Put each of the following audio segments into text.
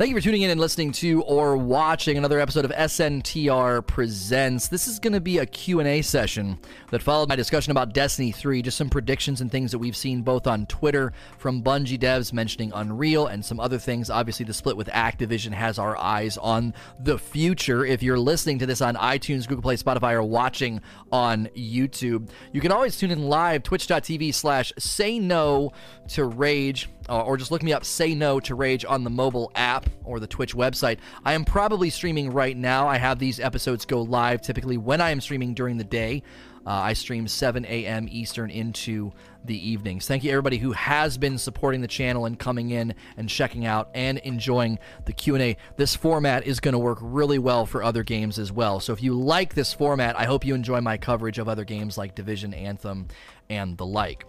Thank you for tuning in and listening to or watching another episode of SNTR Presents. This is going to be a Q&A session that followed my discussion about Destiny 3, just some predictions and things that we've seen both on Twitter from Bungie devs mentioning Unreal and some other things. Obviously, the split with Activision has our eyes on the future. If you're listening to this on iTunes, Google Play, Spotify, or watching on YouTube, you can always tune in live, twitch.tv slash say no to rage uh, or just look me up say no to rage on the mobile app or the twitch website. I am probably streaming right now. I have these episodes go live typically when i am streaming during the day. Uh, i stream 7 a.m eastern into the evenings. Thank you everybody who has been supporting the channel and coming in and checking out and enjoying the q&a this format is going to work really well for other games as well. So if you like this format i hope you enjoy my coverage of other games like division anthem and the like.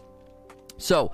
So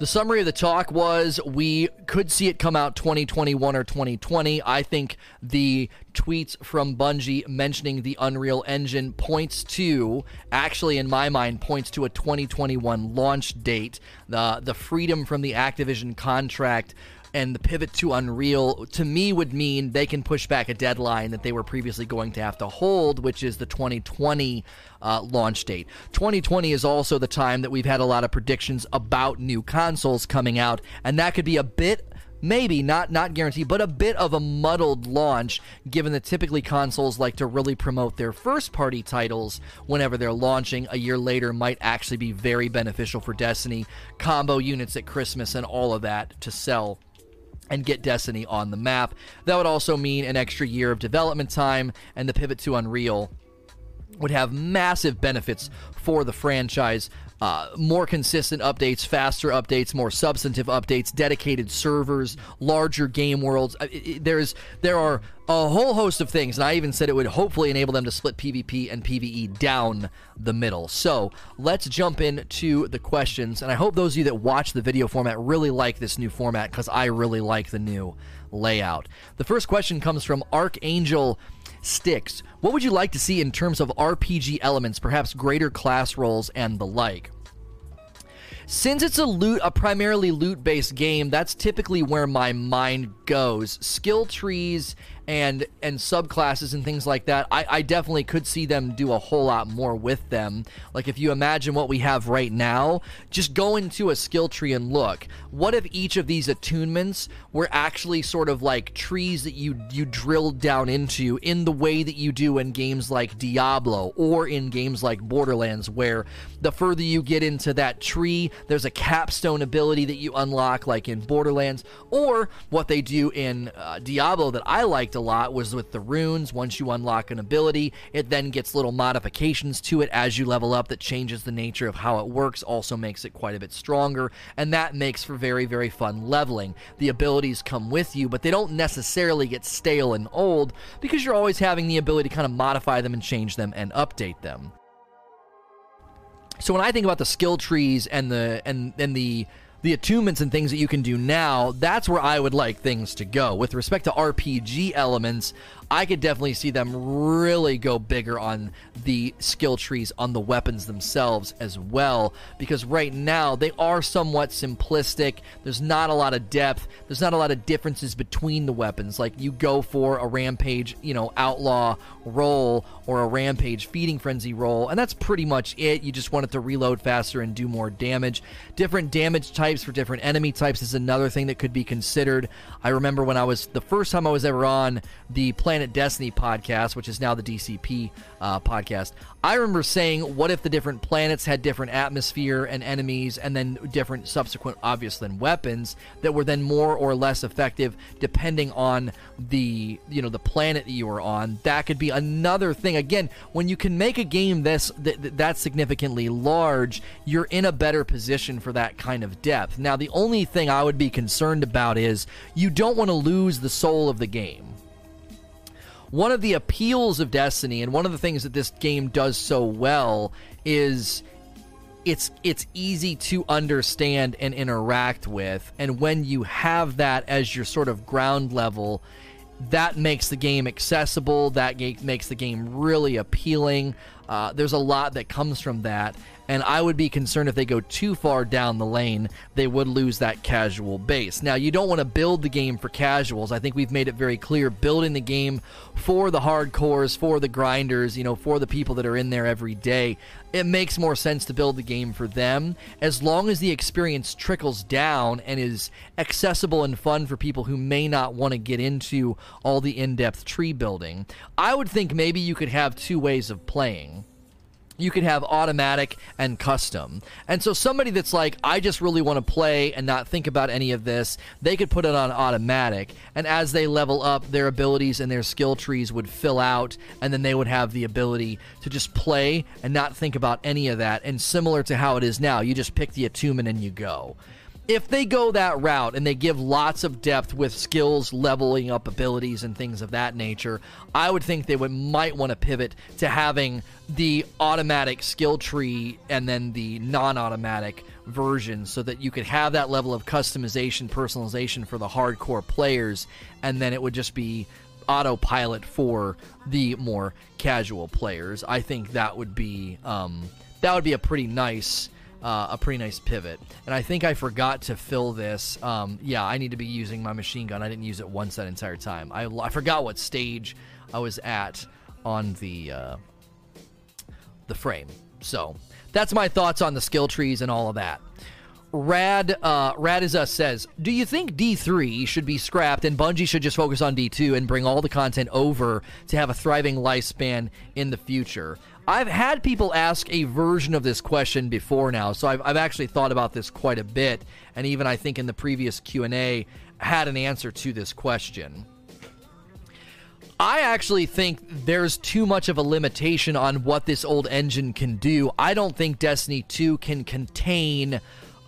the summary of the talk was we could see it come out 2021 or 2020. I think the tweets from Bungie mentioning the Unreal Engine points to, actually, in my mind, points to a 2021 launch date. The, the freedom from the Activision contract and the pivot to Unreal to me would mean they can push back a deadline that they were previously going to have to hold, which is the 2020 uh, launch date. 2020 is also the time that we've had a lot of predictions about new consoles coming out, and that could be a bit maybe not not guaranteed but a bit of a muddled launch given that typically consoles like to really promote their first party titles whenever they're launching. A year later might actually be very beneficial for destiny. Combo units at christmas and all of that to sell and get Destiny on the map. That would also mean an extra year of development time, and the pivot to Unreal would have massive benefits for the franchise uh, more consistent updates, faster updates, more substantive updates, dedicated servers, larger game worlds. There's there are a whole host of things, and I even said it would hopefully enable them to split PvP and PvE down the middle. So let's jump into the questions, and I hope those of you that watch the video format really like this new format because I really like the new layout. The first question comes from Archangel sticks. What would you like to see in terms of RPG elements, perhaps greater class roles and the like? Since it's a loot, a primarily loot-based game, that's typically where my mind goes. Skill trees and and subclasses and things like that, I, I definitely could see them do a whole lot more with them. Like if you imagine what we have right now, just go into a skill tree and look. What if each of these attunements were actually sort of like trees that you you drilled down into in the way that you do in games like Diablo or in games like Borderlands, where the further you get into that tree, there's a capstone ability that you unlock, like in Borderlands, or what they do in uh, Diablo that I liked a lot was with the runes. Once you unlock an ability, it then gets little modifications to it as you level up that changes the nature of how it works, also makes it quite a bit stronger, and that makes for very, very fun leveling. The abilities come with you, but they don't necessarily get stale and old because you're always having the ability to kind of modify them and change them and update them. So when I think about the skill trees and the and and the the attunements and things that you can do now, that's where I would like things to go. With respect to RPG elements, I could definitely see them really go bigger on the skill trees on the weapons themselves as well because right now they are somewhat simplistic. There's not a lot of depth. There's not a lot of differences between the weapons. Like you go for a rampage, you know, outlaw roll or a rampage feeding frenzy roll, and that's pretty much it. You just want it to reload faster and do more damage. Different damage types for different enemy types is another thing that could be considered. I remember when I was the first time I was ever on the Planet Planet Destiny podcast, which is now the DCP uh, podcast, I remember saying, what if the different planets had different atmosphere and enemies, and then different subsequent, obvious then weapons that were then more or less effective depending on the you know the planet that you were on. That could be another thing. Again, when you can make a game this th- that significantly large, you're in a better position for that kind of depth. Now, the only thing I would be concerned about is you don't want to lose the soul of the game one of the appeals of Destiny and one of the things that this game does so well is it's it's easy to understand and interact with. And when you have that as your sort of ground level that makes the game accessible that makes the game really appealing. Uh, there's a lot that comes from that And I would be concerned if they go too far down the lane, they would lose that casual base. Now, you don't want to build the game for casuals. I think we've made it very clear building the game for the hardcores, for the grinders, you know, for the people that are in there every day. It makes more sense to build the game for them as long as the experience trickles down and is accessible and fun for people who may not want to get into all the in depth tree building. I would think maybe you could have two ways of playing you could have automatic and custom. And so somebody that's like, I just really want to play and not think about any of this, they could put it on automatic. And as they level up, their abilities and their skill trees would fill out, and then they would have the ability to just play and not think about any of that. And similar to how it is now, you just pick the attunement and you go if they go that route and they give lots of depth with skills, leveling up abilities, and things of that nature, I would think they would might want to pivot to having the automatic skill tree and then the non-automatic version, so that you could have that level of customization, personalization for the hardcore players, and then it would just be autopilot for the more casual players. I think that would be um, that would be a pretty nice uh, a pretty nice pivot. And I think I forgot to fill this. Um, yeah, I need to be using my machine gun. I didn't use it once that entire time. I, I forgot what stage I was at on the uh, the frame. So that's my thoughts on the skill trees and all of that. Rad uh, Rad is us says, "Do you think D3 should be scrapped and Bungie should just focus on D2 and bring all the content over to have a thriving lifespan in the future?" I've had people ask a version of this question before now, so I've, I've actually thought about this quite a bit, and even I think in the previous Q and A had an answer to this question. I actually think there's too much of a limitation on what this old engine can do. I don't think Destiny 2 can contain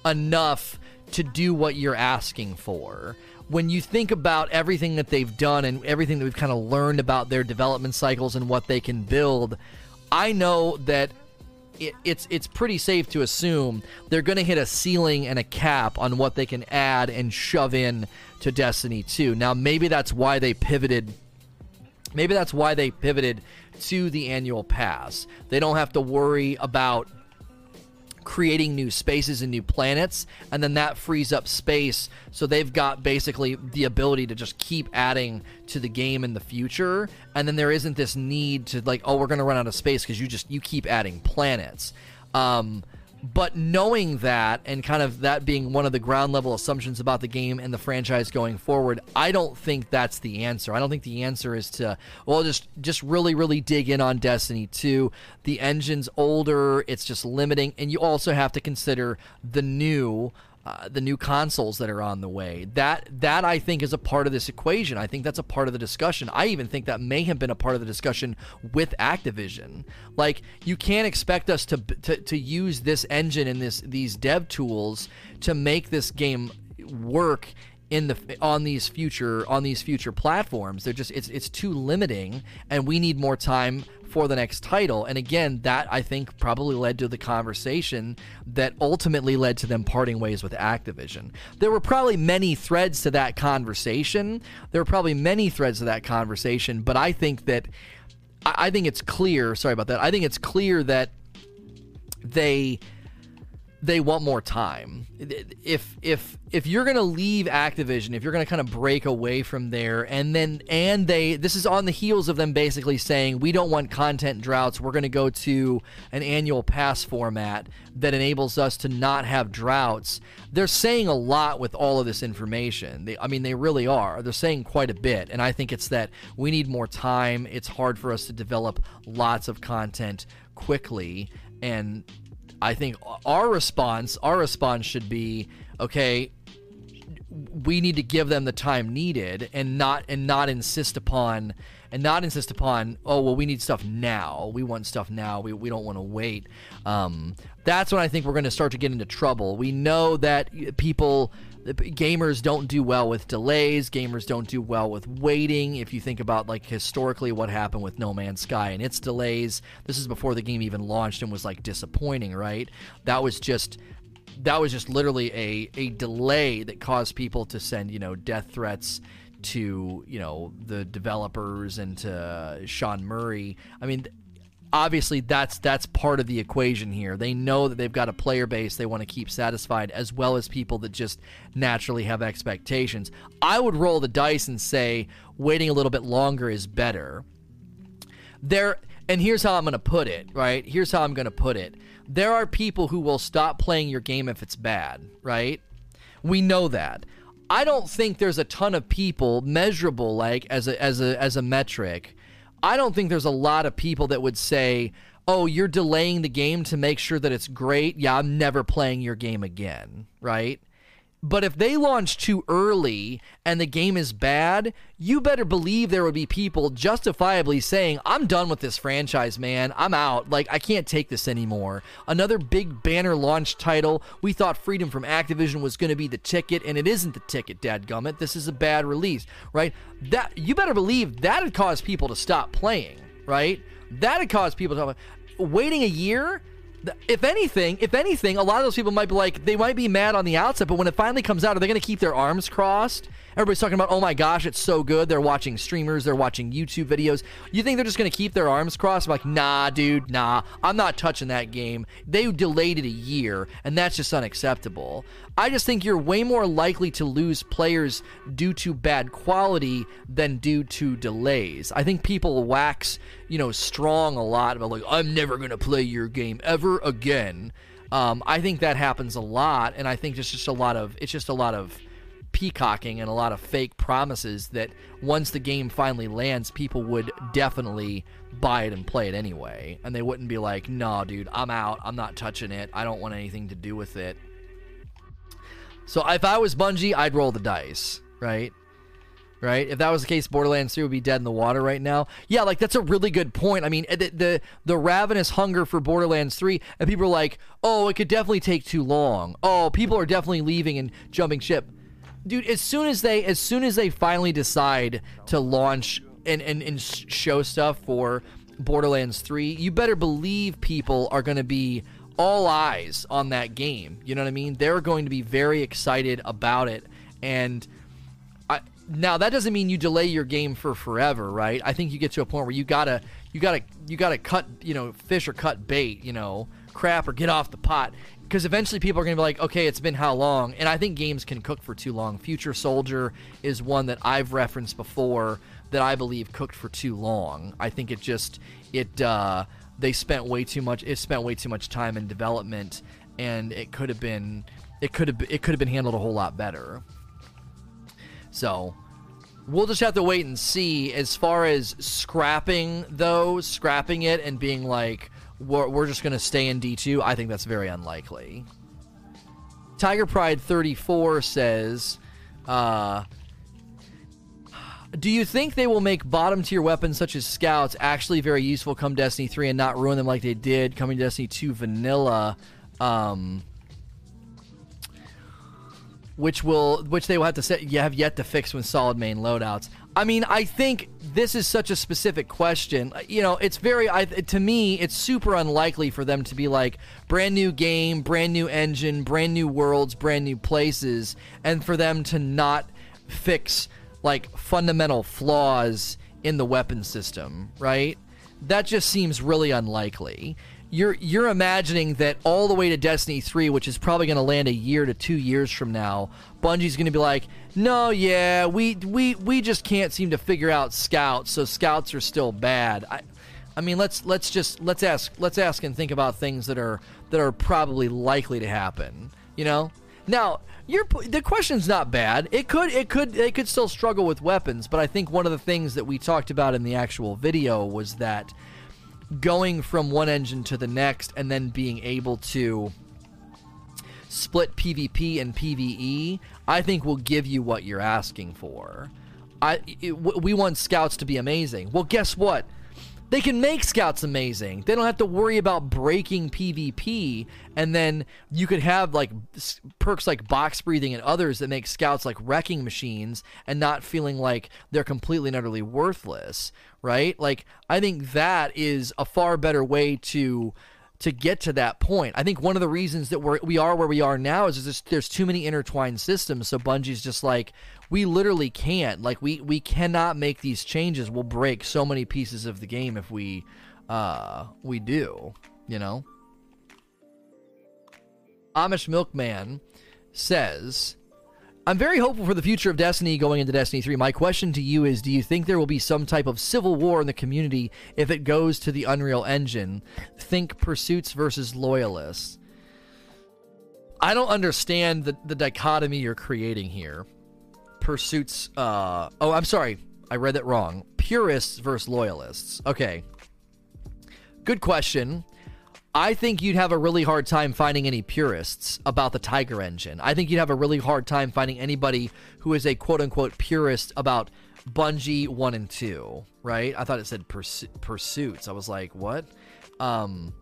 enough to do what you're asking for. When you think about everything that they've done and everything that we've kind of learned about their development cycles and what they can build, I know that it, it's it's pretty safe to assume they're going to hit a ceiling and a cap on what they can add and shove in to Destiny 2. Now maybe that's why they pivoted maybe that's why they pivoted to the annual pass. They don't have to worry about creating new spaces and new planets, and then that frees up space. So they've got basically the ability to just keep adding to the game in the future, and then there isn't this need to like, oh, we're going to run out of space because you just you keep adding planets. Um, but knowing that and kind of that being one of the ground level assumptions about the game and the franchise going forward i don't think that's the answer. I don't think the answer is to well just just really really dig in on destiny 2 the engine's older it's just limiting and you also have to consider the new uh, the new consoles that are on the way. That that I think is a part of this equation. I think that's a part of the discussion. I even think that may have been a part of the discussion with Activision. Like you can't expect us to to, to use this engine and this these dev tools to make this game work in the on these future on these future platforms. They're just it's it's too limiting, and we need more time for the next title. And again, that I think probably led to the conversation that ultimately led to them parting ways with Activision. There were probably many threads to that conversation. There were probably many threads to that conversation, but I think that I think it's clear. Sorry about that. I think it's clear that they they want more time. If if if you're going to leave Activision, if you're going to kind of break away from there and then and they this is on the heels of them basically saying we don't want content droughts, we're going to go to an annual pass format that enables us to not have droughts. They're saying a lot with all of this information. They, I mean they really are. They're saying quite a bit and I think it's that we need more time. It's hard for us to develop lots of content quickly and I think our response, our response should be, okay, we need to give them the time needed and not and not insist upon and not insist upon oh well we need stuff now. We want stuff now. We, we don't want to wait. Um, that's when i think we're going to start to get into trouble. We know that people gamers don't do well with delays gamers don't do well with waiting if you think about like historically what happened with no man's sky and its delays this is before the game even launched and was like disappointing right that was just that was just literally a, a delay that caused people to send you know death threats to you know the developers and to Sean Murray. I mean, obviously that's that's part of the equation here. They know that they've got a player base they want to keep satisfied as well as people that just naturally have expectations. I would roll the dice and say waiting a little bit longer is better. There and here's how I'm going to put it, right? Here's how I'm going to put it. There are people who will stop playing your game if it's bad, right? We know that. I don't think there's a ton of people measurable like as a as a as a metric. I don't think there's a lot of people that would say, "Oh, you're delaying the game to make sure that it's great." Yeah, I'm never playing your game again, right? But if they launch too early and the game is bad, you better believe there would be people justifiably saying, I'm done with this franchise, man. I'm out. Like, I can't take this anymore. Another big banner launch title. We thought Freedom from Activision was going to be the ticket, and it isn't the ticket, dadgummit. This is a bad release, right? That You better believe that would cause people to stop playing, right? That would cause people to. Waiting a year if anything, if anything, a lot of those people might be like, they might be mad on the outset, but when it finally comes out, are they going to keep their arms crossed? Everybody's talking about, oh my gosh, it's so good. They're watching streamers, they're watching YouTube videos. You think they're just going to keep their arms crossed? I'm like, nah, dude, nah, I'm not touching that game. They delayed it a year, and that's just unacceptable. I just think you're way more likely to lose players due to bad quality than due to delays. I think people wax, you know, strong a lot about like, I'm never going to play your game ever again. Um, I think that happens a lot, and I think it's just a lot of it's just a lot of peacocking and a lot of fake promises that once the game finally lands, people would definitely buy it and play it anyway. And they wouldn't be like, no, dude, I'm out. I'm not touching it. I don't want anything to do with it. So if I was Bungie, I'd roll the dice, right? Right? If that was the case, Borderlands 3 would be dead in the water right now. Yeah, like that's a really good point. I mean, the the, the ravenous hunger for Borderlands 3, and people are like, oh, it could definitely take too long. Oh, people are definitely leaving and jumping ship dude as soon as they as soon as they finally decide to launch and and, and show stuff for borderlands 3 you better believe people are going to be all eyes on that game. You know what i mean? They're going to be very excited about it. And I, now that doesn't mean you delay your game for forever right? I think you get to a point where you gotta you gotta you gotta cut you know fish or cut bait you know? Crap or get off the pot because eventually people are going to be like, okay, it's been how long? And I think games can cook for too long. Future Soldier is one that I've referenced before that I believe cooked for too long. I think it just it uh, they spent way too much. It spent way too much time in development, and it could have been it could have it could have been handled a whole lot better. So we'll just have to wait and see. As far as scrapping though, scrapping it and being like we're, we're just going to stay in D2, I think that's very unlikely. Tiger Pride 34 says, uh, do you think they will make bottom tier weapons such as scouts actually very useful come Destiny 3 and not ruin them like they did coming to Destiny 2 vanilla? Um, which will which they will have to set, you have yet to fix with solid main loadouts. I mean, I think this is such a specific question. Uh, you know, it's very I, to me, it's super unlikely for them to be like brand new game, brand new engine, brand new worlds, brand new places, and for them to not fix like fundamental flaws in the weapon system, right? That just seems really unlikely you're you're imagining that all the way to Destiny 3, which is probably going to land a year to 2 years from now, Bungie's going to be like, "No, yeah, we we we just can't seem to figure out scouts, so scouts are still bad." I I mean, let's let's just let's ask let's ask and think about things that are that are probably likely to happen, you know? Now, your the question's not bad. It could it could they could still struggle with weapons, but I think one of the things that we talked about in the actual video was that going from one engine to the next and then being able to split PvP and PvE, I think will give you what you're asking for. I it, we want scouts to be amazing. Well, guess what? They can make scouts amazing. They don't have to worry about breaking PvP, and then you could have like perks like box breathing and others that make scouts like wrecking machines and not feeling like they're completely and utterly worthless, right? Like I think that is a far better way to to get to that point. I think one of the reasons that we're we are where we are now is, is there's too many intertwined systems. So Bungie's just like we literally can't like we we cannot make these changes. We'll break so many pieces of the game if we uh, we do, you know? Amish Milkman says, I'm very hopeful for the future of Destiny going into Destiny 3. My question to you is Do you think there will be some type of civil war in the community if it goes to the Unreal Engine? Think pursuits versus loyalists. I don't understand the, the dichotomy you're creating here. Pursuits, uh, oh, I'm sorry. I read that wrong. Purists versus loyalists. Okay. Good question. I think you'd have a really hard time finding any purists about the Tiger engine. I think you'd have a really hard time finding anybody who is a quote unquote purist about Bungie 1 and 2, right? I thought it said pursu- pursuits. I was like, what? Um,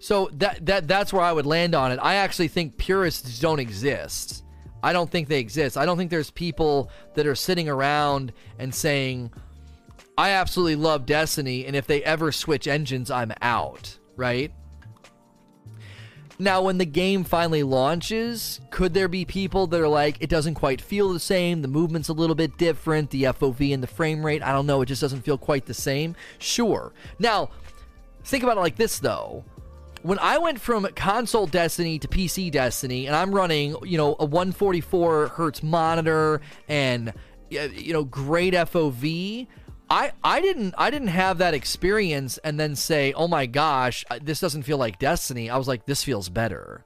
so that that that's where I would land on it. I actually think purists don't exist. I don't think they exist. I don't think there's people that are sitting around and saying, "I absolutely love Destiny, and if they ever switch engines, I'm out." Right? Now, when the game finally launches, could there be people that are like, it doesn't quite feel the same, the movement's a little bit different, the FOV and the frame rate, I don't know, it just doesn't feel quite the same? Sure. Now, think about it like this, though when I went from console Destiny to PC Destiny, and I'm running, you know, a 144 hertz monitor and you know, great FOV. I, I didn't I didn't have that experience and then say, "Oh my gosh, this doesn't feel like Destiny." I was like, "This feels better."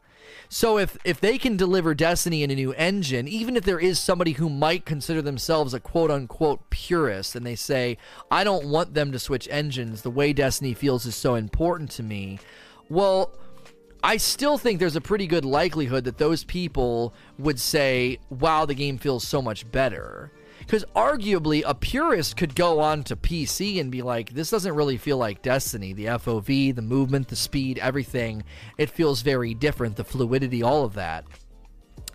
So if if they can deliver Destiny in a new engine, even if there is somebody who might consider themselves a quote unquote purist and they say, "I don't want them to switch engines. The way Destiny feels is so important to me." Well, I still think there's a pretty good likelihood that those people would say, wow, the game feels so much better. Because arguably, a purist could go on to PC and be like, this doesn't really feel like Destiny. The FOV, the movement, the speed, everything, it feels very different. The fluidity, all of that.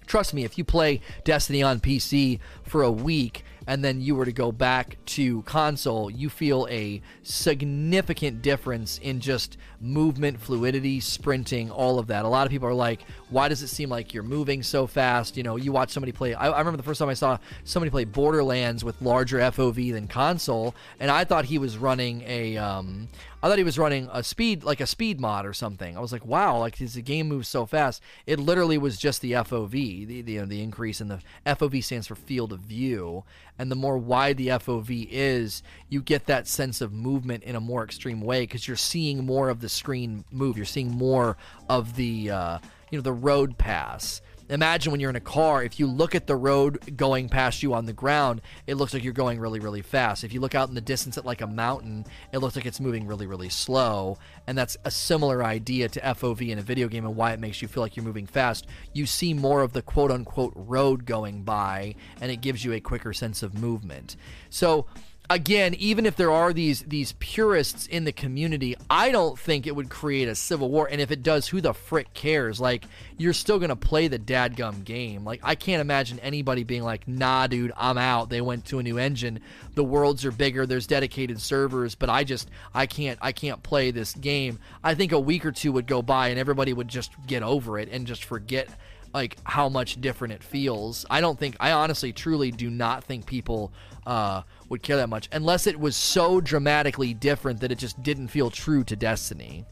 Trust me, if you play Destiny on PC for a week and then you were to go back to console, you feel a significant difference in just movement, fluidity, sprinting, all of that. A lot of people are like, why does it seem like you're moving so fast? You know, you watch somebody play. I, I remember the first time I saw somebody play Borderlands with larger FOV than console, and I thought he was running a. Um, I thought he was running a speed like a speed mod or something. I was like, wow, like the game moves so fast. It literally was just the FOV, the the, you know, the increase in the FOV stands for field of view, and the more wide the FOV is, you get that sense of movement in a more extreme way because you're seeing more of the screen move. You're seeing more of the uh, you know the road pass imagine when you're in a car, if you look at the road going past you on the ground, it looks like you're going really, really fast. If you look out in the distance at like a mountain, it looks like it's moving really, really slow. And that's a similar idea to FOV in a video game and why it makes you feel like you're moving fast. You see more of the quote unquote road going by, and it gives you a quicker sense of movement. So, again, even if there are these these purists in the community, I don't think it would create a civil war. And if it does, who the frick cares? Like, you're still gonna play the dadgum game. Like, I can't imagine anybody being like, "Nah, dude, I'm out." They went to a new engine. The worlds are bigger. There's dedicated servers, but I just I can't I can't play this game. I think a week or two would go by and everybody would just get over it and just forget like how much different it feels. I don't think I honestly truly do not think people uh, would care that much unless it was so dramatically different that it just didn't feel true to Destiny.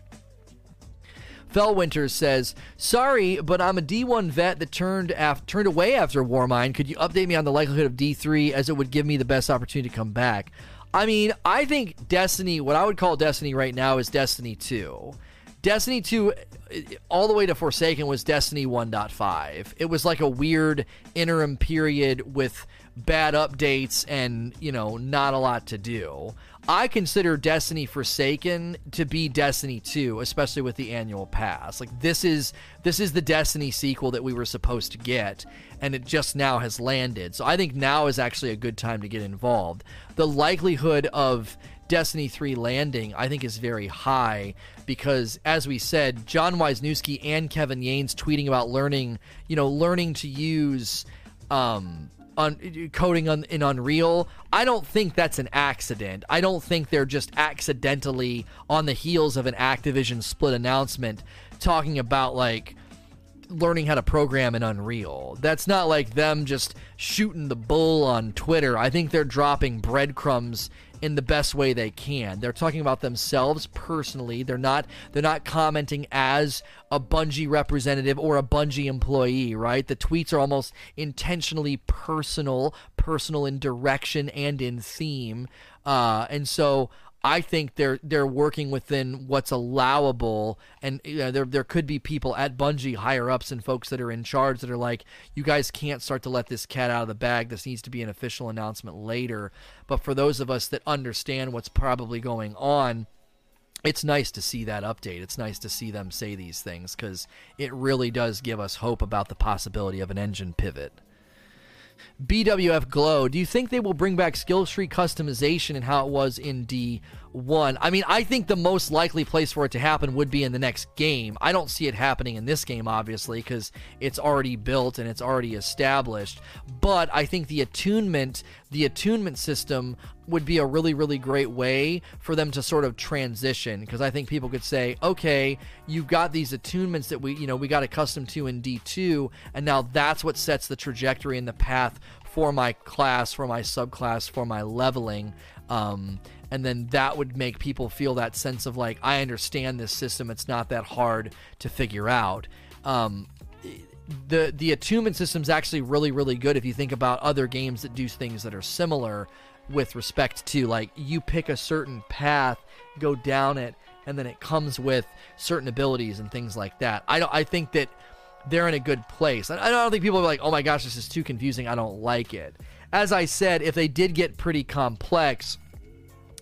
Fellwinter says, "Sorry, but I'm a D1 vet that turned af- turned away after Warmind. Could you update me on the likelihood of D3 as it would give me the best opportunity to come back?" I mean, I think Destiny, what I would call Destiny right now is Destiny 2. Destiny 2 all the way to Forsaken was Destiny 1.5. It was like a weird interim period with bad updates and, you know, not a lot to do. I consider Destiny Forsaken to be Destiny 2, especially with the annual pass. Like this is this is the Destiny sequel that we were supposed to get and it just now has landed. So I think now is actually a good time to get involved. The likelihood of Destiny 3 landing, I think, is very high because, as we said, Jon Weisnewski and Kevin Yanes tweeting about learning, you know, learning to use um, on coding on, in Unreal. I don't think that's an accident. I don't think they're just accidentally on the heels of an Activision split announcement talking about like learning how to program in Unreal. That's not like them just shooting the bull on Twitter. I think they're dropping breadcrumbs in the best way they can. They're talking about themselves personally. They're not they're not commenting as a Bungie representative or a Bungie employee, right? The tweets are almost intentionally personal, personal in direction and in theme. Uh, and so I think they're they're working within what's allowable, and you know, there there could be people at Bungie higher ups and folks that are in charge that are like, you guys can't start to let this cat out of the bag. This needs to be an official announcement later. But for those of us that understand what's probably going on, it's nice to see that update. It's nice to see them say these things because it really does give us hope about the possibility of an engine pivot. BWF Glow, do you think they will bring back skill tree customization and how it was in D1? I mean, I think the most likely place for it to happen would be in the next game. I don't see it happening in this game, obviously, because it's already built and it's already established. But I think the attunement, the attunement system would be a really, really great way for them to sort of transition. Because I think people could say, okay, you've got these attunements that we, you know, we got accustomed to in D2, and now that's what sets the trajectory and the path for my class, for my subclass, for my leveling. Um, and then that would make people feel that sense of like, I understand this system. It's not that hard to figure out. Um, the the attunement system is actually really really good if you think about other games that do things that are similar with respect to like you pick a certain path, go down it, and then it comes with certain abilities and things like that. I don't. I think that they're in a good place. I don't think people are like, oh my gosh, this is too confusing. I don't like it. As I said, if they did get pretty complex,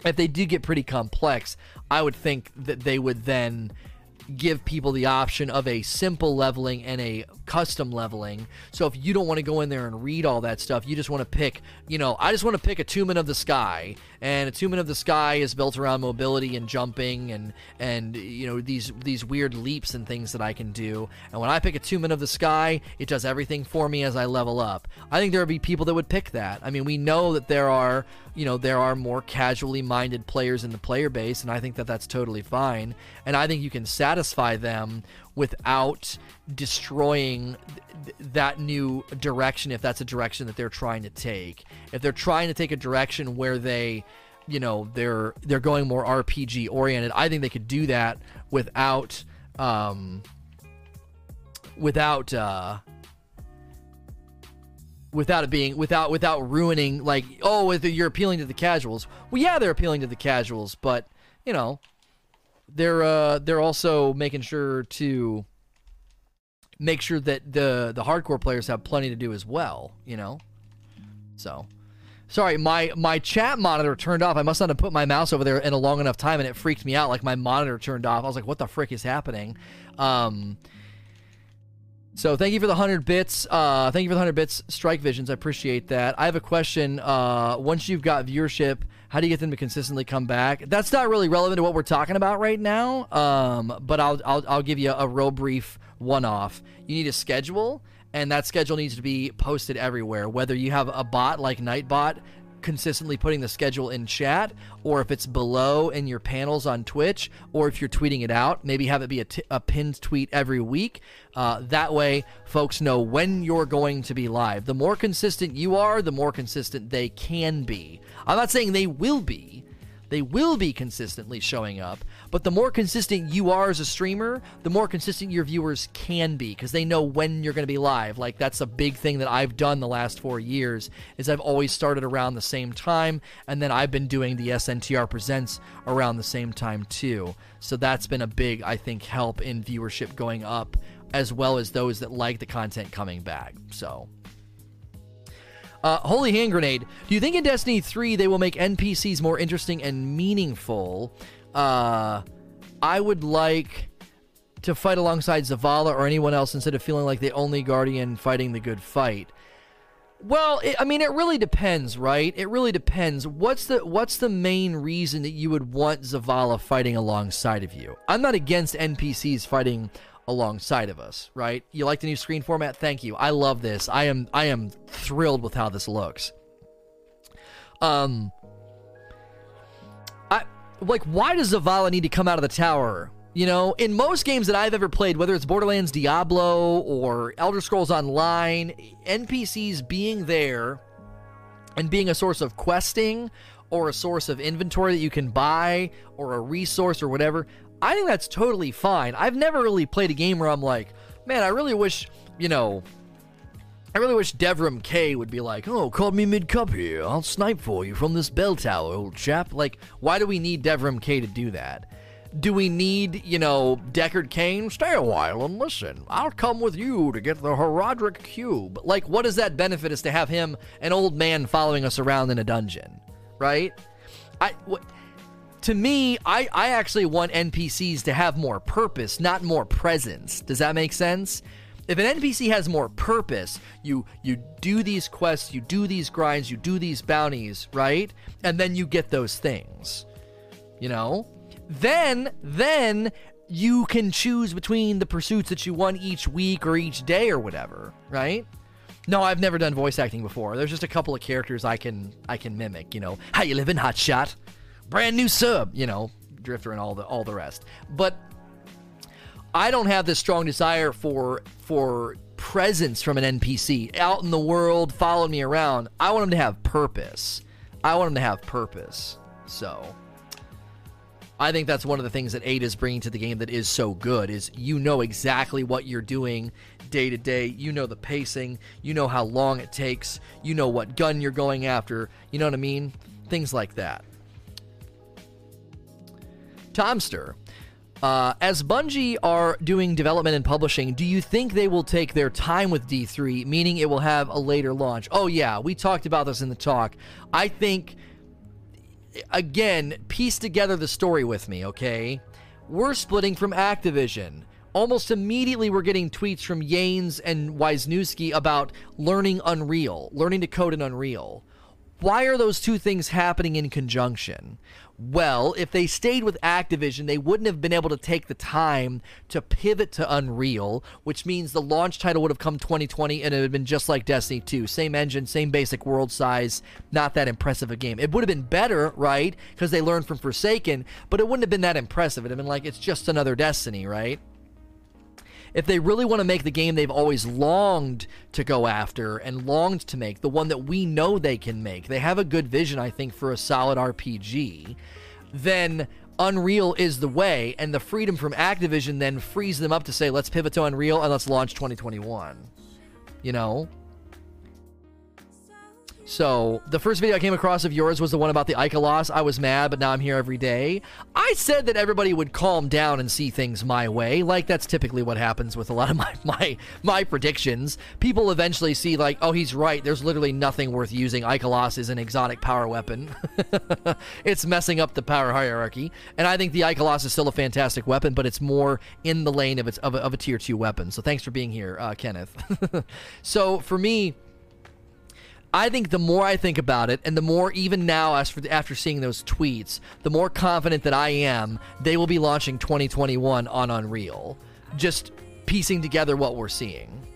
if they did get pretty complex, I would think that they would then give people the option of a simple leveling and a custom leveling. So if you don't want to go in there and read all that stuff, you just want to pick, you know, I just want to pick Attunement of the Sky, and Attunement of the Sky is built around mobility and jumping and and you know these these weird leaps and things that I can do. And when I pick Attunement of the Sky, it does everything for me as I level up. I think there would be people that would pick that. I mean, we know that there are you know there are more casually minded players in the player base, and I think that that's totally fine. And I think you can satisfy them without destroying th- that new direction if that's a direction that they're trying to take. If they're trying to take a direction where they you know they're they're going more RPG oriented, I think they could do that without um without uh without it being without without ruining like oh you're appealing to the casuals well yeah they're appealing to the casuals but you know they're uh, they're also making sure to make sure that the the hardcore players have plenty to do as well. You know, so. Sorry, my my chat monitor turned off. I must not have put my mouse over there in a long enough time, and it freaked me out. Like my monitor turned off. I was like, "What the frick is happening?" Um, so thank you for the hundred bits. Uh, thank you for the hundred bits, Strike Visions. I appreciate that. I have a question. Uh, once you've got viewership, how do you get them to consistently come back? That's not really relevant to what we're talking about right now. Um, but I'll, I'll I'll give you a real brief one-off. You need a schedule, and that schedule needs to be posted everywhere. Whether you have a bot like Nightbot consistently putting the schedule in chat, or if it's below in your panels on Twitch, or if you're tweeting it out, maybe have it be a, t- a pinned tweet every week. Uh, that way, folks know when you're going to be live. The more consistent you are, the more consistent they can be. I'm not saying they will be. They will be consistently showing up, but the more consistent you are as a streamer, the more consistent your viewers can be because they know when you're going to be live. Like that's a big thing that I've done the last 4 years is I've always started around the same time and then I've been doing the SNTR presents around the same time too. So that's been a big I think help in viewership going up as well as those that like the content coming back. So uh, Holy Hand Grenade. Do you think in Destiny 3 they will make NPCs more interesting and meaningful? Uh, I would like to fight alongside Zavala or anyone else instead of feeling like the only Guardian fighting the good fight. Well, it, I mean, it really depends, right? It really depends. What's the what's the main reason that you would want Zavala fighting alongside of you? I'm not against NPCs fighting alongside of us, right? You like the new screen format? Thank you. I love this. I am I am thrilled with how this looks. Um like why does Zavala need to come out of the tower? You know, in most games that I've ever played, whether it's Borderlands Diablo or Elder Scrolls Online, NPCs being there and being a source of questing or a source of inventory that you can buy or a resource or whatever, I think that's totally fine. I've never really played a game where I'm like, man, I really wish, you know, I really wish Devrim Kay would be like, oh, call me mid cup here. I'll snipe for you from this bell tower, old chap. Like, why do we need Devrim Kay to do that? Do we need, you know, Deckard Cain? Stay a while and listen. I'll come with you to get the Horadric Cube. Like, what does that benefit us to have him, an old man, following us around in a dungeon? Right? I. To me, I, I actually want NPCs to have more purpose, not more presence. Does that make sense? If an NPC has more purpose, you you do these quests, you do these grinds, you do these bounties, right? And then you get those things. You know? Then then you can choose between the pursuits that you want each week or each day or whatever, right? No, I've never done voice acting before. There's just a couple of characters I can I can mimic, you know. How you living, hot shot? brand new sub, you know, Drifter and all the all the rest. But I don't have this strong desire for for presence from an NPC out in the world, following me around. I want them to have purpose. I want them to have purpose. So I think that's one of the things that Ada is bringing to the game that is so good is you know exactly what you're doing day to day. You know the pacing. You know how long it takes. You know what gun you're going after. You know what I mean? Things like that. Tomster. Uh, as Bungie are doing development and publishing, do you think they will take their time with D3, meaning it will have a later launch? Oh, yeah, we talked about this in the talk. I think, again, piece together the story with me, okay? We're splitting from Activision. Almost immediately, we're getting tweets from Yanes and Weisnewski about learning Unreal, learning to code in Unreal. Why are those two things happening in conjunction? Well, if they stayed with Activision, they wouldn't have been able to take the time to pivot to Unreal, which means the launch title would have come 2020 and it would have been just like Destiny 2. Same engine, same basic world size, not that impressive a game. It would have been better, right? Because they learned from Forsaken, but it wouldn't have been that impressive. It would have been like, it's just another Destiny, right? If they really want to make the game they've always longed to go after and longed to make, the one that we know they can make, they have a good vision, I think, for a solid RPG, then Unreal is the way, and the freedom from Activision then frees them up to say, let's pivot to Unreal and let's launch 2021. You know? So, the first video I came across of yours was the one about the Ikelos. I was mad, but now I'm here every day. I said that everybody would calm down and see things my way. Like, that's typically what happens with a lot of my, my, my predictions. People eventually see, like, oh, he's right. There's literally nothing worth using. Ikelos is an exotic power weapon. it's messing up the power hierarchy. And I think the Ikelos is still a fantastic weapon, but it's more in the lane of, its, of, a, of a tier 2 weapon. So, thanks for being here, uh, Kenneth. so, for me, I think the more I think about it, and the more even now, as for after seeing those tweets, the more confident that I am they will be launching 2021 on Unreal. Just piecing together what we're seeing.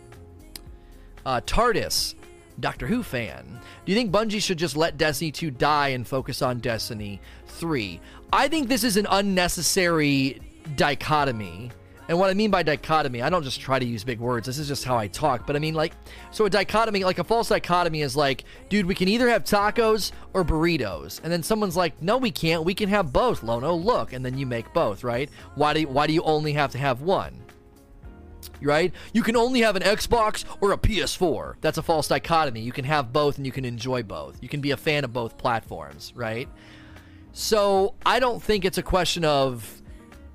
Uh, TARDIS, Doctor Who fan. Do you think Bungie should just let Destiny 2 die and focus on Destiny 3? I think this is an unnecessary dichotomy and what I mean by dichotomy, I don't just try to use big words. This is just how I talk. But I mean, like, so a dichotomy, like a false dichotomy is like, dude, we can either have tacos or burritos. And then someone's like, no, we can't. We can have both, Lono. Look. And then you make both, right? Why do you, why do you only have to have one? Right? You can only have an Xbox or a PS4. That's a false dichotomy. You can have both and you can enjoy both. You can be a fan of both platforms, right? So I don't think it's a question of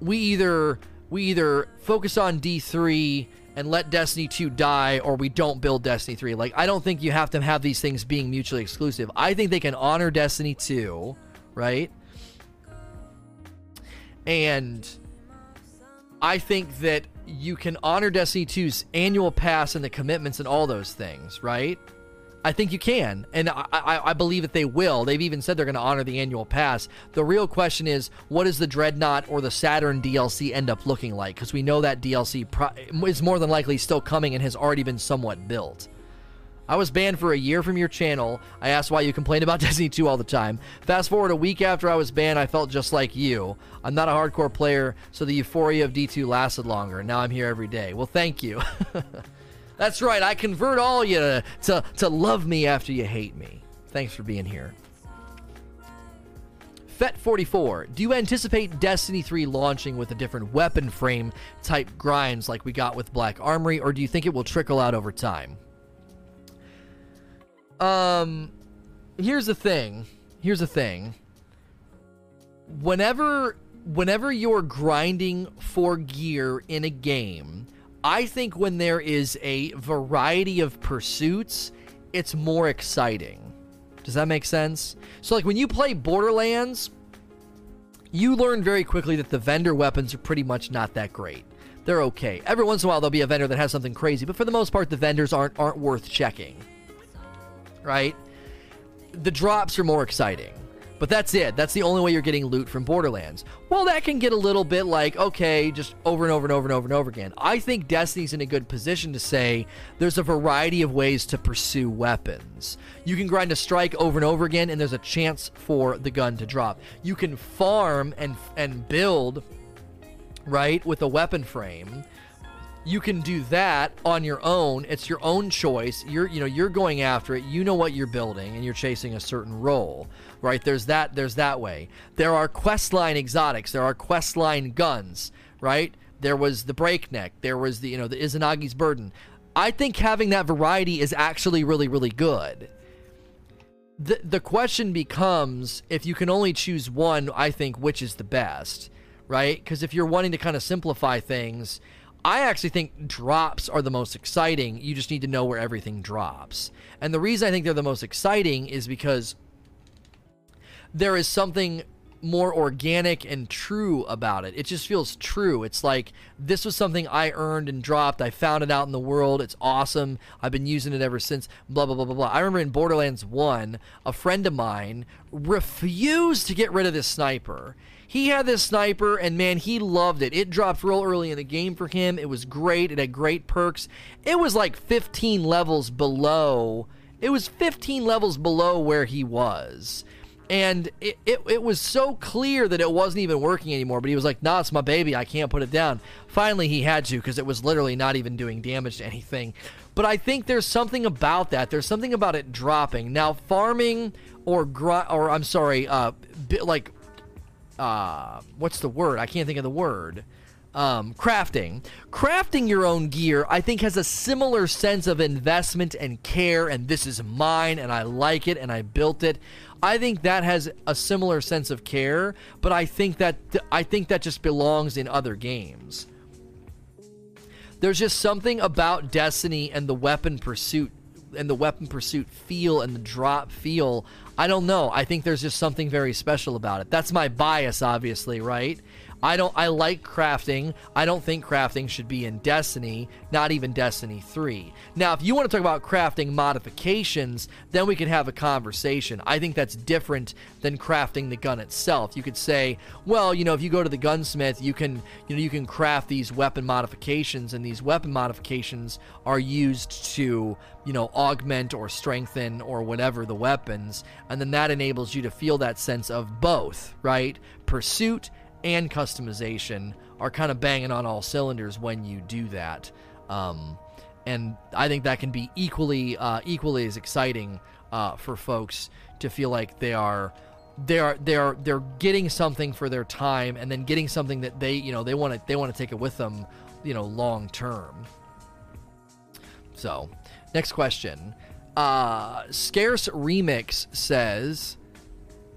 we either we either focus on D3 and let Destiny 2 die or we don't build Destiny 3. Like I don't think you have to have these things being mutually exclusive. I think they can honor Destiny 2, right? And I think that you can honor Destiny 2's annual pass and the commitments and all those things, right? I think you can, and I, I, I believe that they will. They've even said they're going to honor the annual pass. The real question is, what does the Dreadnought or the Saturn DLC end up looking like? Because we know that DLC pro- is more than likely still coming and has already been somewhat built. I was banned for a year from your channel. I asked why you complain about Destiny 2 all the time. Fast forward a week after I was banned, I felt just like you. I'm not a hardcore player, so the euphoria of D2 lasted longer. Now I'm here every day. Well, thank you. That's right. I convert all you to, to, to love me after you hate me. Thanks for being here. Fet44, do you anticipate Destiny 3 launching with a different weapon frame type grinds like we got with Black Armory, or do you think it will trickle out over time? Um, here's the thing. Here's the thing. Whenever whenever you're grinding for gear in a game, I think when there is a variety of pursuits, it's more exciting. Does that make sense? So, like when you play Borderlands, you learn very quickly that the vendor weapons are pretty much not that great. They're okay. Every once in a while, there'll be a vendor that has something crazy, but for the most part, the vendors aren't aren't worth checking. Right? The drops are more exciting. But that's it. That's the only way you're getting loot from Borderlands. Well, that can get a little bit like, okay, just over and over and over and over and over again. I think Destiny's in a good position to say there's a variety of ways to pursue weapons. You can grind a strike over and over again, and there's a chance for the gun to drop. You can farm and and build, right, with a weapon frame you can do that on your own it's your own choice you're you know you're going after it you know what you're building and you're chasing a certain role right? There's that there's that way. There are questline exotics, there are questline guns, right? There was the breakneck, there was the you know the Izanagi's burden. I think having that variety is actually really really good. The the question becomes if you can only choose one, I think which is the best, right? Because if you're wanting to kind of simplify things, I actually think drops are the most exciting. You just need to know where everything drops. And the reason I think they're the most exciting is because there is something more organic and true about it. It just feels true. It's like this was something I earned and dropped. I found it out in the world. It's awesome. I've been using it ever since. Blah blah blah blah blah. I remember in Borderlands 1, a friend of mine refused to get rid of this sniper. He had this sniper and man, he loved it. It dropped real early in the game for him. It was great. It had great perks. It was like 15 levels below. It was 15 levels below where he was and it, it, it, was so clear that it wasn't even working anymore but he was like nah it's my baby i can't put it down finally he had to because it was literally not even doing damage to anything but i think there's something about that there's something about it dropping now farming or gr- or i'm sorry uh like uh what's the word i can't think of the word um, crafting. Crafting your own gear, I think, has a similar sense of investment and care, and this is mine, and I like it, and I built it. I think that has a similar sense of care, but I think that I think that just belongs in other games. There's just something about Destiny and the weapon pursuit and the weapon pursuit feel and the drop feel. I don't know. I think there's just something very special about it. That's my bias, obviously, right? I don't I like crafting. I don't think crafting should be in Destiny, not even Destiny 3. Now, if you want to talk about crafting modifications, then we could have a conversation. I think that's different than crafting the gun itself. You could say, well, you know, if you go to the gunsmith, you can, you know, you can craft these weapon modifications and these weapon modifications are used to, you know, augment or strengthen or whatever the weapons, and then that enables you to feel that sense of both, right? Pursuit and customization are kind of banging on all cylinders when you do that. Um, and I think that can be equally uh, equally as exciting uh, for folks to feel like they are they are they are they're getting something for their time and then getting something that they you know they want to they want to take it with them you know long term. So, next question. Uh, Scarce Remix says,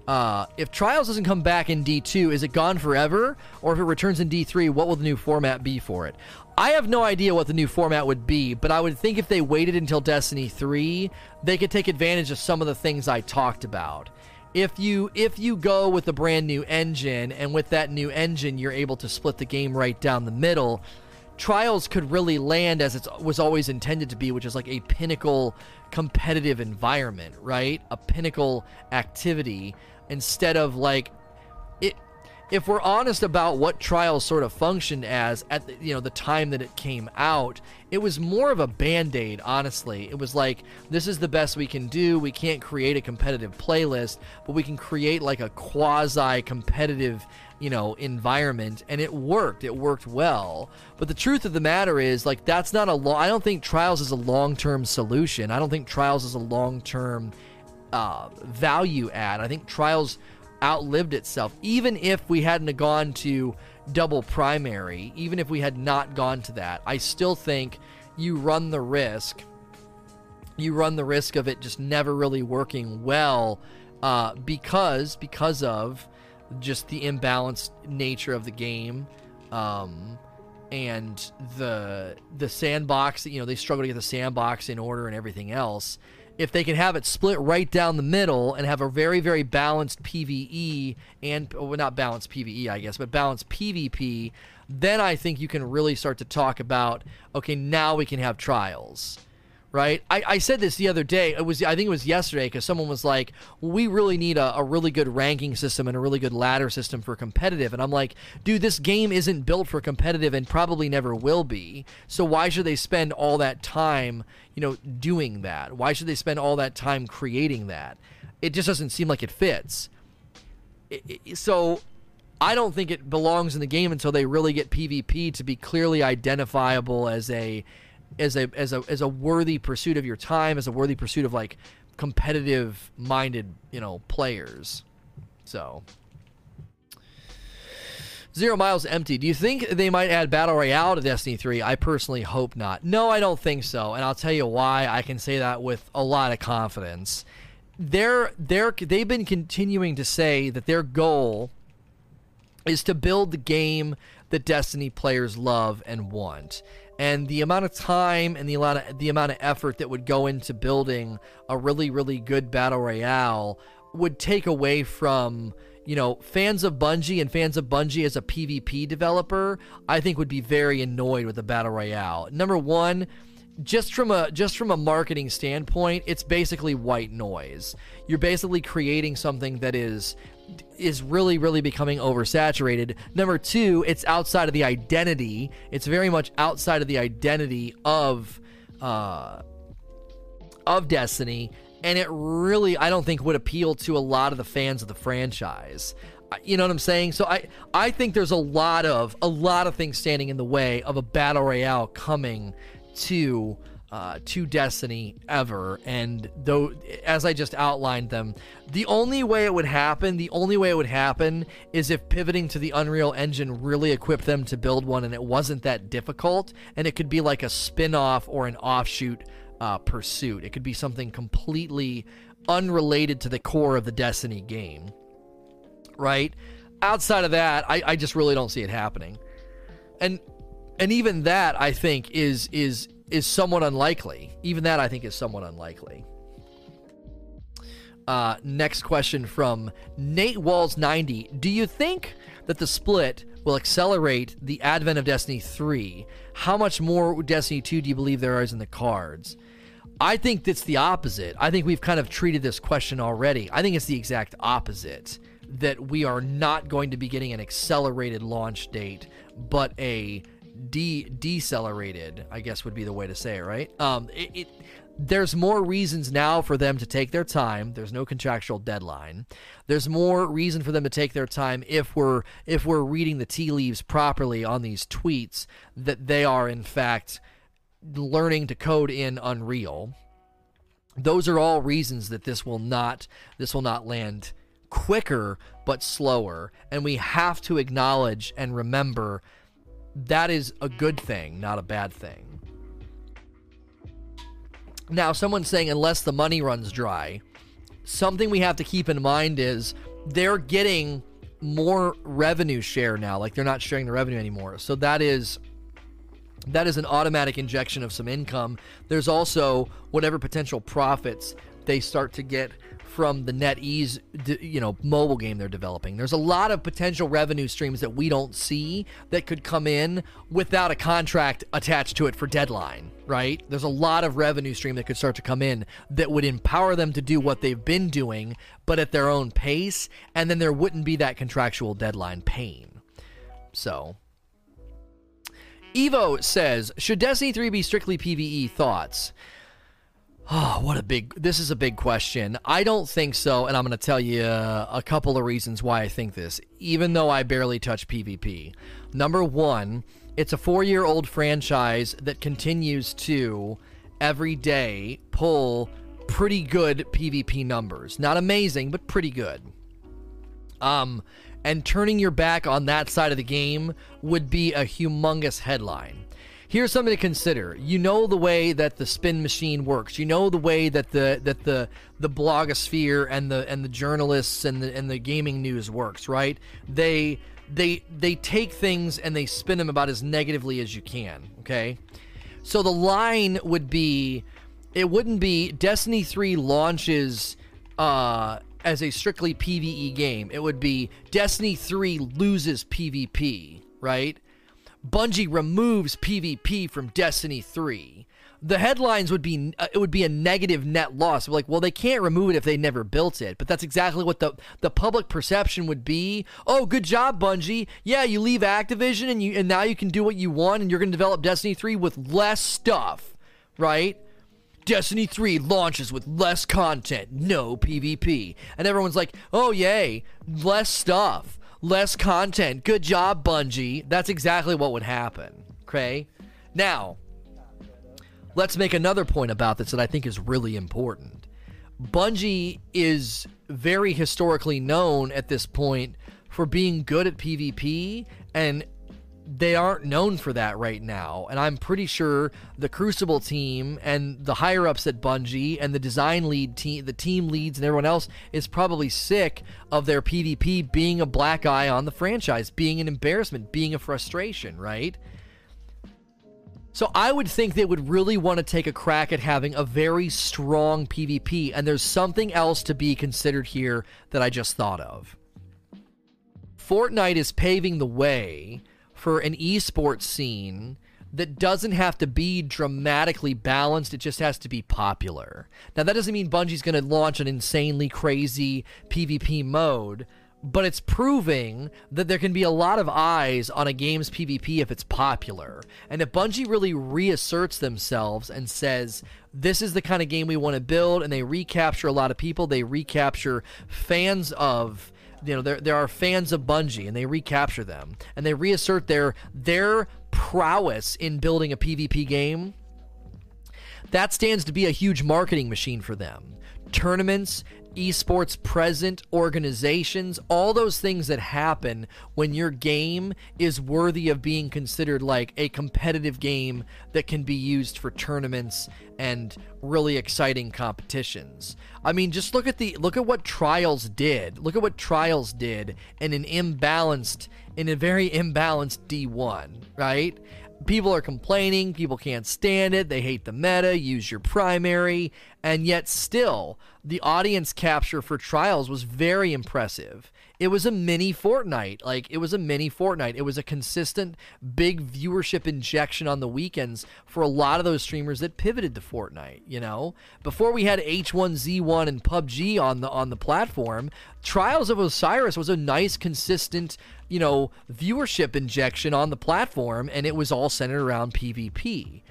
uh, if Trials doesn't come back in D2, is it gone forever? Or if it returns in D3, what will the new format be for it? I have no idea what the new format would be, but I would think if they waited until Destiny 3, they could take advantage of some of the things I talked about. If you if you go with a brand new engine and with that new engine you're able to split the game right down the middle, Trials could really land as it was always intended to be, which is like a pinnacle competitive environment, right? A pinnacle activity instead of like it if we're honest about what trials sort of functioned as at the, you know the time that it came out it was more of a band-aid honestly. It was like this is the best we can do. We can't create a competitive playlist but we can create like a quasi competitive you know environment and it worked. It worked well. But the truth of the matter is like that's not a long i don't think trials is a long-term solution. I don't think trials is a long-term uh, value add. I think Trials outlived itself. Even if we hadn't gone to double primary, even if we had not gone to that, I still think you run the risk. You run the risk of it just never really working well uh, because because of just the imbalanced nature of the game. Um, and the the sandbox you know they struggle to get the sandbox in order and everything else if they can have it split right down the middle and have a very very balanced PVE and well not balanced PVE I guess but balanced PvP then I think you can really start to talk about okay now we can have trials right? I, I said this the other day. It was I think it was yesterday because someone was like, "We really need a, a really good ranking system and a really good ladder system for competitive." And I'm like, "Dude, this game isn't built for competitive and probably never will be. So why should they spend all that time, you know, doing that? Why should they spend all that time creating that? It just doesn't seem like it fits." It, it, so I don't think it belongs in the game until they really get PvP to be clearly identifiable as a as a as a as a worthy pursuit of your time, as a worthy pursuit of like competitive minded, you know, players. So Zero miles empty. Do you think they might add battle royale to Destiny 3? I personally hope not. No, I don't think so, and I'll tell you why. I can say that with a lot of confidence. They're they're they've been continuing to say that their goal is to build the game that Destiny players love and want and the amount of time and the amount of the amount of effort that would go into building a really really good battle royale would take away from you know fans of Bungie and fans of Bungie as a PvP developer I think would be very annoyed with the battle royale. Number 1, just from a just from a marketing standpoint, it's basically white noise. You're basically creating something that is is really, really becoming oversaturated. Number two, it's outside of the identity. It's very much outside of the identity of uh, of Destiny, and it really, I don't think, would appeal to a lot of the fans of the franchise. You know what I'm saying? So I, I think there's a lot of a lot of things standing in the way of a battle royale coming to uh, to Destiny ever. And though, as I just outlined them, the only way it would happen, the only way it would happen is if pivoting to the Unreal Engine really equipped them to build one and it wasn't that difficult. And it could be like a spin off or an offshoot uh, pursuit. It could be something completely unrelated to the core of the Destiny game. Right? Outside of that, I, I just really don't see it happening. And and even that I think is is is somewhat unlikely. Even that, I think, is somewhat unlikely. Uh, next question from Nate Walls 90. Do you think that the split will accelerate the advent of Destiny 3? How much more Destiny 2 do you believe there is in the cards? I think it's the opposite. I think we've kind of treated this question already. I think it's the exact opposite that we are not going to be getting an accelerated launch date, but a de decelerated, I guess would be the way to say it, right? Um, it, it there's more reasons now for them to take their time. There's no contractual deadline. There's more reason for them to take their time if we're if we're reading the tea leaves properly on these tweets that they are in fact learning to code in Unreal. Those are all reasons that this will not this will not land quicker but slower and we have to acknowledge and remember that is a good thing, not a bad thing. Now, someone's saying unless the money runs dry, something we have to keep in mind is they're getting more revenue share now. Like they're not sharing the revenue anymore. So that is that is an automatic injection of some income. There's also whatever potential profits they start to get from the NetEase, you know, mobile game they're developing. There's a lot of potential revenue streams that we don't see that could come in without a contract attached to it for deadline, right? There's a lot of revenue stream that could start to come in that would empower them to do what they've been doing, but at their own pace, and then there wouldn't be that contractual deadline pain. So, Evo says, should Destiny 3 be strictly PvE? Thoughts? Oh, what a big. This is a big question. I don't think so, and I'm going to tell you a couple of reasons why I think this, even though I barely touch PvP. Number one, it's a four year old franchise that continues to every day pull pretty good PvP numbers. Not amazing, but pretty good. Um, and turning your back on that side of the game would be a humongous headline. Here's something to consider. You know the way that the spin machine works. You know the way that the that the the blogosphere and the and the journalists and the and the gaming news works, right? They they they take things and they spin them about as negatively as you can, okay? So the line would be it wouldn't be Destiny 3 launches uh as a strictly PvE game. It would be Destiny 3 loses PvP, right? Bungie removes PvP from Destiny 3. The headlines would be uh, it would be a negative net loss. Like, well, they can't remove it if they never built it. But that's exactly what the the public perception would be. Oh, good job, Bungie. Yeah, you leave Activision and you and now you can do what you want and you're going to develop Destiny 3 with less stuff, right? Destiny 3 launches with less content, no PvP. And everyone's like, oh, yay, less stuff, less content. Good job, Bungie. That's exactly what would happen. Okay? Now, let's make another point about this that I think is really important. Bungie is very historically known at this point for being good at PvP and they aren't known for that right now. And I'm pretty sure the Crucible team and the higher ups at Bungie and the design lead team, the team leads, and everyone else is probably sick of their PvP being a black eye on the franchise, being an embarrassment, being a frustration, right? So I would think they would really want to take a crack at having a very strong PvP. And there's something else to be considered here that I just thought of. Fortnite is paving the way for an esports scene that doesn't have to be dramatically balanced. It just has to be popular. Now, that doesn't mean Bungie's going to launch an insanely crazy PvP mode, but it's proving that there can be a lot of eyes on a game's PvP if it's popular. And if Bungie really reasserts themselves and says, this is the kind of game we want to build, and they recapture a lot of people, they recapture fans of you know there there are fans of Bungie and they recapture them and they reassert their their prowess in building a PvP game. That stands to be a huge marketing machine for them. Tournaments esports present organizations, all those things that happen when your game is worthy of being considered like a competitive game that can be used for tournaments and really exciting competitions. I mean, just look at the look at what Trials did. Look at what Trials did in an imbalanced in a very imbalanced D1, right? People are complaining, people can't stand it, they hate the meta, use your primary, and yet still, the audience capture for Trials was very impressive. It was a mini Fortnite. Like, it was a mini Fortnite. It was a consistent, big viewership injection on the weekends for a lot of those streamers that pivoted to Fortnite, you know? Before we had H1Z1 and PUBG on the on the platform, Trials of Osiris was a nice, consistent you know, viewership injection on the platform, and it was all centered around PvP.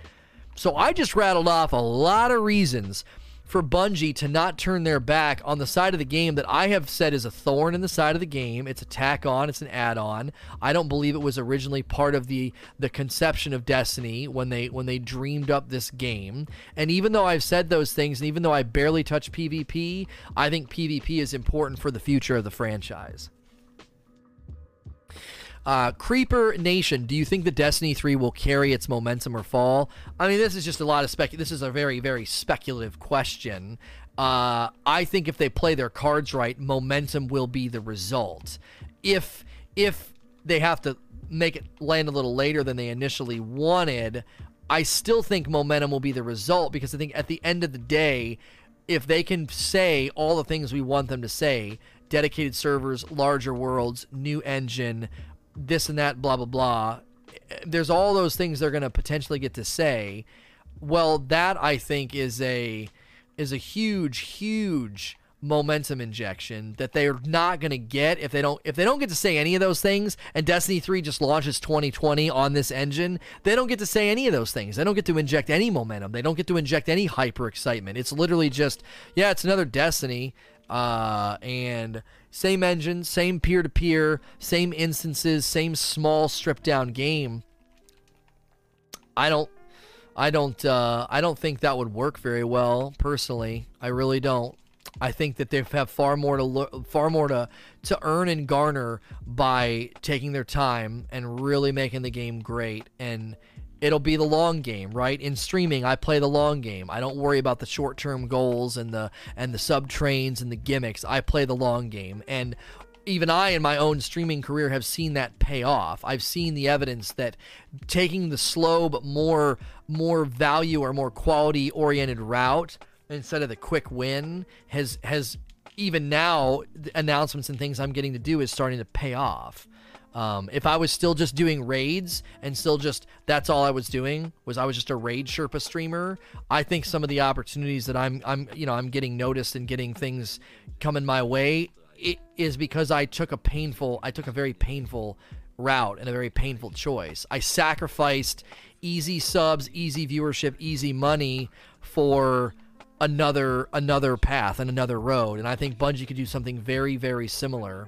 So I just rattled off a lot of reasons for Bungie to not turn their back on the side of the game that I have said is a thorn in the side of the game. It's a tack on, it's an add-on. I don't believe it was originally part of the the conception of Destiny when they when they dreamed up this game. And even though I've said those things and even though I barely touch PvP, I think PvP is important for the future of the franchise. Uh, Creeper Nation, do you think the Destiny 3 will carry its momentum or fall? I mean, this is just a lot of spec. This is a very, very speculative question. Uh, I think if they play their cards right, momentum will be the result. If if they have to make it land a little later than they initially wanted, I still think momentum will be the result because I think at the end of the day, if they can say all the things we want them to say, dedicated servers, larger worlds, new engine, this and that, blah blah blah. There's all those things they're going to potentially get to say. Well, that I think is a is a huge, huge momentum injection that they're not going to get if they don't if they don't get to say any of those things and Destiny 3 just launches 2020 on this engine they don't get to say any of those things they don't get to inject any momentum they don't get to inject any hyper excitement it's literally just yeah it's another Destiny uh, and same engine, same peer to peer, same instances, same small stripped down game. I don't I don't uh, I don't think that would work very well personally. I really don't. I think that they have far more to lo- far more to to earn and garner by taking their time and really making the game great and it'll be the long game, right? In streaming, I play the long game. I don't worry about the short-term goals and the and the sub trains and the gimmicks. I play the long game. And even I in my own streaming career have seen that pay off. I've seen the evidence that taking the slow but more more value or more quality oriented route instead of the quick win has has even now announcements and things I'm getting to do is starting to pay off. Um, if I was still just doing raids and still just that's all I was doing was I was just a raid Sherpa streamer, I think some of the opportunities that I'm I'm you know I'm getting noticed and getting things coming my way it is because I took a painful I took a very painful route and a very painful choice. I sacrificed easy subs, easy viewership, easy money for another another path and another road. And I think Bungie could do something very very similar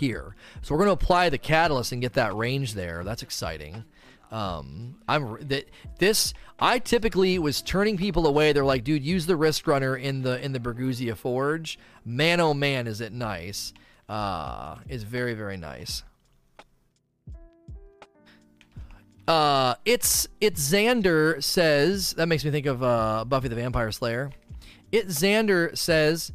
here. So we're going to apply the catalyst and get that range there. That's exciting. Um, I'm that this. I typically was turning people away. They're like, dude, use the Risk Runner in the in the Bergusia Forge. Man, oh man, is it nice? Uh, it's very very nice. Uh, it's it's Xander says that makes me think of uh, Buffy the Vampire Slayer. It Xander says,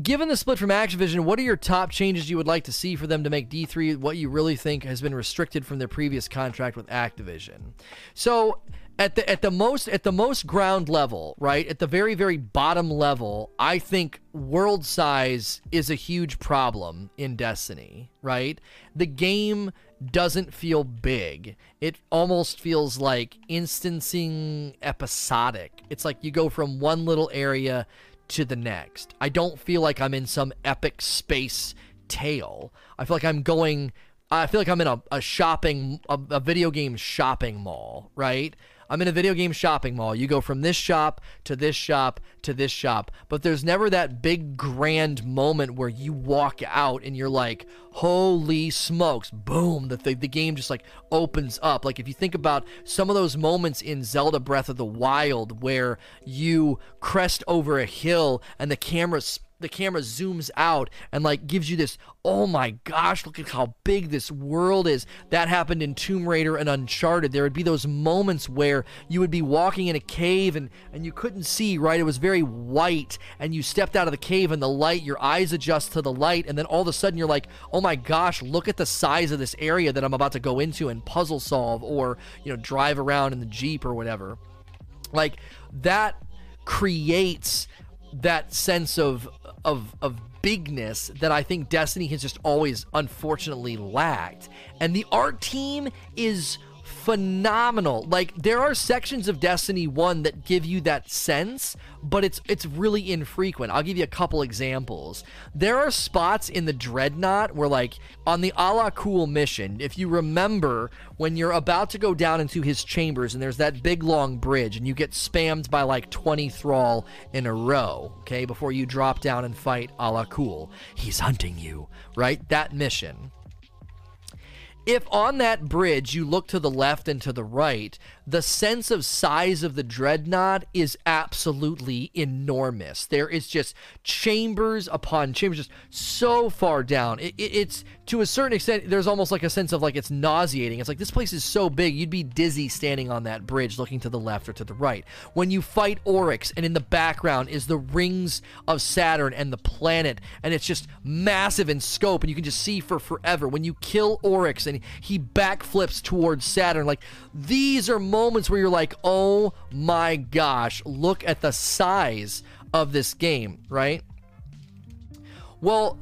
given the split from Activision, what are your top changes you would like to see for them to make D3 what you really think has been restricted from their previous contract with Activision? So at the at the most at the most ground level, right? At the very very bottom level, I think world size is a huge problem in Destiny, right? The game doesn't feel big. It almost feels like instancing episodic. It's like you go from one little area to the next. I don't feel like I'm in some epic space tale. I feel like I'm going I feel like I'm in a, a shopping a, a video game shopping mall, right? I'm in a video game shopping mall. You go from this shop to this shop to this shop, but there's never that big grand moment where you walk out and you're like, holy smokes, boom, the, the, the game just like opens up. Like if you think about some of those moments in Zelda Breath of the Wild where you crest over a hill and the camera the camera zooms out and like gives you this oh my gosh look at how big this world is. That happened in tomb raider and uncharted. There would be those moments where you would be walking in a cave and and you couldn't see right? It was very white and you stepped out of the cave and the light your eyes adjust to the light and then all of a sudden you're like oh my gosh look at the size of this area that i'm about to go into and puzzle solve or you know drive around in the jeep or whatever. Like that creates that sense of of of bigness that I think Destiny has just always unfortunately lacked. And the art team is phenomenal. Like there are sections of Destiny 1 that give you that sense, but it's it's really infrequent. I'll give you a couple examples. There are spots in the Dreadnought where like on the Alak-Hul mission, if you remember when you're about to go down into his chambers and there's that big long bridge and you get spammed by like 20 thrall in a row, okay, before you drop down and fight Alak-Hul. He's hunting you, right? That mission if on that bridge you look to the left and to the right, the sense of size of the dreadnought is absolutely enormous. There is just chambers upon chambers, just so far down. It, it, it's to a certain extent, there's almost like a sense of like it's nauseating. It's like this place is so big, you'd be dizzy standing on that bridge looking to the left or to the right. When you fight Oryx, and in the background is the rings of Saturn and the planet, and it's just massive in scope, and you can just see for forever. When you kill Oryx and he backflips towards Saturn, like these are moments where you're like, oh my gosh, look at the size of this game, right? Well,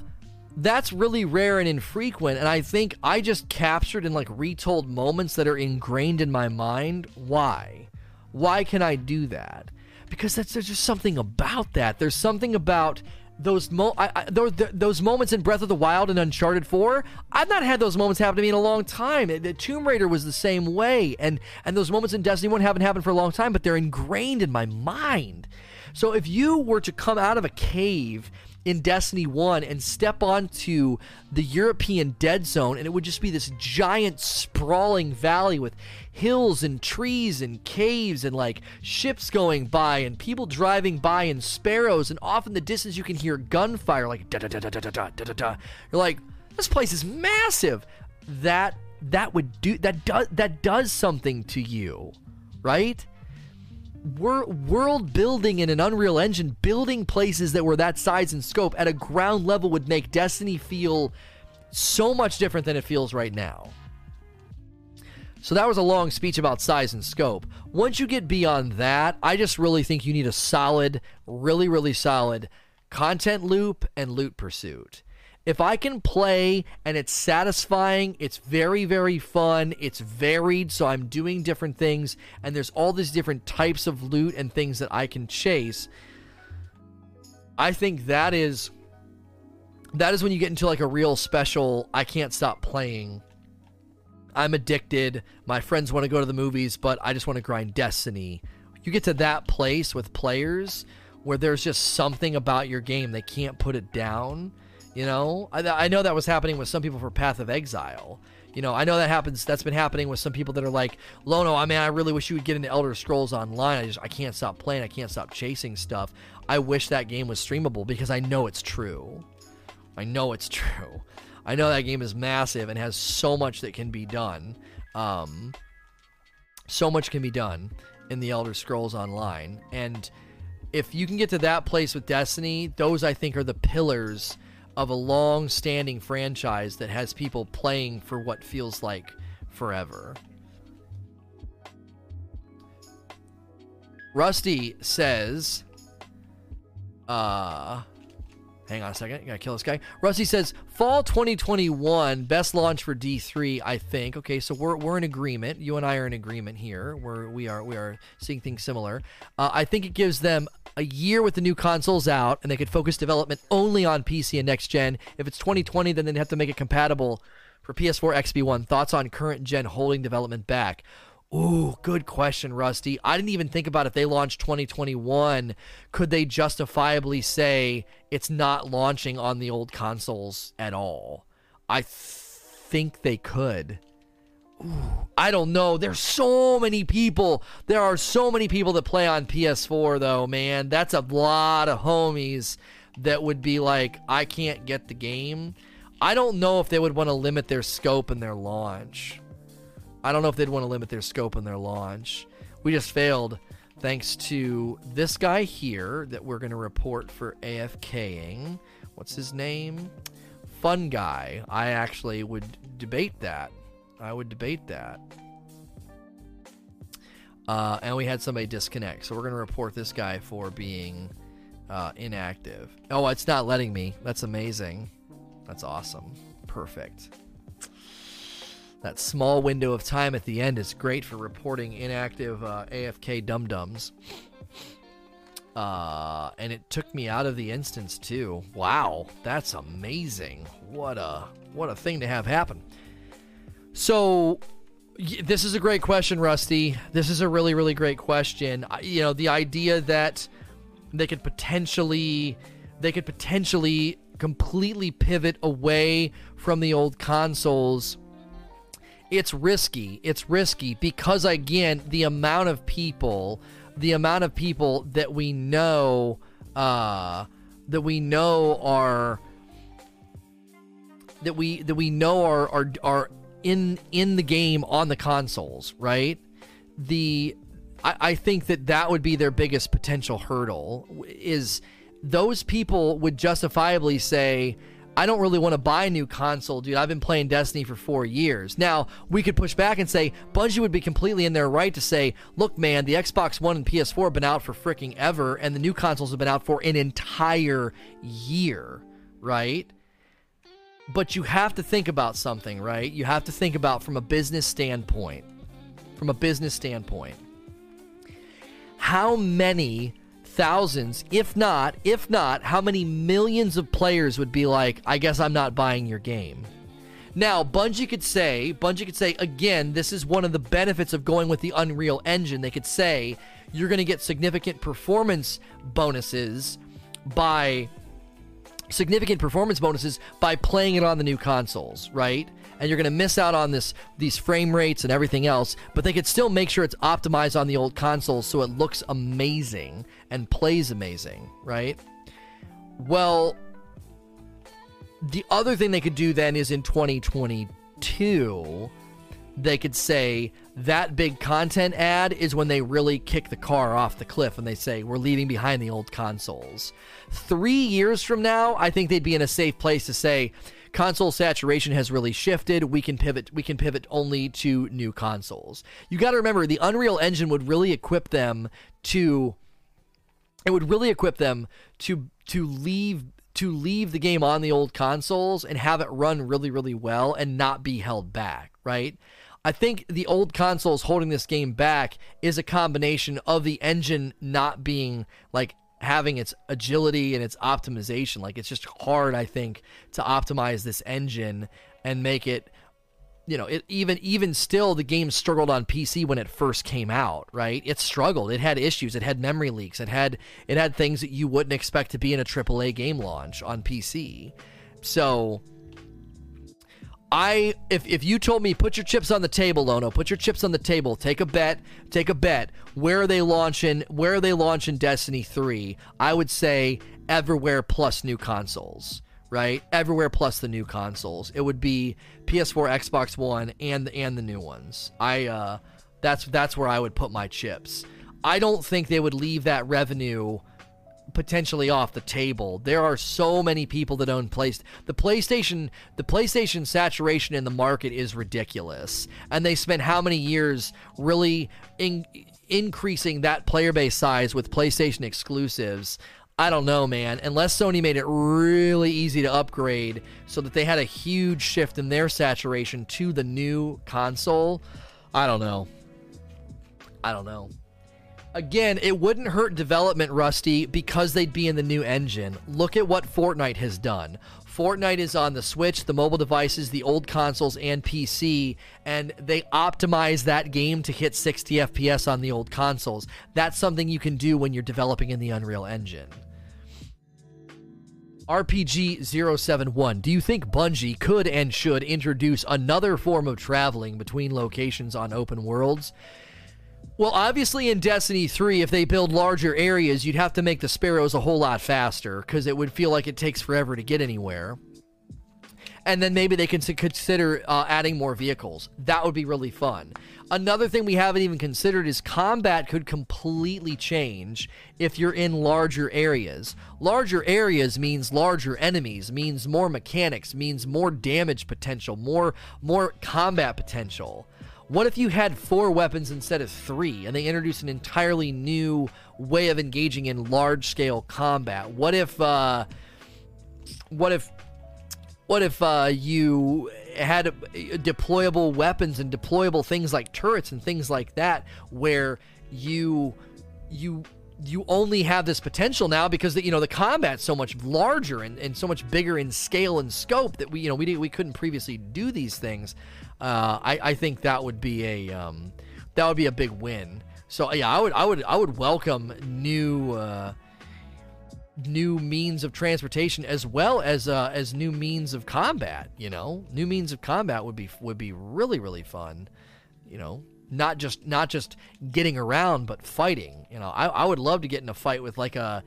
that's really rare and infrequent and i think i just captured and like retold moments that are ingrained in my mind. Why? Why can i do that? Because that's there's just something about that. There's something about those mo- I, I, those, those moments in Breath of the Wild and Uncharted 4, I've not had those moments happen to me in a long time. The Tomb Raider was the same way, and and those moments in Destiny 1 haven't happened for a long time, but they're ingrained in my mind. So if you were to come out of a cave in Destiny 1 and step onto the European dead zone, and it would just be this giant, sprawling valley with hills and trees and caves and like ships going by and people driving by and sparrows, and off in the distance you can hear gunfire like da da da da da da da da da. You're like, this place is massive. That that would do that does that does something to you, right? Wor- world building in an Unreal Engine, building places that were that size and scope at a ground level would make Destiny feel so much different than it feels right now. So that was a long speech about size and scope. Once you get beyond that, I just really think you need a solid, really, really solid content loop and loot pursuit if I can play and it's satisfying, it's very, very fun, it's varied, so I'm doing different things, and there's all these different types of loot and things that I can chase. I think that is that is when you get into like a real special I can't stop playing. I'm addicted. My friends want to go to the movies, but I just want to grind Destiny. You get to that place with players where there's just something about your game they can't put it down you know, I, I know that was happening with some people for Path of Exile. You know, I know that happens. That's been happening with some people that are like, Lono. I mean, I really wish you would get into Elder Scrolls Online. I just, I can't stop playing. I can't stop chasing stuff. I wish that game was streamable because I know it's true. I know it's true. I know that game is massive and has so much that can be done. Um, so much can be done in the Elder Scrolls Online, and if you can get to that place with Destiny, those I think are the pillars of a long standing franchise that has people playing for what feels like forever. Rusty says, uh, hang on a second. gotta kill this guy. Rusty says, fall 2021, best launch for D3, I think. Okay, so we're, we're in agreement. You and I are in agreement here. We're, we are, we are seeing things similar. Uh, I think it gives them a year with the new consoles out, and they could focus development only on PC and next gen. If it's 2020, then they'd have to make it compatible for PS4, XB One. Thoughts on current gen holding development back? Ooh, good question, Rusty. I didn't even think about if they launched 2021, could they justifiably say it's not launching on the old consoles at all? I th- think they could. Ooh, I don't know. There's so many people. There are so many people that play on PS4 though, man. That's a lot of homies that would be like, I can't get the game. I don't know if they would want to limit their scope and their launch. I don't know if they'd want to limit their scope and their launch. We just failed thanks to this guy here that we're going to report for AFKing. What's his name? Fun guy. I actually would debate that. I would debate that. Uh, and we had somebody disconnect. So we're going to report this guy for being uh, inactive. Oh, it's not letting me. That's amazing. That's awesome. Perfect. That small window of time at the end is great for reporting inactive uh, AFK dum dums. Uh, and it took me out of the instance too. Wow, that's amazing. What a what a thing to have happen. So this is a great question, Rusty. This is a really, really great question. You know, the idea that they could potentially they could potentially completely pivot away from the old consoles. It's risky. It's risky because again, the amount of people, the amount of people that we know uh that we know are that we that we know are are are in in the game on the consoles, right? The I, I think that that would be their biggest potential hurdle is those people would justifiably say, I don't really want to buy a new console, dude. I've been playing Destiny for four years. Now, we could push back and say Bungie would be completely in their right to say, look, man, the Xbox One and PS4 have been out for freaking ever, and the new consoles have been out for an entire year, right? But you have to think about something, right? You have to think about from a business standpoint. From a business standpoint. How many thousands, if not, if not, how many millions of players would be like, I guess I'm not buying your game? Now, Bungie could say, Bungie could say, again, this is one of the benefits of going with the Unreal Engine. They could say, you're going to get significant performance bonuses by significant performance bonuses by playing it on the new consoles, right? And you're going to miss out on this these frame rates and everything else, but they could still make sure it's optimized on the old consoles so it looks amazing and plays amazing, right? Well, the other thing they could do then is in 2022 they could say that big content ad is when they really kick the car off the cliff and they say we're leaving behind the old consoles. Three years from now, I think they'd be in a safe place to say console saturation has really shifted. We can pivot. We can pivot only to new consoles. You got to remember the Unreal Engine would really equip them to. It would really equip them to to leave to leave the game on the old consoles and have it run really really well and not be held back. Right. I think the old consoles holding this game back is a combination of the engine not being like having its agility and its optimization. Like it's just hard, I think, to optimize this engine and make it you know, it even even still the game struggled on PC when it first came out, right? It struggled. It had issues. It had memory leaks. It had it had things that you wouldn't expect to be in a AAA game launch on PC. So I if if you told me put your chips on the table, Lono, put your chips on the table, take a bet, take a bet. Where are they launching? Where are they launching Destiny 3? I would say everywhere plus new consoles, right? Everywhere plus the new consoles. It would be PS4, Xbox One, and and the new ones. I uh, that's that's where I would put my chips. I don't think they would leave that revenue potentially off the table. There are so many people that own place the PlayStation the PlayStation saturation in the market is ridiculous. And they spent how many years really in, increasing that player base size with PlayStation exclusives. I don't know, man. Unless Sony made it really easy to upgrade so that they had a huge shift in their saturation to the new console, I don't know. I don't know. Again, it wouldn't hurt development, Rusty, because they'd be in the new engine. Look at what Fortnite has done. Fortnite is on the Switch, the mobile devices, the old consoles, and PC, and they optimize that game to hit 60 FPS on the old consoles. That's something you can do when you're developing in the Unreal Engine. RPG071, do you think Bungie could and should introduce another form of traveling between locations on open worlds? Well, obviously in Destiny 3, if they build larger areas, you'd have to make the sparrows a whole lot faster because it would feel like it takes forever to get anywhere. And then maybe they can consider uh, adding more vehicles. That would be really fun. Another thing we haven't even considered is combat could completely change if you're in larger areas. Larger areas means larger enemies, means more mechanics, means more damage potential, more more combat potential. What if you had four weapons instead of three, and they introduced an entirely new way of engaging in large scale combat? What if, uh, what if, what if uh, you had deployable weapons and deployable things like turrets and things like that, where you you you only have this potential now because the, you know the combat's so much larger and, and so much bigger in scale and scope that we you know we we couldn't previously do these things. Uh, I I think that would be a um, that would be a big win. So yeah, I would I would I would welcome new uh, new means of transportation as well as uh, as new means of combat. You know, new means of combat would be would be really really fun. You know, not just not just getting around but fighting you know I, I would love to get in a fight with like a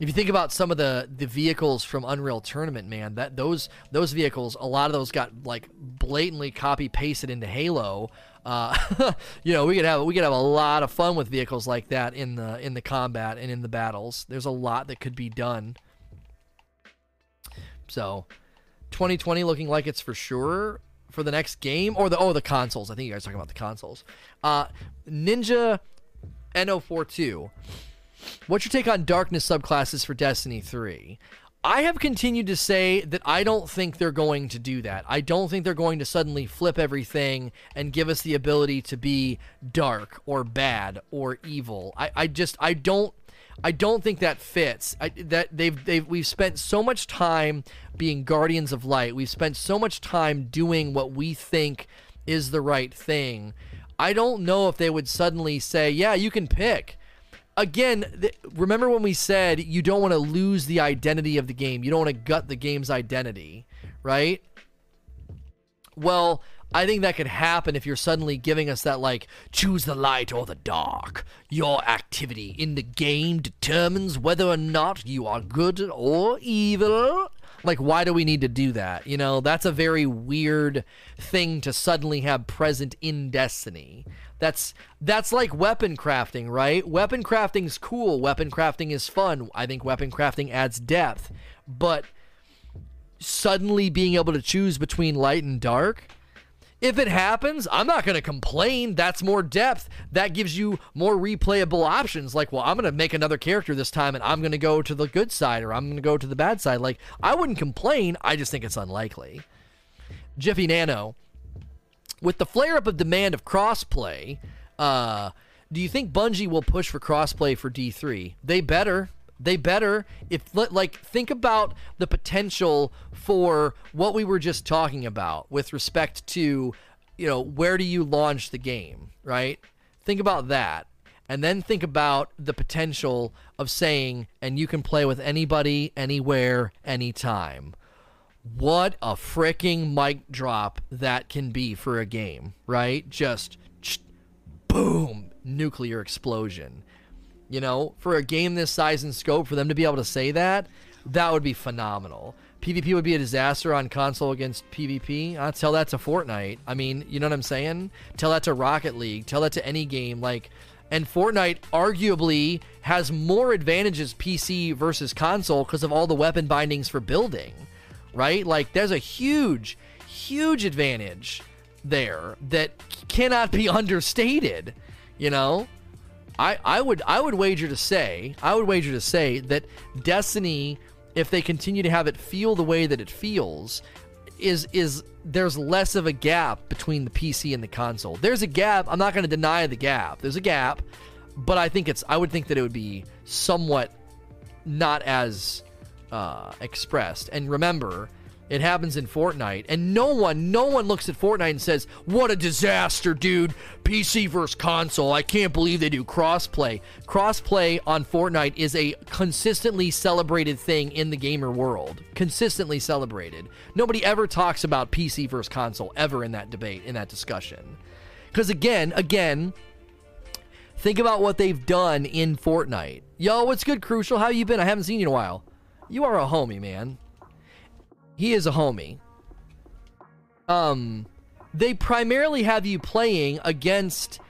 if you think about some of the the vehicles from Unreal Tournament man that those those vehicles a lot of those got like blatantly copy pasted into Halo uh, you know we could have we could have a lot of fun with vehicles like that in the in the combat and in the battles there's a lot that could be done so 2020 looking like it's for sure for the next game or the oh the consoles. I think you guys are talking about the consoles. Uh, Ninja NO42. What's your take on darkness subclasses for Destiny 3? I have continued to say that I don't think they're going to do that. I don't think they're going to suddenly flip everything and give us the ability to be dark or bad or evil. I, I just I don't I don't think that fits. I, that they've they've we've spent so much time being guardians of light. We've spent so much time doing what we think is the right thing. I don't know if they would suddenly say, "Yeah, you can pick." Again, th- remember when we said you don't want to lose the identity of the game, you don't want to gut the game's identity, right? Well, I think that could happen if you're suddenly giving us that, like, choose the light or the dark. Your activity in the game determines whether or not you are good or evil. Like, why do we need to do that? You know, that's a very weird thing to suddenly have present in Destiny. That's that's like weapon crafting, right? Weapon crafting's cool. Weapon crafting is fun. I think weapon crafting adds depth. But suddenly being able to choose between light and dark, if it happens, I'm not going to complain. That's more depth. That gives you more replayable options. Like, well, I'm going to make another character this time and I'm going to go to the good side or I'm going to go to the bad side. Like, I wouldn't complain. I just think it's unlikely. Jiffy Nano, with the flare up of demand of crossplay, uh, do you think Bungie will push for crossplay for D3? They better. They better if like think about the potential for what we were just talking about with respect to you know where do you launch the game, right? Think about that. And then think about the potential of saying and you can play with anybody anywhere anytime. What a freaking mic drop that can be for a game, right? Just boom, nuclear explosion. You know, for a game this size and scope, for them to be able to say that, that would be phenomenal. PvP would be a disaster on console against PvP. I'll tell that to Fortnite. I mean, you know what I'm saying? Tell that to Rocket League. Tell that to any game. Like, and Fortnite arguably has more advantages PC versus console because of all the weapon bindings for building, right? Like, there's a huge, huge advantage there that cannot be understated, you know? I, I would I would wager to say I would wager to say that Destiny, if they continue to have it feel the way that it feels, is is there's less of a gap between the PC and the console. There's a gap. I'm not going to deny the gap. There's a gap, but I think it's I would think that it would be somewhat not as uh, expressed. And remember, it happens in Fortnite, and no one, no one looks at Fortnite and says, "What a disaster, dude! PC versus console. I can't believe they do crossplay." Crossplay on Fortnite is a consistently celebrated thing in the gamer world. Consistently celebrated. Nobody ever talks about PC versus console ever in that debate, in that discussion. Because again, again, think about what they've done in Fortnite. Yo, what's good, Crucial? How you been? I haven't seen you in a while. You are a homie, man he is a homie. Um, they primarily have you playing against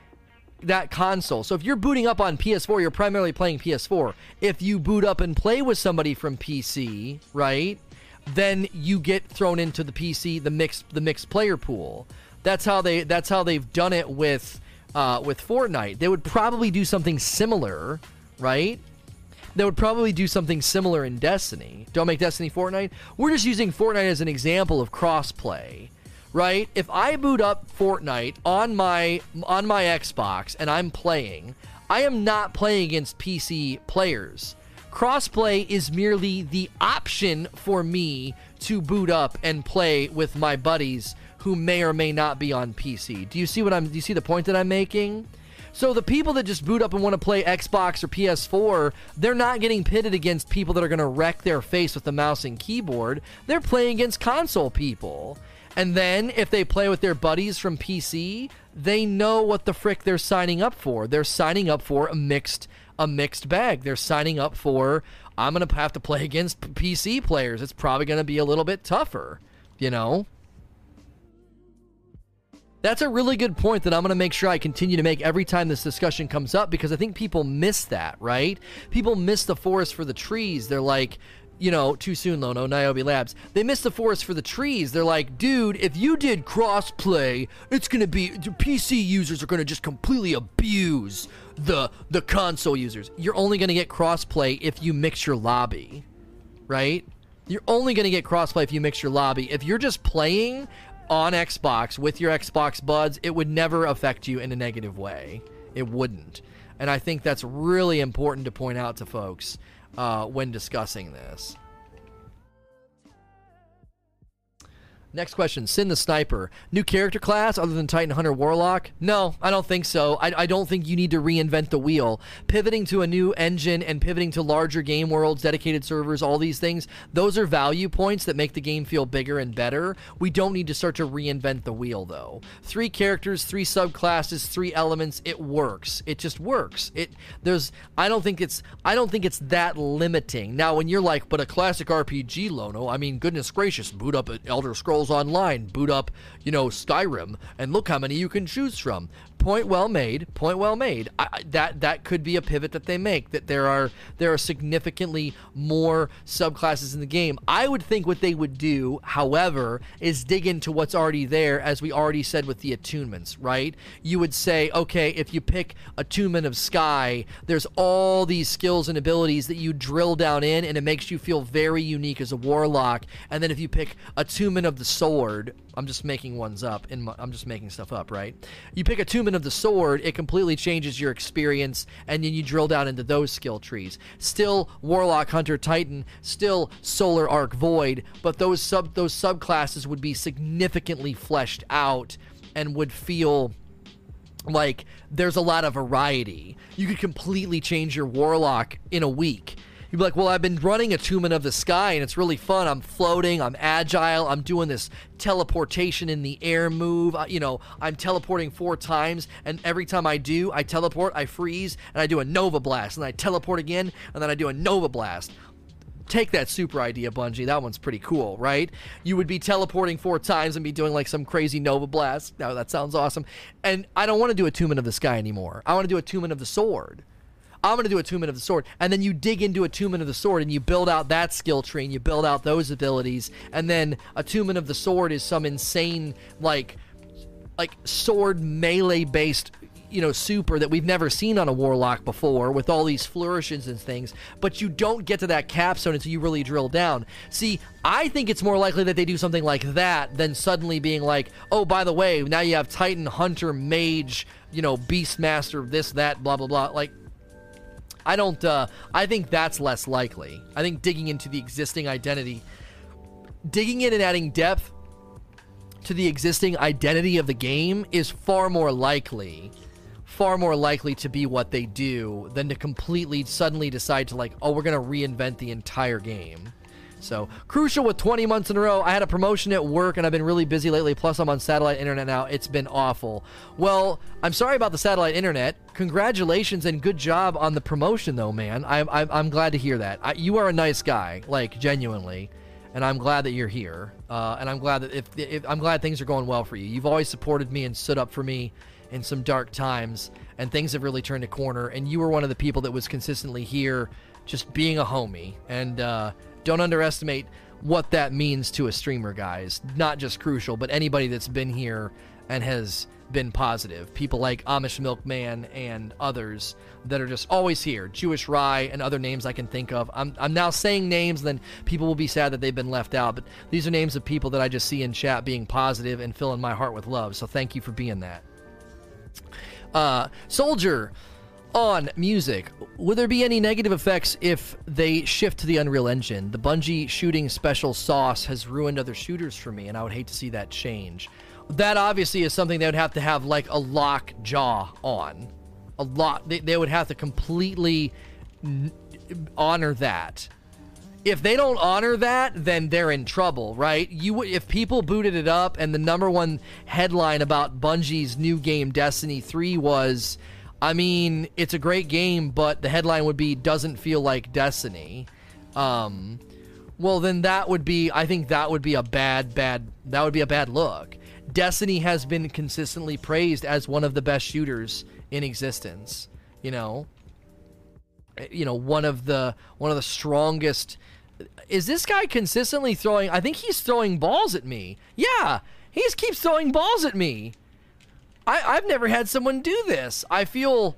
that console. So if you're booting up on PS4, you're primarily playing PS4. If you boot up and play with somebody from PC, right? Then you get thrown into the PC, the mixed the mixed player pool. That's how they that's how they've done it with uh, with Fortnite. They would probably do something similar, right? That would probably do something similar in Destiny. Don't make Destiny Fortnite. We're just using Fortnite as an example of crossplay, right? If I boot up Fortnite on my on my Xbox and I'm playing, I am not playing against PC players. Crossplay is merely the option for me to boot up and play with my buddies who may or may not be on PC. Do you see what I'm do you see the point that I'm making? So the people that just boot up and want to play Xbox or PS4, they're not getting pitted against people that are going to wreck their face with the mouse and keyboard. They're playing against console people. And then if they play with their buddies from PC, they know what the frick they're signing up for. They're signing up for a mixed a mixed bag. They're signing up for I'm going to have to play against PC players. It's probably going to be a little bit tougher, you know? That's a really good point that I'm going to make sure I continue to make every time this discussion comes up because I think people miss that, right? People miss the forest for the trees. They're like, you know, too soon, Lono, Niobe Labs. They miss the forest for the trees. They're like, dude, if you did crossplay, it's gonna be PC users are gonna just completely abuse the the console users. You're only gonna get crossplay if you mix your lobby, right? You're only gonna get crossplay if you mix your lobby. If you're just playing on Xbox with your Xbox buds, it would never affect you in a negative way. It wouldn't. And I think that's really important to point out to folks uh, when discussing this. Next question. Sin the Sniper. New character class other than Titan Hunter Warlock? No, I don't think so. I, I don't think you need to reinvent the wheel. Pivoting to a new engine and pivoting to larger game worlds, dedicated servers, all these things, those are value points that make the game feel bigger and better. We don't need to start to reinvent the wheel, though. Three characters, three subclasses, three elements. It works. It just works. It there's. I don't think it's. I don't think it's that limiting. Now, when you're like, but a classic RPG, Lono. I mean, goodness gracious, boot up an Elder Scrolls Online, boot up, you know, Skyrim, and look how many you can choose from. Point well made. Point well made. I, that that could be a pivot that they make. That there are there are significantly more subclasses in the game. I would think what they would do, however, is dig into what's already there, as we already said with the attunements. Right? You would say, okay, if you pick attunement of Sky, there's all these skills and abilities that you drill down in, and it makes you feel very unique as a warlock. And then if you pick attunement of the sword, I'm just making ones up. My, I'm just making stuff up, right? You pick attunement of the sword, it completely changes your experience, and then you drill down into those skill trees. Still Warlock, Hunter, Titan, still Solar Arc, Void, but those sub those subclasses would be significantly fleshed out and would feel like there's a lot of variety. You could completely change your Warlock in a week You'd be like, well, I've been running Attunement of the Sky and it's really fun. I'm floating, I'm agile, I'm doing this teleportation in the air move. You know, I'm teleporting four times, and every time I do, I teleport, I freeze, and I do a Nova Blast, and I teleport again, and then I do a Nova Blast take that super idea, Bungie. That one's pretty cool, right? You would be teleporting four times and be doing like some crazy Nova Blast. Now that sounds awesome. And I don't want to do a Attunement of the Sky anymore. I want to do a Attunement of the Sword. I'm going to do attunement of the sword. And then you dig into attunement of the sword and you build out that skill tree and you build out those abilities. And then attunement of the sword is some insane, like, like sword melee based you know super that we've never seen on a warlock before with all these flourishes and things but you don't get to that capstone until you really drill down see i think it's more likely that they do something like that than suddenly being like oh by the way now you have titan hunter mage you know beastmaster this that blah blah blah like I don't. Uh, I think that's less likely. I think digging into the existing identity, digging in and adding depth to the existing identity of the game is far more likely, far more likely to be what they do than to completely suddenly decide to like, oh, we're gonna reinvent the entire game. So crucial with 20 months in a row. I had a promotion at work and I've been really busy lately. Plus, I'm on satellite internet now. It's been awful. Well, I'm sorry about the satellite internet. Congratulations and good job on the promotion, though, man. I'm, I'm, I'm glad to hear that. I, you are a nice guy, like genuinely, and I'm glad that you're here. Uh, and I'm glad that if, if I'm glad things are going well for you. You've always supported me and stood up for me in some dark times, and things have really turned a corner. And you were one of the people that was consistently here, just being a homie and. Uh, don't underestimate what that means to a streamer, guys. Not just crucial, but anybody that's been here and has been positive. People like Amish Milkman and others that are just always here. Jewish Rye and other names I can think of. I'm, I'm now saying names, then people will be sad that they've been left out. But these are names of people that I just see in chat being positive and filling my heart with love. So thank you for being that. Uh, Soldier on music. Would there be any negative effects if they shift to the Unreal Engine? The Bungie shooting special sauce has ruined other shooters for me, and I would hate to see that change. That obviously is something they would have to have like a lock jaw on. A lot. They, they would have to completely n- honor that. If they don't honor that, then they're in trouble, right? You if people booted it up and the number one headline about Bungie's new game Destiny 3 was I mean, it's a great game, but the headline would be doesn't feel like Destiny. Um, well, then that would be I think that would be a bad bad that would be a bad look. Destiny has been consistently praised as one of the best shooters in existence, you know. You know, one of the one of the strongest is this guy consistently throwing I think he's throwing balls at me. Yeah, he keeps throwing balls at me. I, I've never had someone do this. I feel,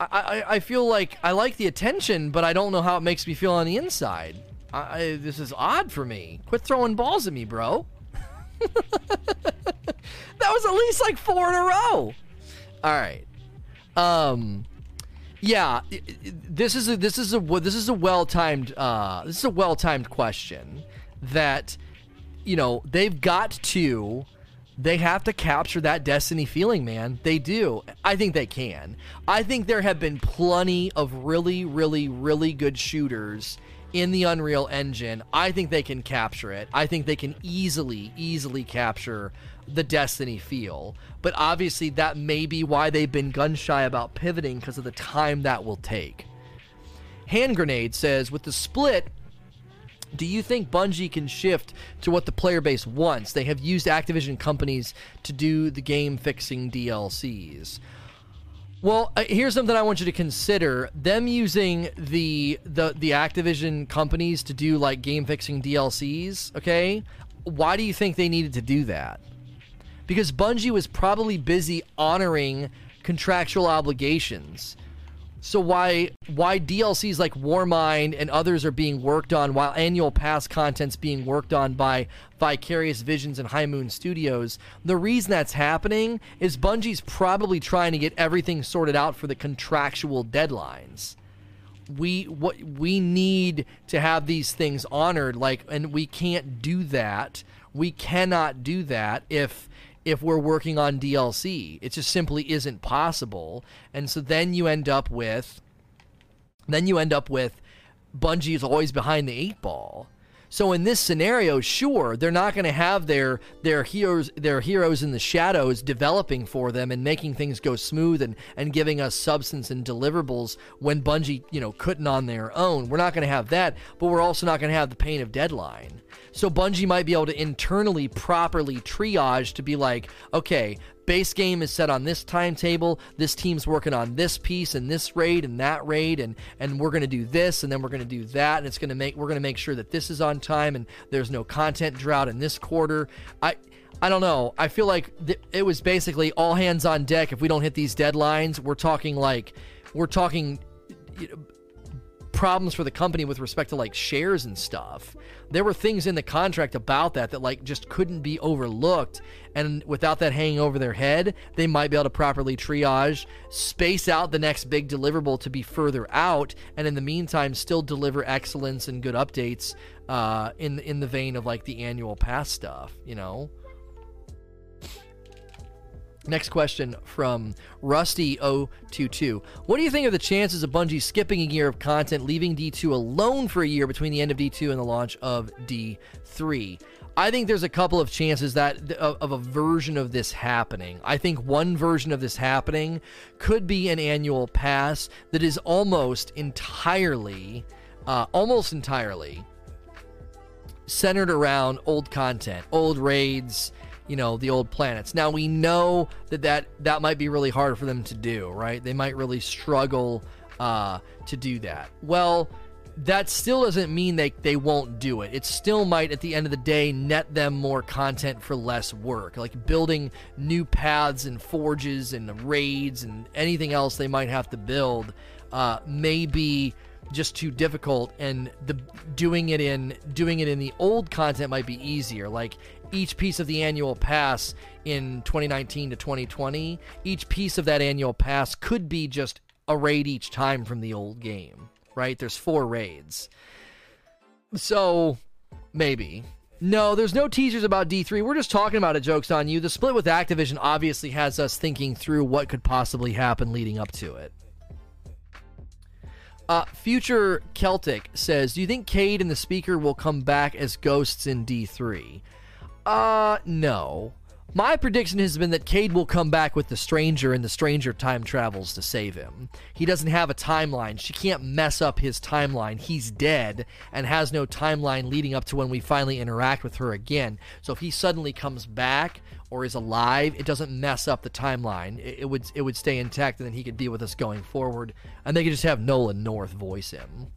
I, I, I feel like I like the attention, but I don't know how it makes me feel on the inside. I, I this is odd for me. Quit throwing balls at me, bro. that was at least like four in a row. All right. Um, yeah, this is a this is a this is a well timed uh this is a well timed question that you know, they've got to they have to capture that Destiny feeling, man. They do. I think they can. I think there have been plenty of really, really, really good shooters in the Unreal Engine. I think they can capture it. I think they can easily, easily capture the Destiny feel. But obviously, that may be why they've been gun shy about pivoting because of the time that will take. Hand Grenade says, with the split, do you think Bungie can shift to what the player base wants? They have used Activision companies to do the game fixing DLCs. Well, uh, here's something I want you to consider: them using the the the Activision companies to do like game fixing DLCs. Okay, why do you think they needed to do that? Because Bungie was probably busy honoring contractual obligations. So why why DLCs like Warmind and others are being worked on while annual pass content's being worked on by Vicarious Visions and High Moon Studios? The reason that's happening is Bungie's probably trying to get everything sorted out for the contractual deadlines. We what we need to have these things honored like and we can't do that. We cannot do that if if we're working on DLC. It just simply isn't possible. And so then you end up with then you end up with Bungie is always behind the eight ball. So in this scenario, sure, they're not going to have their their heroes their heroes in the shadows developing for them and making things go smooth and and giving us substance and deliverables when Bungie, you know, couldn't on their own. We're not going to have that, but we're also not going to have the pain of deadline. So Bungie might be able to internally properly triage to be like, okay, base game is set on this timetable. This team's working on this piece and this raid and that raid, and and we're gonna do this and then we're gonna do that, and it's gonna make we're gonna make sure that this is on time and there's no content drought in this quarter. I. I don't know. I feel like th- it was basically all hands on deck. If we don't hit these deadlines, we're talking like we're talking you know, problems for the company with respect to like shares and stuff. There were things in the contract about that that like just couldn't be overlooked. And without that hanging over their head, they might be able to properly triage, space out the next big deliverable to be further out, and in the meantime, still deliver excellence and good updates uh, in in the vein of like the annual pass stuff. You know. Next question from Rusty022. What do you think of the chances of Bungie skipping a year of content, leaving D2 alone for a year between the end of D2 and the launch of D3? I think there's a couple of chances that of, a version of this happening. I think one version of this happening could be an annual pass that is almost entirely, uh, almost entirely centered around old content, old raids, you know the old planets now we know that that that might be really hard for them to do right they might really struggle uh, to do that well that still doesn't mean they, they won't do it. It still might, at the end of the day, net them more content for less work. Like building new paths and forges and raids and anything else they might have to build uh, may be just too difficult and the doing it in doing it in the old content might be easier like each piece of the annual pass in 2019 to 2020, each piece of that annual pass could be just a raid each time from the old game, right? There's four raids. So, maybe. No, there's no teasers about D3. We're just talking about it, jokes on you. The split with Activision obviously has us thinking through what could possibly happen leading up to it. Uh, Future Celtic says, Do you think Cayde and the speaker will come back as ghosts in D3? Uh, no. My prediction has been that Cayde will come back with the stranger and the stranger time travels to save him. He doesn't have a timeline. She can't mess up his timeline. He's dead and has no timeline leading up to when we finally interact with her again. So if he suddenly comes back or is alive, it doesn't mess up the timeline. It, it would it would stay intact and then he could be with us going forward. And they could just have Nolan North voice him.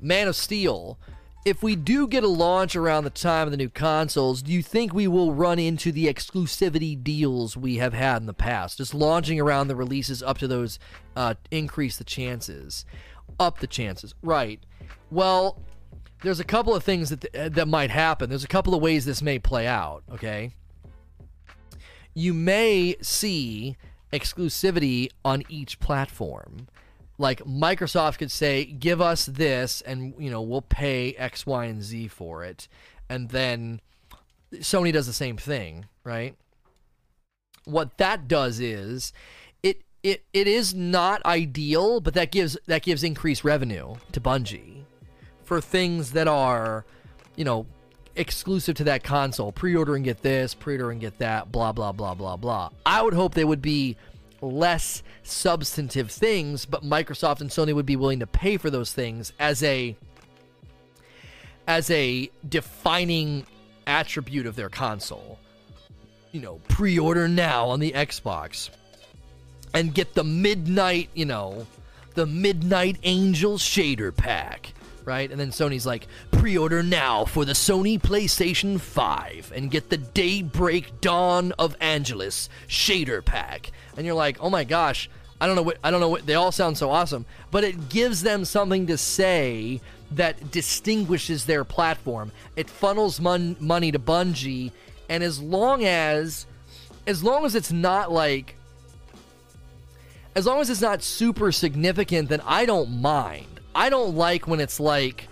Man of Steel if we do get a launch around the time of the new consoles, do you think we will run into the exclusivity deals we have had in the past? Just launching around the releases up to those uh, increase the chances, up the chances, right? Well, there's a couple of things that th- that might happen. There's a couple of ways this may play out. Okay, you may see exclusivity on each platform like Microsoft could say, "Give us this, and you know we'll pay X, Y, and Z for it," and then Sony does the same thing, right? What that does is it it it is not ideal, but that gives that gives increased revenue to Bungie for things that are, you know, exclusive to that console. Pre-order and get this, pre-order and get that, blah blah blah blah blah. I would hope they would be less substantive things, but Microsoft and Sony would be willing to pay for those things as a as a defining attribute of their console. You know, pre-order now on the Xbox and get the midnight, you know, the Midnight Angel shader pack right? And then Sony's like, pre order now for the Sony PlayStation 5 and get the Daybreak Dawn of Angelus shader pack. And you're like, oh my gosh, I don't know what, I don't know what, they all sound so awesome, but it gives them something to say that distinguishes their platform. It funnels mon- money to Bungie, and as long as, as long as it's not like, as long as it's not super significant, then I don't mind. I don't like when it's like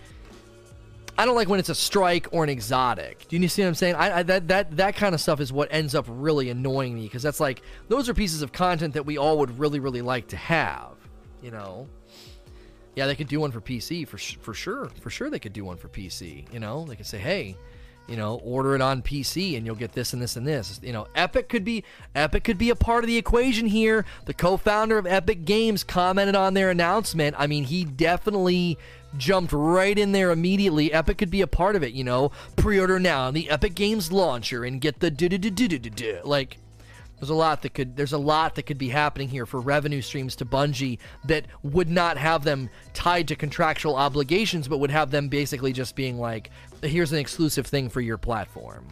I don't like when it's a strike or an exotic. Do you see what I'm saying? I, I, that that that kind of stuff is what ends up really annoying me because that's like those are pieces of content that we all would really really like to have. You know. Yeah, they could do one for PC for for sure. For sure, they could do one for PC. You know, they could say, "Hey, you know, order it on PC and you'll get this and this and this. You know, Epic could be Epic could be a part of the equation here. The co-founder of Epic Games commented on their announcement. I mean, he definitely jumped right in there immediately. Epic could be a part of it, you know. Pre-order now on the Epic Games launcher and get the like there's a lot that could there's a lot that could be happening here for revenue streams to Bungie that would not have them tied to contractual obligations, but would have them basically just being like, here's an exclusive thing for your platform.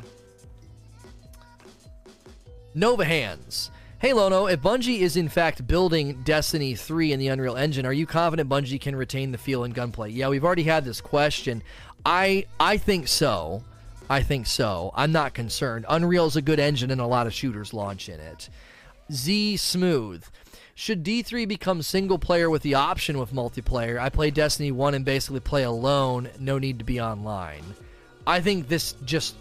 Nova Hands. Hey Lono, if Bungie is in fact building Destiny 3 in the Unreal Engine, are you confident Bungie can retain the feel and gunplay? Yeah, we've already had this question. I I think so. I think so. I'm not concerned. Unreal is a good engine and a lot of shooters launch in it. Z Smooth. Should D3 become single player with the option with multiplayer? I play Destiny 1 and basically play alone, no need to be online. I think this just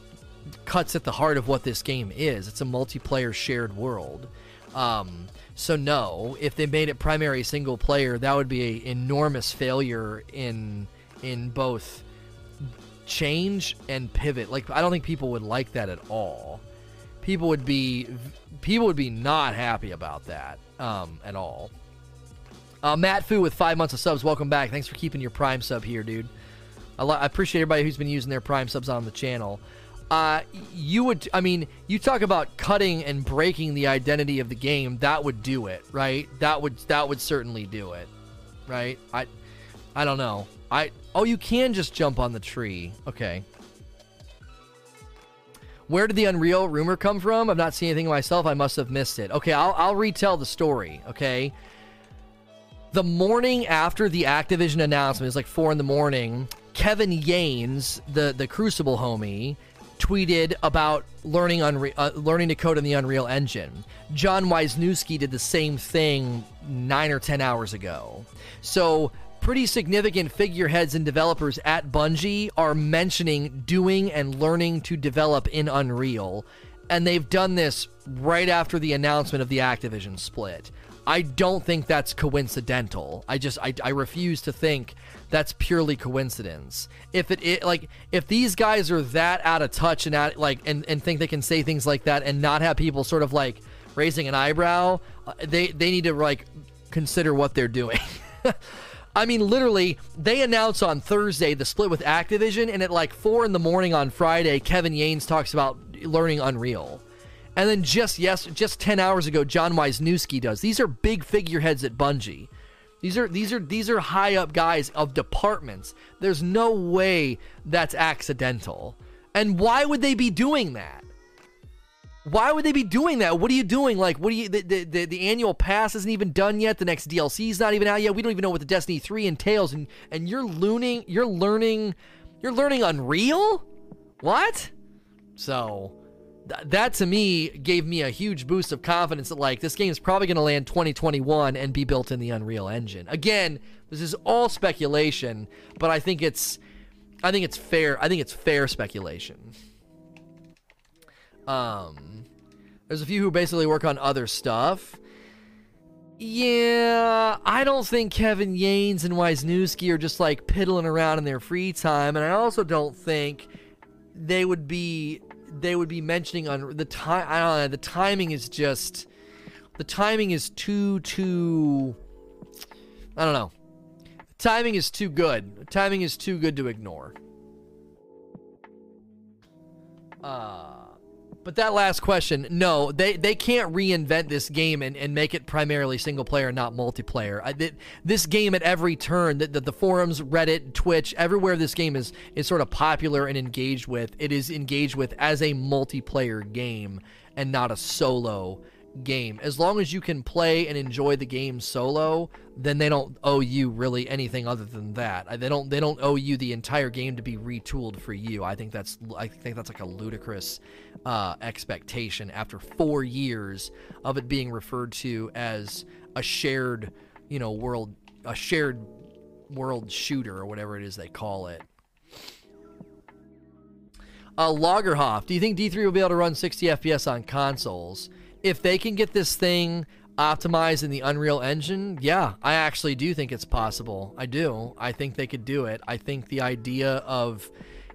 cuts at the heart of what this game is. It's a multiplayer shared world. Um, so no, if they made it primary single player, that would be an enormous failure in in both change and pivot. Like I don't think people would like that at all. People would be people would be not happy about that um, at all. Uh, Matt Fu with five months of subs. Welcome back. Thanks for keeping your Prime sub here, dude. I, lo- I appreciate everybody who's been using their Prime subs on the channel. Uh, you would, I mean, you talk about cutting and breaking the identity of the game. That would do it, right? That would that would certainly do it, right? I, I don't know. I oh, you can just jump on the tree. Okay. Where did the Unreal rumor come from? I've not seen anything myself. I must have missed it. Okay, I'll, I'll retell the story. Okay. The morning after the Activision announcement, is like four in the morning. Kevin Yanes, the the Crucible homie, tweeted about learning Unre- uh, learning to code in the Unreal Engine. Jon Weisnewski did the same thing nine or ten hours ago. So pretty significant figureheads and developers at Bungie are mentioning doing and learning to develop in Unreal. And they've done this right after the announcement of the Activision split. I don't think that's coincidental. I just I, I refuse to think that's purely coincidence. If it, it like if these guys are that out of touch and out like and, and think they can say things like that and not have people sort of like raising an eyebrow, uh, they they need to like consider what they're doing. I mean, literally, they announced on Thursday the split with Activision, and at like four in the morning on Friday, Kevin Yanes talks about learning Unreal. And then just yes, just ten hours ago, Jon Weisnewski does. These are big figureheads at Bungie. These are these are these are high up guys of departments. There's no way that's accidental. And why would they be doing that? Why would they be doing that? What are you doing? Like, what do you? The, the, the, the, annual pass isn't even done yet. The next DLC is not even out yet. We don't even know what the Destiny three entails, and and you're learning, you're learning, you're learning Unreal. What? So th- that to me gave me a huge boost of confidence that like this game is probably going to land 2021 and be built in the Unreal Engine. Again, this is all speculation, but I think it's I think it's fair. I think it's fair speculation. Um, there's a few who basically work on other stuff. Yeah, I don't think Kevin Yanes and Weisnewski are just like piddling around in their free time, and I also don't think they would be they would be mentioning on the time. I don't know. The timing is just the timing is too too. I don't know. timing is too good. timing is too good to ignore. Uh but that last question, no, they, they can't reinvent this game and, and make it primarily single player, not multiplayer. I, th- this game at every turn, that the, the, forums, Reddit, Twitch, everywhere this game is is sort of popular and engaged with, it is engaged with as a multiplayer game and not a solo game. As long as you can play and enjoy the game solo, then they don't owe you really anything other than that. They don't they don't owe you the entire game to be retooled for you. I think that's I think that's like a ludicrous uh, expectation after four years of it being referred to as a shared, you know, world a shared world shooter or whatever it is they call it. Uh, Lagerhoff, do you think D3 will be able to run 60 FPS on consoles? If they can get this thing optimized in the Unreal Engine, yeah, I actually do think it's possible. I do. I think they could do it. I think the idea of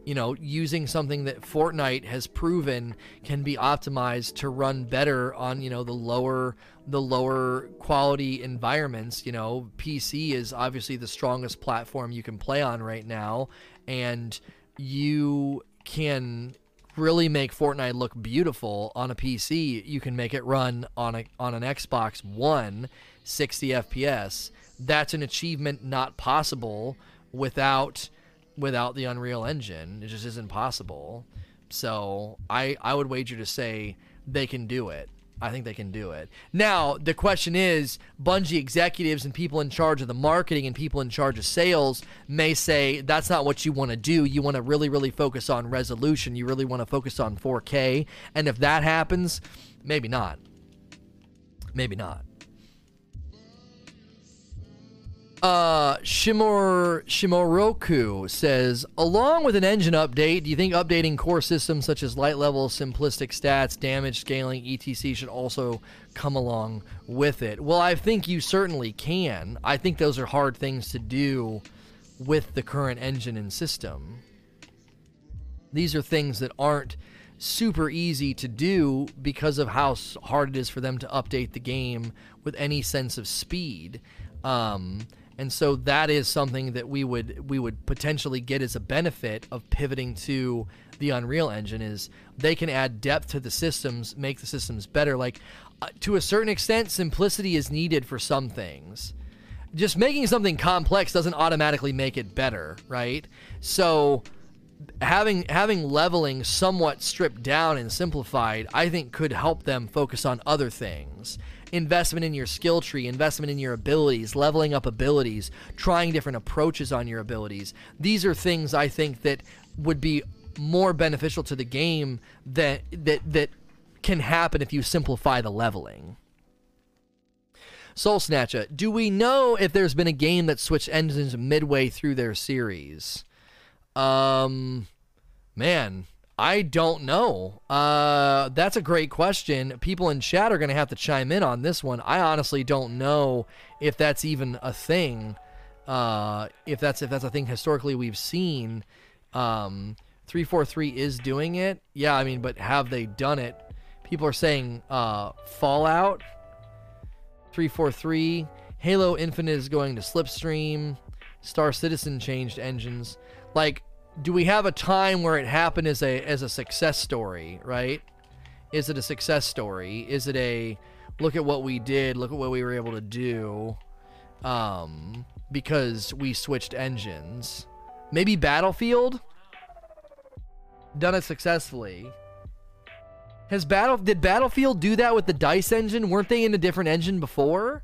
you know, using something that Fortnite has proven can be optimized to run better on, you know, the lower the lower quality environments, you know, PC is obviously the strongest platform you can play on right now and you can really make Fortnite look beautiful on a PC, you can make it run on a on an Xbox One 60 FPS. That's an achievement not possible without without the Unreal Engine. It just isn't possible. So I I would wager to say they can do it. I think they can do it. Now, the question is Bungie executives and people in charge of the marketing and people in charge of sales may say that's not what you want to do. You want to really, really focus on resolution. You really want to focus on 4K. And if that happens, maybe not. Maybe not. Uh, Shimor Shimoroku says, along with an engine update, do you think updating core systems such as light level, simplistic stats, damage scaling, etc. should also come along with it? Well, I think you certainly can. I think those are hard things to do with the current engine and system. These are things that aren't super easy to do because of how hard it is for them to update the game with any sense of speed. Um, and so that is something that we would we would potentially get as a benefit of pivoting to the Unreal Engine is they can add depth to the systems, make the systems better. Like uh, to a certain extent, simplicity is needed for some things. Just making something complex doesn't automatically make it better, right? So having having leveling somewhat stripped down and simplified, I think could help them focus on other things investment in your skill tree, investment in your abilities, leveling up abilities, trying different approaches on your abilities. These are things I think that would be more beneficial to the game that that that can happen if you simplify the leveling. Soul Snatcher, do we know if there's been a game that switched engines midway through their series? Um, man, I don't know. Uh, that's a great question. People in chat are going to have to chime in on this one. I honestly don't know if that's even a thing. Uh, if that's if that's a thing historically we've seen. Um, 343 is doing it. Yeah, I mean, but have they done it? People are saying uh, Fallout 343, Halo Infinite is going to Slipstream, Star Citizen changed engines. Like do we have a time where it happened as a as a success story, right? Is it a success story? Is it a look at what we did, look at what we were able to do um because we switched engines? Maybe Battlefield done it successfully. Has Battle did Battlefield do that with the Dice engine? Weren't they in a different engine before?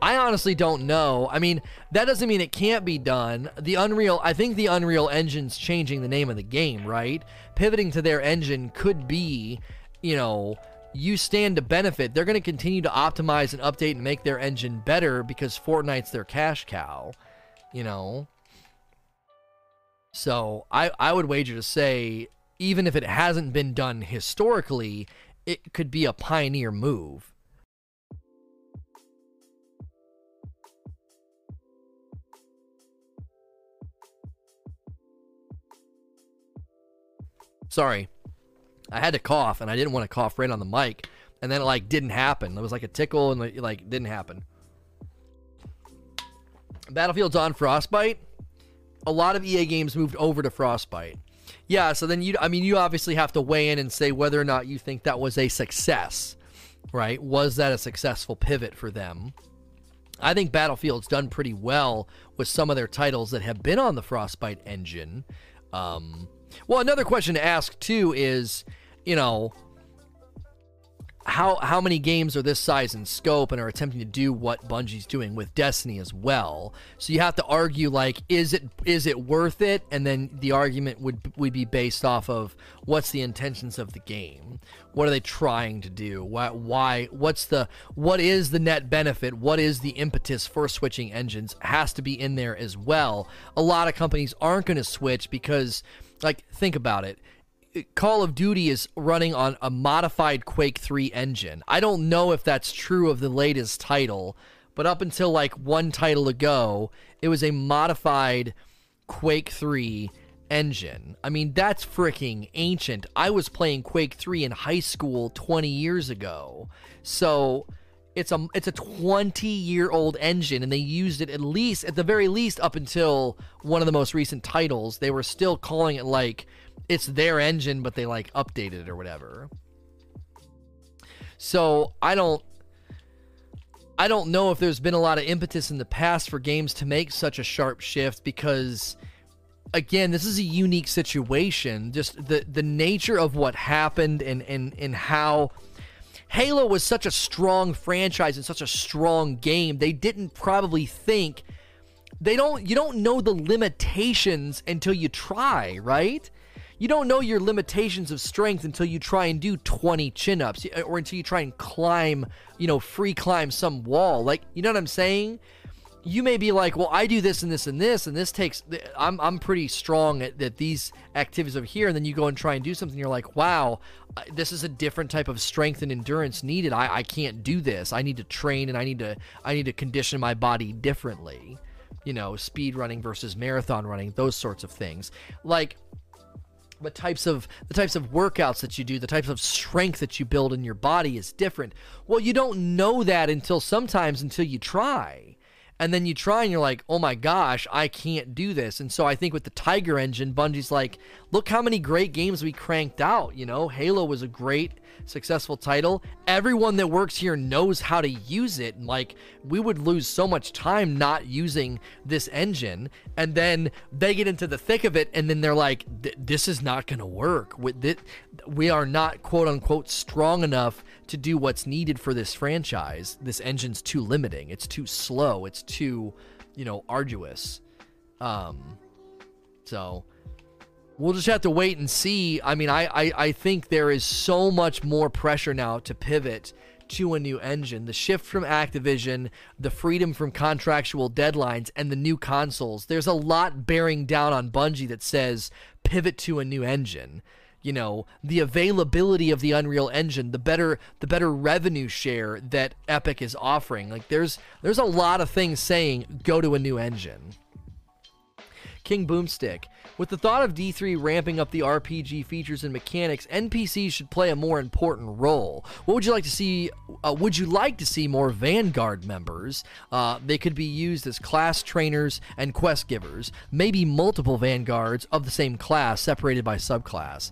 I honestly don't know. I mean, that doesn't mean it can't be done. The Unreal, I think the Unreal Engine's changing the name of the game, right? Pivoting to their engine could be, you know, you stand to benefit. They're going to continue to optimize and update and make their engine better because Fortnite's their cash cow, you know. So I, I would wager to say, even if it hasn't been done historically, it could be a pioneer move. Sorry. I had to cough and I didn't want to cough right on the mic. And then it like didn't happen. It was like a tickle and it like didn't happen. Battlefield's on Frostbite. A lot of EA games moved over to Frostbite. Yeah, so then you I mean you obviously have to weigh in and say whether or not you think that was a success. Right? Was that a successful pivot for them? I think Battlefield's done pretty well with some of their titles that have been on the Frostbite engine. Um, well, another question to ask too is, you know, how how many games are this size and scope and are attempting to do what Bungie's doing with Destiny as well? So you have to argue like, is it is it worth it? And then the argument would would be based off of what's the intentions of the game, what are they trying to do, why why what's the what is the net benefit, what is the impetus for switching engines has to be in there as well. A lot of companies aren't going to switch because like think about it Call of Duty is running on a modified Quake 3 engine. I don't know if that's true of the latest title, but up until like one title ago, it was a modified Quake 3 engine. I mean, that's freaking ancient. I was playing Quake 3 in high school 20 years ago. So, it's a it's a 20 year old engine and they used it at least at the very least up until one of the most recent titles. They were still calling it like it's their engine, but they like updated it or whatever. So I don't I don't know if there's been a lot of impetus in the past for games to make such a sharp shift because again, this is a unique situation. Just the the nature of what happened and and and how Halo was such a strong franchise and such a strong game. They didn't probably think they don't you don't know the limitations until you try, right? you don't know your limitations of strength until you try and do 20 chin ups or until you try and climb, you know, free climb some wall. Like, you know what I'm saying? You may be like, well, I do this and this and this, and this takes. I'm I'm pretty strong at, these activities over here, and then you go and try and do something. You're like, wow, this is a different type of strength and endurance needed. I, I can't do this. I need to train and I need to I need to condition my body differently. You know, speed running versus marathon running, those sorts of things. Like the types of the types of workouts that you do the types of strength that you build in your body is different well you don't know that until sometimes until you try and then you try and you're like oh my gosh i can't do this and so i think with the tiger engine bungie's like look how many great games we cranked out you know halo was a great successful title. Everyone that works here knows how to use it. Like, we would lose so much time not using this engine. And then they get into the thick of it, and then they're like, this is not going to work. We are not, quote unquote, strong enough to do what's needed for this franchise. This engine's too limiting. It's too slow. It's too, you know, arduous. Um, so we'll just have to wait and see. I mean, I, I, I think there is so much more pressure now to pivot to a new engine. The shift from Activision, the freedom from contractual deadlines, and the new consoles. There's a lot bearing down on Bungie that says pivot to a new engine. You know, the availability of the Unreal Engine, the better the better revenue share that Epic is offering. Like there's there's a lot of things saying go to a new engine. King Boomstick. With the thought of D3 ramping up the RPG features and mechanics, NPCs should play a more important role. What would you like to see? Uh, would you like to see more Vanguard members? Uh, they could be used as class trainers and quest givers, maybe multiple Vanguards of the same class separated by subclass.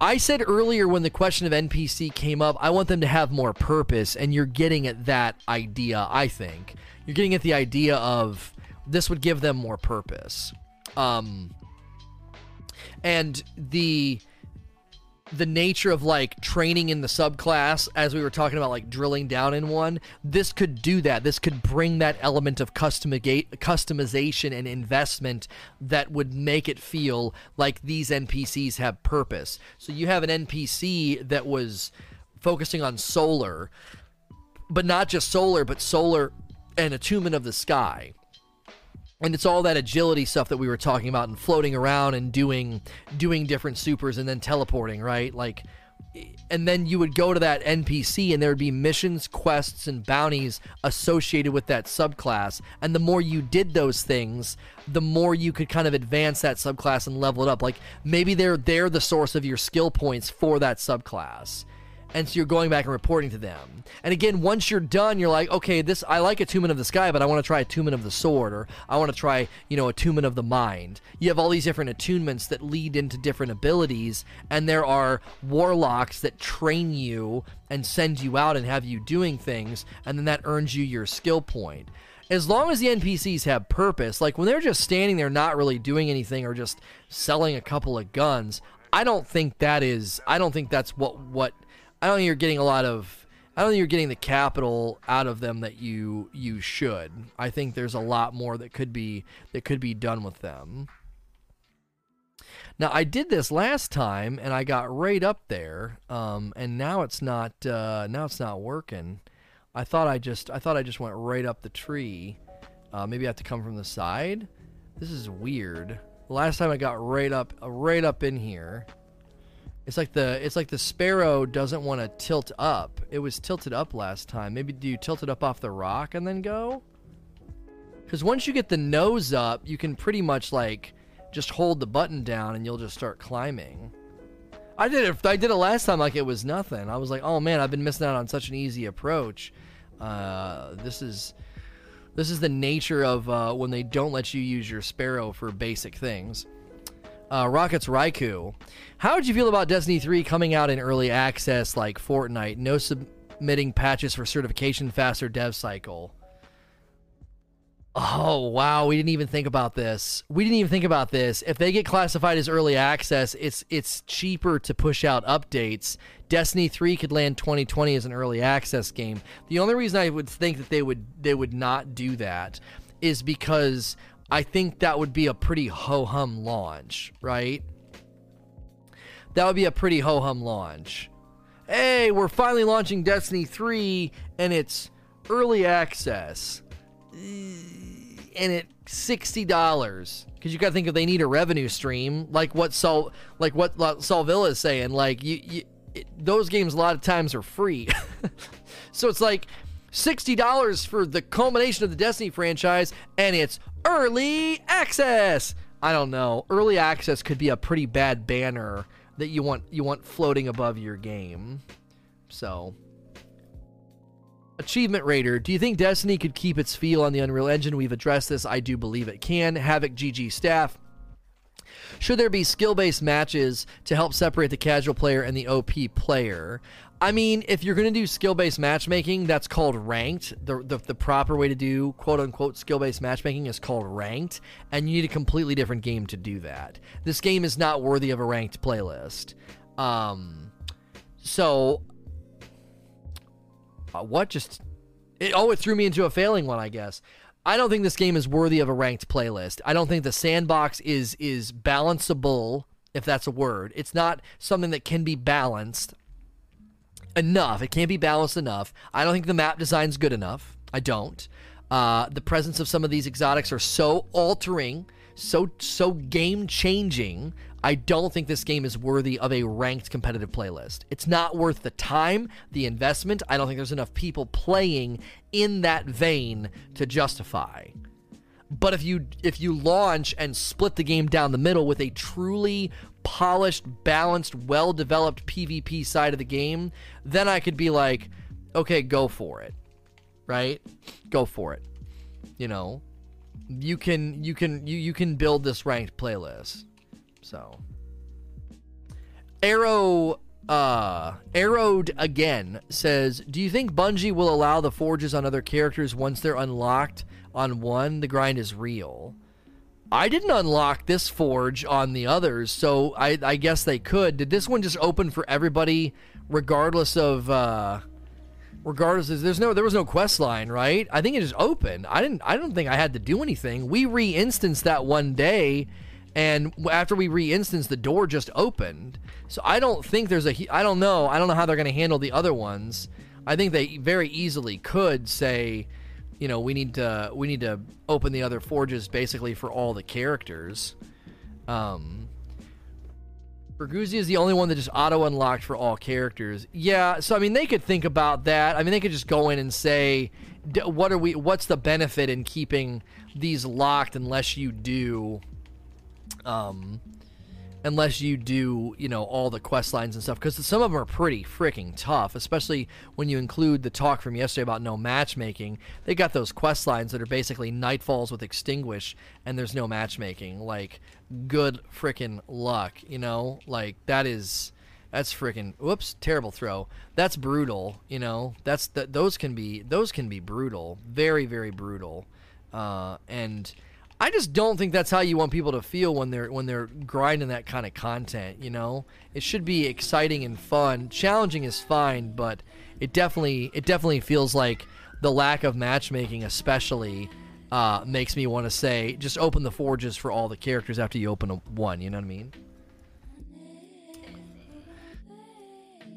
I said earlier when the question of NPC came up, I want them to have more purpose, and you're getting at that idea, I think. You're getting at the idea of this would give them more purpose. Um, and the the nature of like training in the subclass as we were talking about like drilling down in one this could do that. This could bring that element of customization and investment that would make it feel like these npcs have purpose. So you have an npc that was focusing on solar but not just solar but solar and attunement of the sky and it's all that agility stuff that we were talking about and floating around and doing doing different supers and then teleporting right? Like and then you would go to that npc and there would be missions quests and bounties associated with that subclass. And the more you did those things the more you could kind of advance that subclass and level it up. Like maybe they're they're the source of your skill points for that subclass and so you're going back and reporting to them. And again, once you're done, you're like, okay, this I like a Attunement of the Sky, but I want to try a Attunement of the Sword, or I want to try, you know, a Attunement of the Mind. You have all these different attunements that lead into different abilities, and there are warlocks that train you and send you out and have you doing things, and then that earns you your skill point. As long as the NPCs have purpose, like when they're just standing there not really doing anything or just selling a couple of guns, I don't think that is I don't think that's what what I don't think you're getting a lot of. I don't think you're getting the capital out of them that you you should. I think there's a lot more that could be that could be done with them. Now I did this last time and I got right up there, um, and now it's not uh, now it's not working. I thought I just I thought I just went right up the tree. Uh, maybe I have to come from the side. This is weird. Last time I got right up right up in here. It's like the it's like the sparrow doesn't want to tilt up. It was tilted up last time. Maybe do you tilt it up off the rock and then go? Because once you get the nose up, you can pretty much like just hold the button down and you'll just start climbing. I did it. I did it last time like it was nothing. I was like, oh man, I've been missing out on such an easy approach. Uh, this is this is the nature of uh, when they don't let you use your sparrow for basic things. Uh, Rockets Raikou. How would you feel about Destiny 3 coming out in early access like Fortnite? No submitting patches for certification, faster dev cycle. Oh, wow. We didn't even think about this. We didn't even think about this. If they get classified as early access, it's it's cheaper to push out updates. Destiny 3 could land 2020 as an early access game. The only reason I would think that they would they would not do that is because I think that would be a pretty ho hum launch, right? That would be a pretty ho hum launch. Hey, we're finally launching Destiny 3 and it's early access. And it's $60 because you got to think if they need a revenue stream like what Sol like what Solvilla is saying like you, you it, those games a lot of times are free. so it's like $60 for the culmination of the Destiny franchise and it's early access. I don't know. Early access could be a pretty bad banner that you want you want floating above your game. So, Achievement Raider, do you think Destiny could keep its feel on the Unreal Engine? We've addressed this. I do believe it can. Havoc GG staff. Should there be skill based matches to help separate the casual player and the OP player? I mean, if you're going to do skill based matchmaking, that's called ranked. The, the, the, proper way to do quote unquote skill based matchmaking is called ranked, and you need a completely different game to do that. This game is not worthy of a ranked playlist. Um, so, uh, what just. It, oh, it threw me into a failing one, I guess. I don't think this game is worthy of a ranked playlist. I don't think the sandbox is is balanceable, if that's a word. It's not something that can be balanced enough. It can't be balanced enough. I don't think the map design's good enough. I don't. Uh, the presence of some of these exotics are so altering, so so game changing. I don't think this game is worthy of a ranked competitive playlist. It's not worth the time, the investment. I don't think there's enough people playing in that vein to justify. But if you if you launch and split the game down the middle with a truly polished, balanced, well developed PvP side of the game, then I could be like, okay, go for it. Right? Go for it. You know, you can you can you, you can build this ranked playlist. So Arrow uh arrowed again says do you think bungie will allow the forges on other characters once they're unlocked on one the grind is real I didn't unlock this forge on the others, so I, I guess they could. Did this one just open for everybody, regardless of, uh, regardless of, there's no, there was no quest line, right? I think it just opened. I didn't, I don't think I had to do anything. We re-instanced that one day, and after we re-instanced, the door just opened. So I don't think there's a, I don't know, I don't know how they're going to handle the other ones. I think they very easily could say, you know, we need to we need to open the other forges basically for all the characters. Um, Bergusia is the only one that just auto unlocked for all characters. Yeah, so I mean they could think about that. I mean they could just go in and say, what are we? What's the benefit in keeping these locked unless you do, um, unless you do, you know, all the quest lines and stuff. Because some of them are pretty freaking tough, especially when you include the talk from yesterday about no matchmaking. They got those quest lines that are basically nightfalls with extinguish, and there's no matchmaking. Like, good freaking luck, you know? Like, that is. That's freaking whoops, terrible throw. That's brutal, you know. That's that those can be those can be brutal, very very brutal. Uh, and I just don't think that's how you want people to feel when they're when they're grinding that kind of content. You know, it should be exciting and fun. Challenging is fine, but it definitely it definitely feels like the lack of matchmaking, especially, uh, makes me want to say just open the forges for all the characters after you open one. You know what I mean?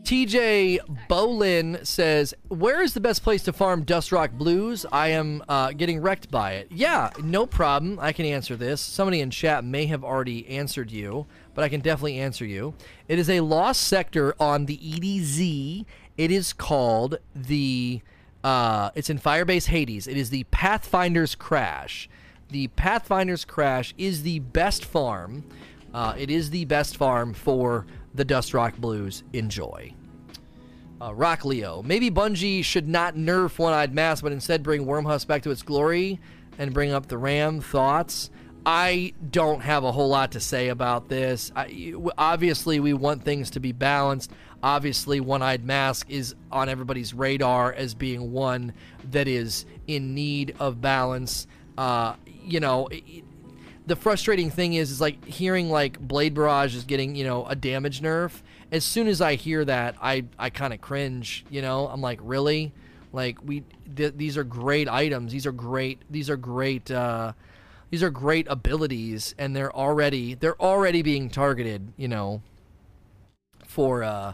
TJ Bolin says, Where is the best place to farm Dustrock Blues? I am uh, getting wrecked by it. Yeah, no problem. I can answer this. Somebody in chat may have already answered you, but I can definitely answer you. It is a lost sector on the EDZ. It is called the. Uh, it's in Firebase Hades. It is the Pathfinder's Crash. The Pathfinder's Crash is the best farm. Uh, it is the best farm for the Dustrock Blues. Enjoy. Uh, Rock Leo. Maybe Bungie should not nerf One Eyed Mask, but instead bring Wormhusk back to its glory and bring up the Ram. Thoughts? I don't have a whole lot to say about this. I, obviously, we want things to be balanced. Obviously, One Eyed Mask is on everybody's radar as being one that is in need of balance. Uh, you know, it, the frustrating thing is, is like hearing like Blade Barrage is getting you know a damage nerf. As soon as I hear that, I I kind of cringe. You know, I'm like, really? Like we th- these are great items. These are great. These are great. Uh, these are great abilities, and they're already they're already being targeted. You know, for uh,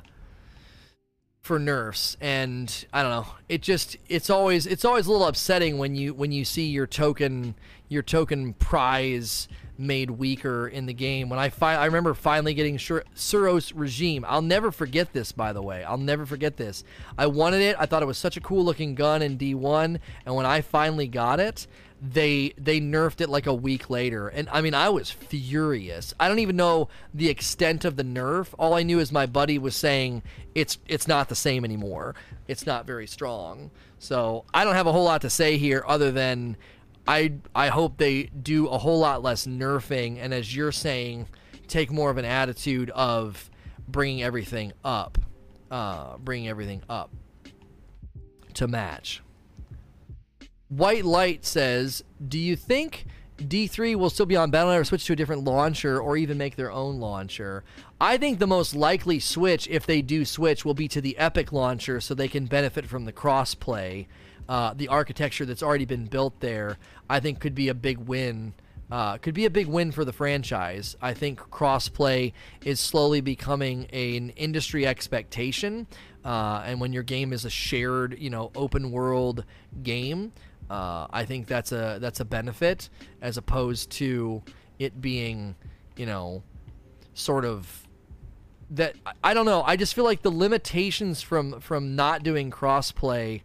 for nerfs and i don't know it just it's always it's always a little upsetting when you when you see your token your token prize made weaker in the game. When i fi- i remember finally getting Sur- regime. I'll never forget this by the way. I'll never forget this. I wanted it. I thought it was such a cool looking gun in d1 and when i finally got it they they nerfed it like a week later. And i mean i was furious. I don't even know the extent of the nerf. All i knew is my buddy was saying it's it's not the same anymore. It's not very strong. So i don't have a whole lot to say here other than i i hope they do a whole lot less nerfing and as you're saying take more of an attitude of bringing everything up uh bringing everything up to match White Light says, "Do you think D3 will still be on Battle.net or switch to a different launcher or even make their own launcher?" I think the most likely switch, if they do switch, will be to the Epic launcher so they can benefit from the crossplay. Uh, the architecture that's already been built there, I think, could be a big win. Uh, could be a big win for the franchise. I think crossplay is slowly becoming an industry expectation, uh, and when your game is a shared, you know, open world game, uh, I think that's a that's a benefit as opposed to it being, you know, sort of that I don't know. I just feel like the limitations from from not doing crossplay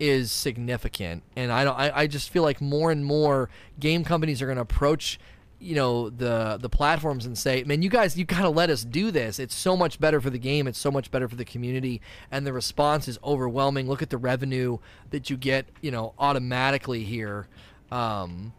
is significant, and I don't. I, I just feel like more and more game companies are going to approach you know the the platforms and say man you guys you gotta let us do this. It's so much better for the game. It's so much better for the community. And the response is overwhelming. Look at the revenue that you get you know automatically here. Um,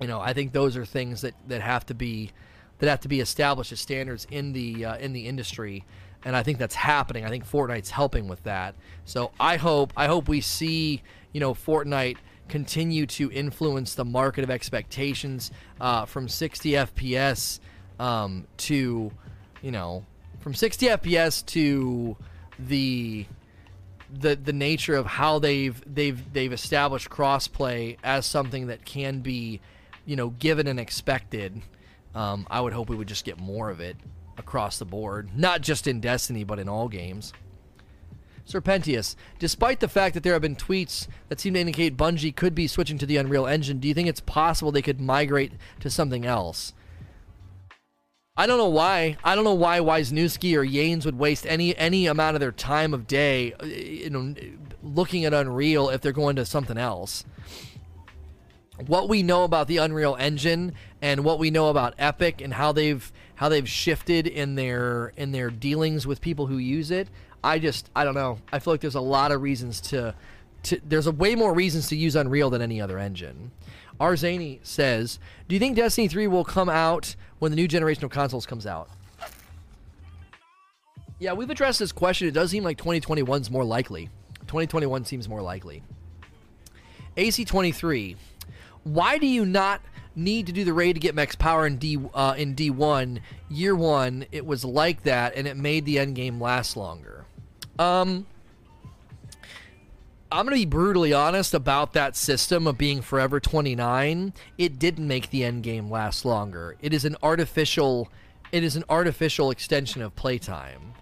you know i think those are things that that have to be that have to be established as standards in the uh, in the industry and i think that's happening. I think fortnite's helping with that. So i hope i hope we see you know fortnite continue to influence the market of expectations uh, from 60 FPS um, to, you know, from 60 FPS to the the the nature of how they've they've they've established crossplay as something that can be, you know, given and expected. Um, I would hope we would just get more of it across the board, not just in Destiny, but in all games. Serpentius, despite the fact that there have been tweets that seem to indicate Bungie could be switching to the Unreal Engine, do you think it's possible they could migrate to something else? I don't know why. I don't know why Weisnewski or Yanes would waste any any amount of their time of day, uh, you know, looking at Unreal if they're going to something else. What we know about the Unreal Engine and what we know about Epic and how they've how they've shifted in their in their dealings with people who use it, I just I don't know. I feel like there's a lot of reasons to, to there's a way more reasons to use Unreal than any other engine. Arzani says, "Do you think Destiny 3 will come out when the new generation of consoles comes out?" Yeah, we've addressed this question. It does seem like 2021 is more likely. 2021 seems more likely. AC23, why do you not need to do the raid to get max power in D uh, in D1 year one? It was like that, and it made the end game last longer. Um, I'm going to be brutally honest about that system of being forever 29. It didn't make the end game last longer. It is an artificial it is an artificial extension of playtime.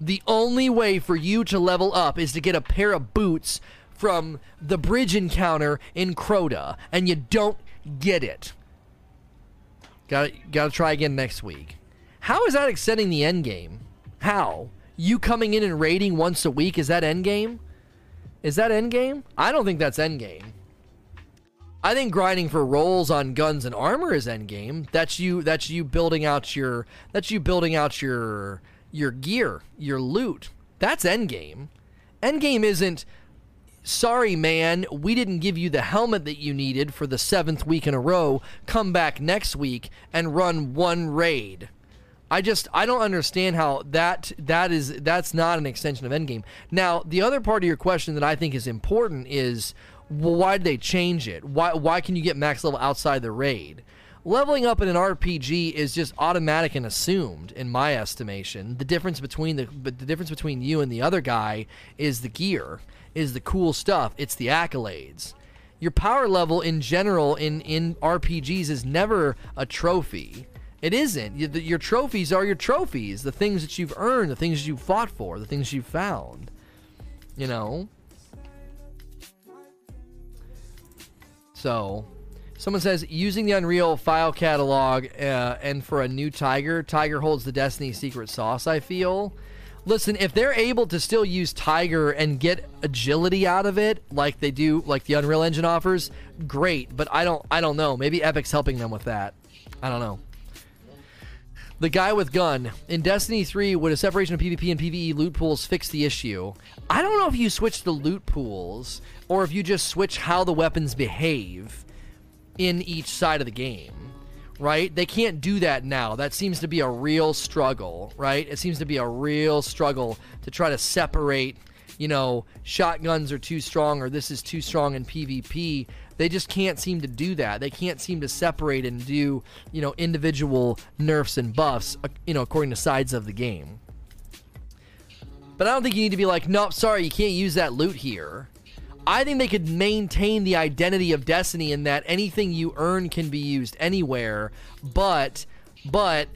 The only way for you to level up is to get a pair of boots from the bridge encounter in Crota, and you don't get it. Got got to try again next week. How is that extending the end game? How? you coming in and raiding once a week is that end game? Is that end game? I don't think that's end game. I think grinding for rolls on guns and armor is end game. That's you. That's you building out your. That's you building out your your gear, your loot. That's end game. End game isn't. Sorry, man, we didn't give you the helmet that you needed for the seventh week in a row. Come back next week and run one raid. I just I don't understand how that that is that's not an extension of Endgame. Now, the other part of your question that I think is important is well, why did they change it? Why why can you get max level outside the raid? Leveling up in an RPG is just automatic and assumed in my estimation. The difference between the but the difference between you and the other guy is the gear, is the cool stuff, it's the accolades. Your power level in general in in RPGs is never a trophy it isn't. Your trophies are your trophies. The things that you've earned, the things you've fought for, the things you've found. You know? So, someone says using the Unreal file catalog uh, and for a new Tiger, Tiger holds the Destiny secret sauce, I feel. Listen, if they're able to still use Tiger and get agility out of it like they do like the Unreal Engine offers, great, but I don't I don't know. Maybe Epic's helping them with that. I don't know. The guy with gun. In Destiny 3, would a separation of PvP and PvE loot pools fix the issue? I don't know if you switch the loot pools or if you just switch how the weapons behave in each side of the game. Right? They can't do that now. That seems to be a real struggle, right? It seems to be a real struggle to try to separate, you know, shotguns are too strong or this is too strong in PvP they just can't seem to do that. They can't seem to separate and do, you know, individual nerfs and buffs, uh, you know, according to sides of the game. But I don't think you need to be like, nope, sorry, you can't use that loot here. I think they could maintain the identity of Destiny in that anything you earn can be used anywhere, but but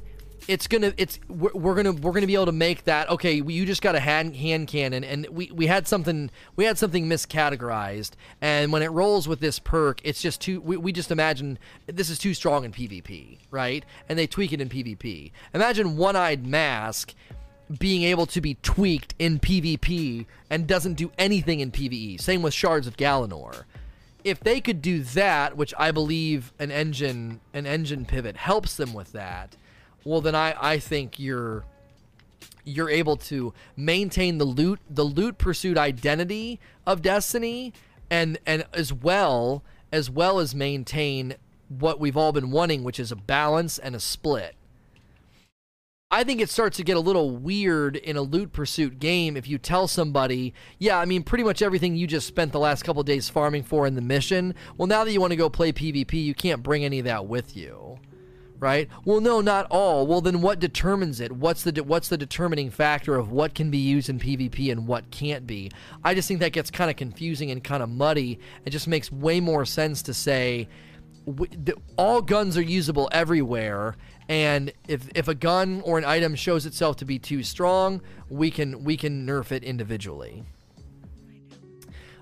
it's gonna it's we're, we're, gonna we're gonna be able to make that okay you just got a hand hand cannon and we we had something we had something miscategorized and when it rolls with this perk it's just too we, we just imagine this is too strong in pvp right? And they tweak it in pvp imagine one-eyed mask being able to be tweaked in pvp and doesn't do anything in pve same with shards of galanor if they could do that which i believe an engine an engine pivot helps them with that well then I, I think you're you're able to maintain the loot the loot pursuit identity of Destiny and and as well as well as maintain what we've all been wanting, which is a balance and a split. I think it starts to get a little weird in a loot pursuit game if you tell somebody, yeah, I mean, pretty much everything you just spent the last couple days farming for in the mission. Well, now that you want to go play PvP, you can't bring any of that with you right? Well, no, not all. Well, then what determines it? What's the de- what's the determining factor of what can be used in PvP and what can't be? I just think that gets kind of confusing and kind of muddy. It just makes way more sense to say all guns are usable everywhere and if if a gun or an item shows itself to be too strong we can we can nerf it individually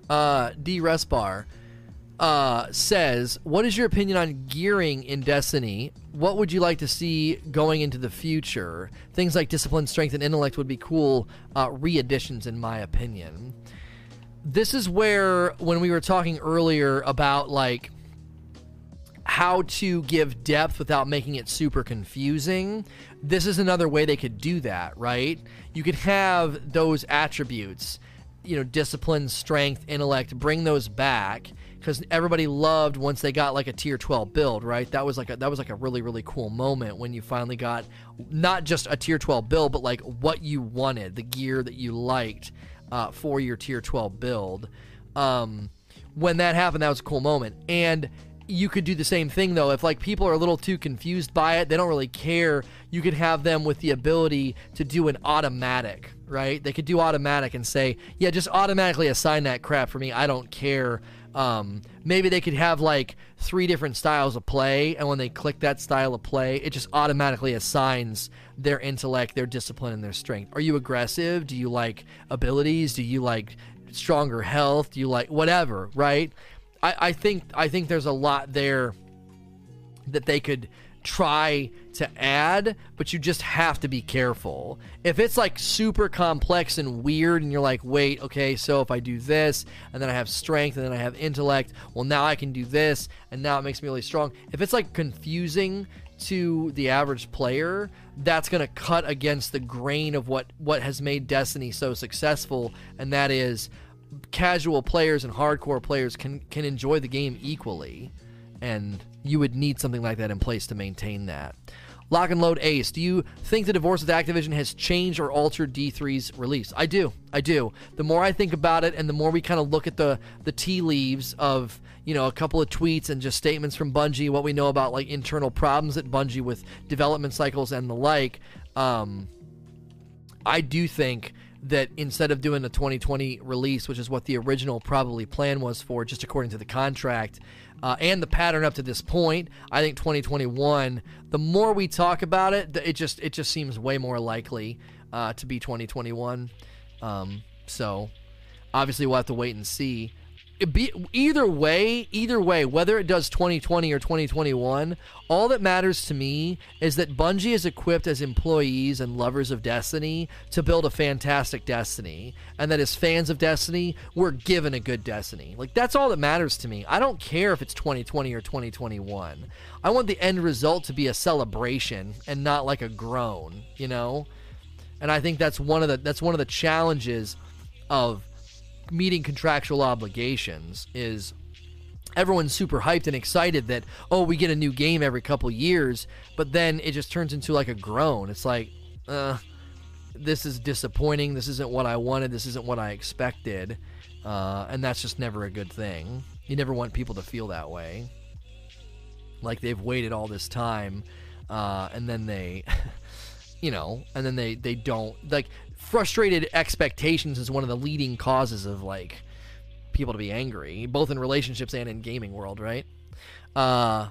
uh d respar uh, says, "What is your opinion on gearing in Destiny? What would you like to see going into the future? Things like discipline, strength, and intellect would be cool uh, re-additions, in my opinion." This is where, when we were talking earlier about like how to give depth without making it super confusing, this is another way they could do that, right? You could have those attributes, you know, discipline, strength, intellect, bring those back because everybody loved once they got like a tier 12 build, right? That was like a, that was like a really really cool moment when you finally got not just a tier 12 build, but like what you wanted, the gear that you liked uh, for your tier 12 build. Um, when that happened, that was a cool moment, and you could do the same thing though if like people are a little too confused by it they don't really care you could have them with the ability to do an automatic right they could do automatic and say yeah just automatically assign that crap for me i don't care um, maybe they could have like three different styles of play, and when they click that style of play, it just automatically assigns their intellect, their discipline, and their strength. Are you aggressive? Do you like abilities? Do you like stronger health? Do you like whatever? Right? I, I think I think there's a lot there that they could try to add, but you just have to be careful. If it's like super complex and weird, and you're like, wait, okay, so if I do this, and then I have strength, and then I have intellect, well, now I can do this, and now it makes me really strong. If it's like confusing to the average player, that's going to cut against the grain of what, what has made Destiny so successful, and that is casual players and hardcore players can, can enjoy the game equally. And you would need something like that in place to maintain that. Lock and load Ace. Do you think the divorce with Activision has changed or altered D3's release? I do. I do. The more I think about it and the more we kind of look at the the tea leaves of, you know, a couple of tweets and just statements from Bungie, what we know about like internal problems at Bungie with development cycles and the like, um, I do think that instead of doing a 2020 release, which is what the original probably plan was for, just according to the contract, uh, and the pattern up to this point. I think 2021. The more we talk about it, it just it just seems way more likely uh, to be 2021. Um, so obviously we'll have to wait and see be, either way, either way, whether it does 2020 or 2021, all that matters to me is that Bungie is equipped as employees and lovers of Destiny to build a fantastic Destiny, and that as fans of Destiny, we're given a good Destiny. Like that's all that matters to me. I don't care if it's 2020 or 2021. I want the end result to be a celebration and not like a groan, you know? And I think that's one of the that's one of the challenges of meeting contractual obligations is everyone's super hyped and excited that oh we get a new game every couple years but then it just turns into like a groan. It's like uh this is disappointing. This isn't what i wanted. This isn't what i expected. Uh, and that's just never a good thing. You never want people to feel that way. Like they've waited all this time uh, and then they you know and then they they don't like frustrated expectations is one of the leading causes of like people to be angry, both in relationships and in gaming world, right? Uh,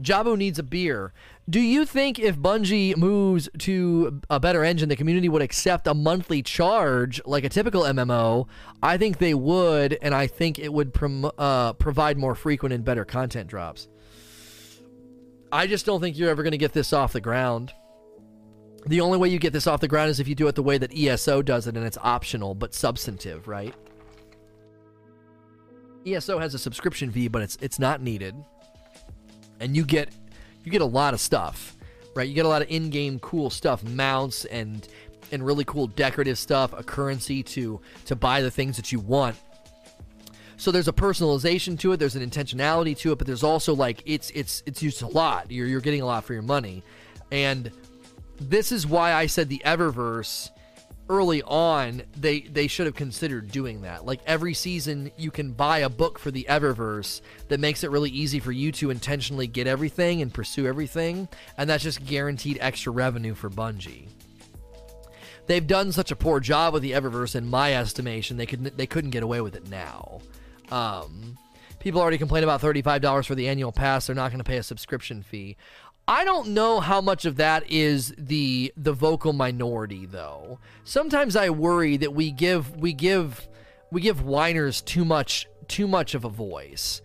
Jabu needs a beer. Do you think if Bungie moves to a better engine, the community would accept a monthly charge like a typical MMO? I think they would, and I think it would prom- uh, provide more frequent and better content drops. I just don't think you're ever going to get this off the ground. The only way you get this off the ground is if you do it the way that ESO does it and it's optional but substantive, right? ESO has a subscription fee, but it's it's not needed. And you get you get a lot of stuff, right? You get a lot of in-game cool stuff, mounts and and really cool decorative stuff, a currency to to buy the things that you want. So there's a personalization to it, there's an intentionality to it, but there's also like it's it's it's used a lot. You're you're getting a lot for your money. And this is why I said the Eververse early on they they should have considered doing that. Like every season you can buy a book for the Eververse that makes it really easy for you to intentionally get everything and pursue everything and that's just guaranteed extra revenue for Bungie. They've done such a poor job with the Eververse in my estimation they could they couldn't get away with it now. Um, People already complain about $35 for the annual pass. They're not going to pay a subscription fee. I don't know how much of that is the the vocal minority though. Sometimes I worry that we give we give we give whiners too much too much of a voice.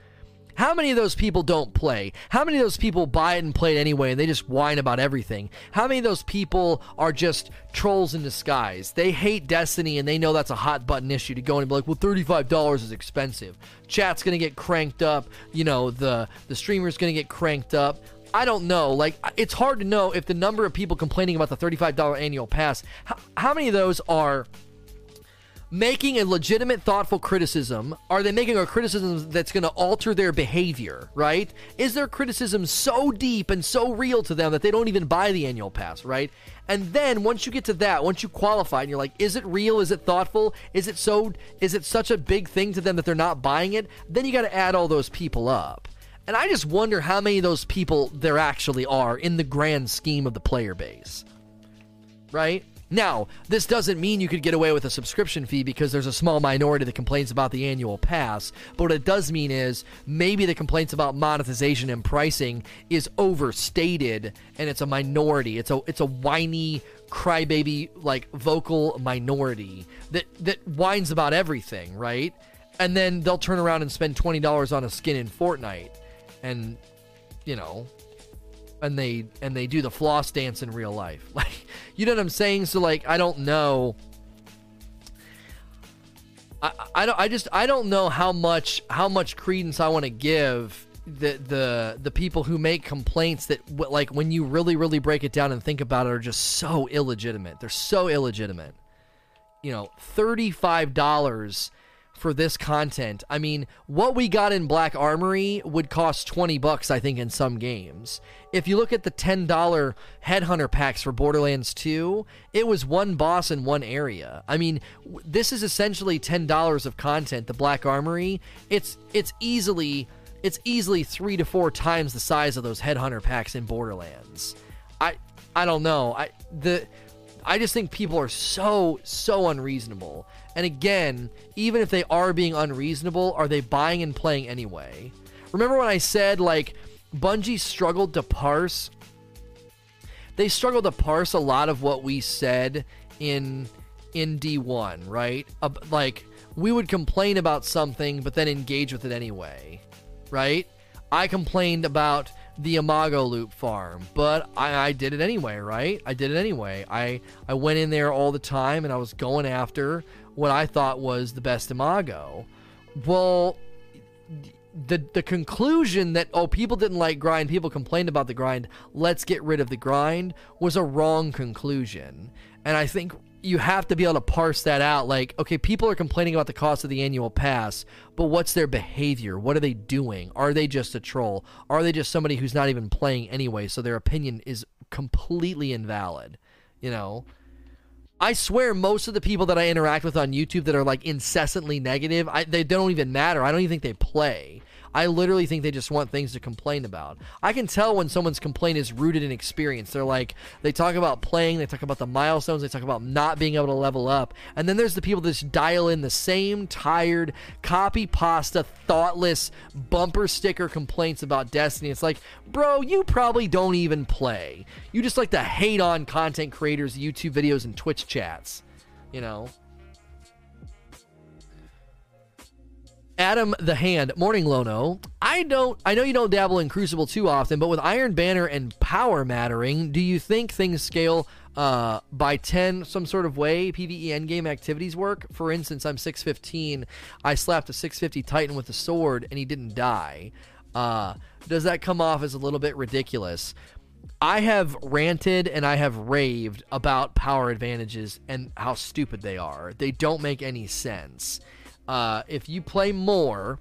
How many of those people don't play? How many of those people buy it and play it anyway and they just whine about everything? How many of those people are just trolls in disguise? They hate Destiny and they know that's a hot button issue to go and be like, well, $35 is expensive. Chat's to get cranked up. You know, the, the streamer's to get cranked up. I don't know. Like, it's hard to know if the number of people complaining about the $35 annual pass, how, how many of those are making a legitimate, thoughtful criticism? Are they making a criticism that's going to alter their behavior, right? Is their criticism so deep and so real to them that they don't even buy the annual pass, right? And then once you get to that, once you qualify and you're like, is it real? Is it thoughtful? Is it so is it such a big thing to them that they're not buying it? Then you got to add all those people up. And I just wonder how many of those people there actually are in the grand scheme of the player base. Right? Now, this doesn't mean you could get away with a subscription fee because there's a small minority that complains about the annual pass. But what it does mean is maybe the complaints about monetization and pricing is overstated and it's a minority. It's a it's a whiny crybaby like vocal minority that that whines about everything, right? And then they'll turn around and spend $20 on a skin in Fortnite and you know, and they and they do the floss dance in real life. Like, you know what I'm saying? So like, I don't know. I, I don't I just I don't know how much how much credence I want to give the the the people who make complaints that like when you really really break it down and think about it are just so illegitimate. They're so illegitimate. You know, thirty five dollars for this content. I mean, what we got in Black Armory would cost 20 bucks I think in some games. If you look at the $10 headhunter packs for Borderlands 2, it was one boss in one area. I mean, this is essentially $10 of content, the Black Armory. It's it's easily it's easily 3 to 4 times the size of those headhunter packs in Borderlands. I I don't know. I the I just think people are so so unreasonable. And again, even if they are being unreasonable, are they buying and playing anyway? Remember when I said like Bungie struggled to parse they struggled to parse a lot of what we said in in D1, right? Uh, like we would complain about something but then engage with it anyway, right? I complained about the Imago loop farm, but I, I, did it anyway, right? I did it anyway. I, I went in there all the time and I was going after what I thought was the best Imago. Well, the the conclusion that oh people didn't like grind, people complained about the grind, let's get rid of the grind was a wrong conclusion. And I think you have to be able to parse that out like okay people are complaining about the cost of the annual pass but what's their behavior what are they doing are they just a troll are they just somebody who's not even playing anyway so their opinion is completely invalid you know I swear most of the people that I interact with on YouTube that are like incessantly negative, I, they don't even matter. I don't even think they play. I literally think they just want things to complain about. I can tell when someone's complaint is rooted in experience. They're like, they talk about playing, they talk about the milestones, they talk about not being able to level up. And then there's the people that just dial in the same tired, copy pasta, thoughtless, bumper sticker complaints about Destiny. It's like, bro, you probably don't even play. You just like to hate on content creators, YouTube videos, and Twitch chats. You know? Adam the Hand, morning Lono. I don't I know you don't dabble in Crucible too often, but with Iron Banner and power mattering, do you think things scale uh, by 10 some sort of way PvE endgame activities work? For instance, I'm 615. I slapped a 650 Titan with a sword and he didn't die. Uh, does that come off as a little bit ridiculous? I have ranted and I have raved about power advantages and how stupid they are. They don't make any sense uh, if you play more,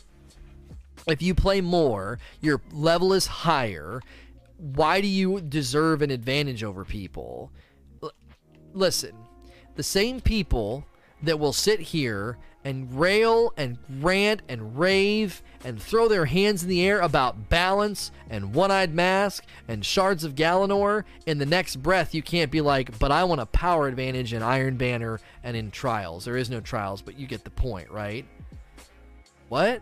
if you play more, your level is higher. Why do you deserve an advantage over people? L- listen, the same people that will sit here and rail and rant and rave and throw their hands in the air about balance and one eyed mask and shards of Galanor, in the next breath, you can't be like, but I want a power advantage in Iron Banner and in Trials. There is no Trials, but you get the point, right? What?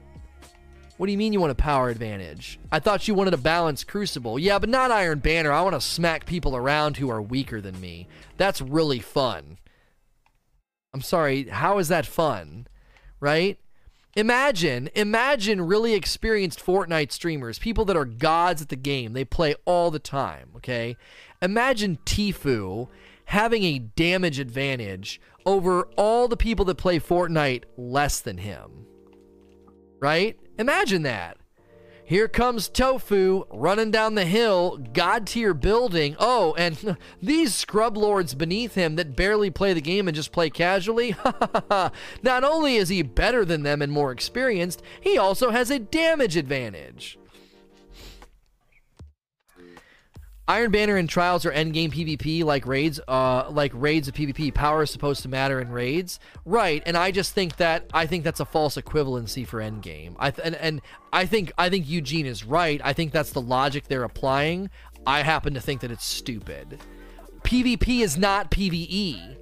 What do you mean you want a power advantage? I thought you wanted a balanced Crucible. Yeah, but not Iron Banner. I want to smack people around who are weaker than me. That's really fun. I'm sorry, how is that fun? Right? Imagine, imagine really experienced Fortnite streamers, people that are gods at the game. They play all the time, okay? Imagine Tfue having a damage advantage over all the people that play Fortnite less than him. Right? Imagine that. Here comes Tfue running down the hill, god tier building. Oh, and these scrub lords beneath him that barely play the game and just play casually. Not only is he better than them and more experienced, he also has a damage advantage. Iron Banner in trials or endgame PvP like raids, uh, like raids of PvP. Power is supposed to matter in raids, right? And I just think that I think that's a false equivalency for endgame. I th- and and I think I think Eugene is right. I think that's the logic they're applying. I happen to think that it's stupid. PvP is not PvE.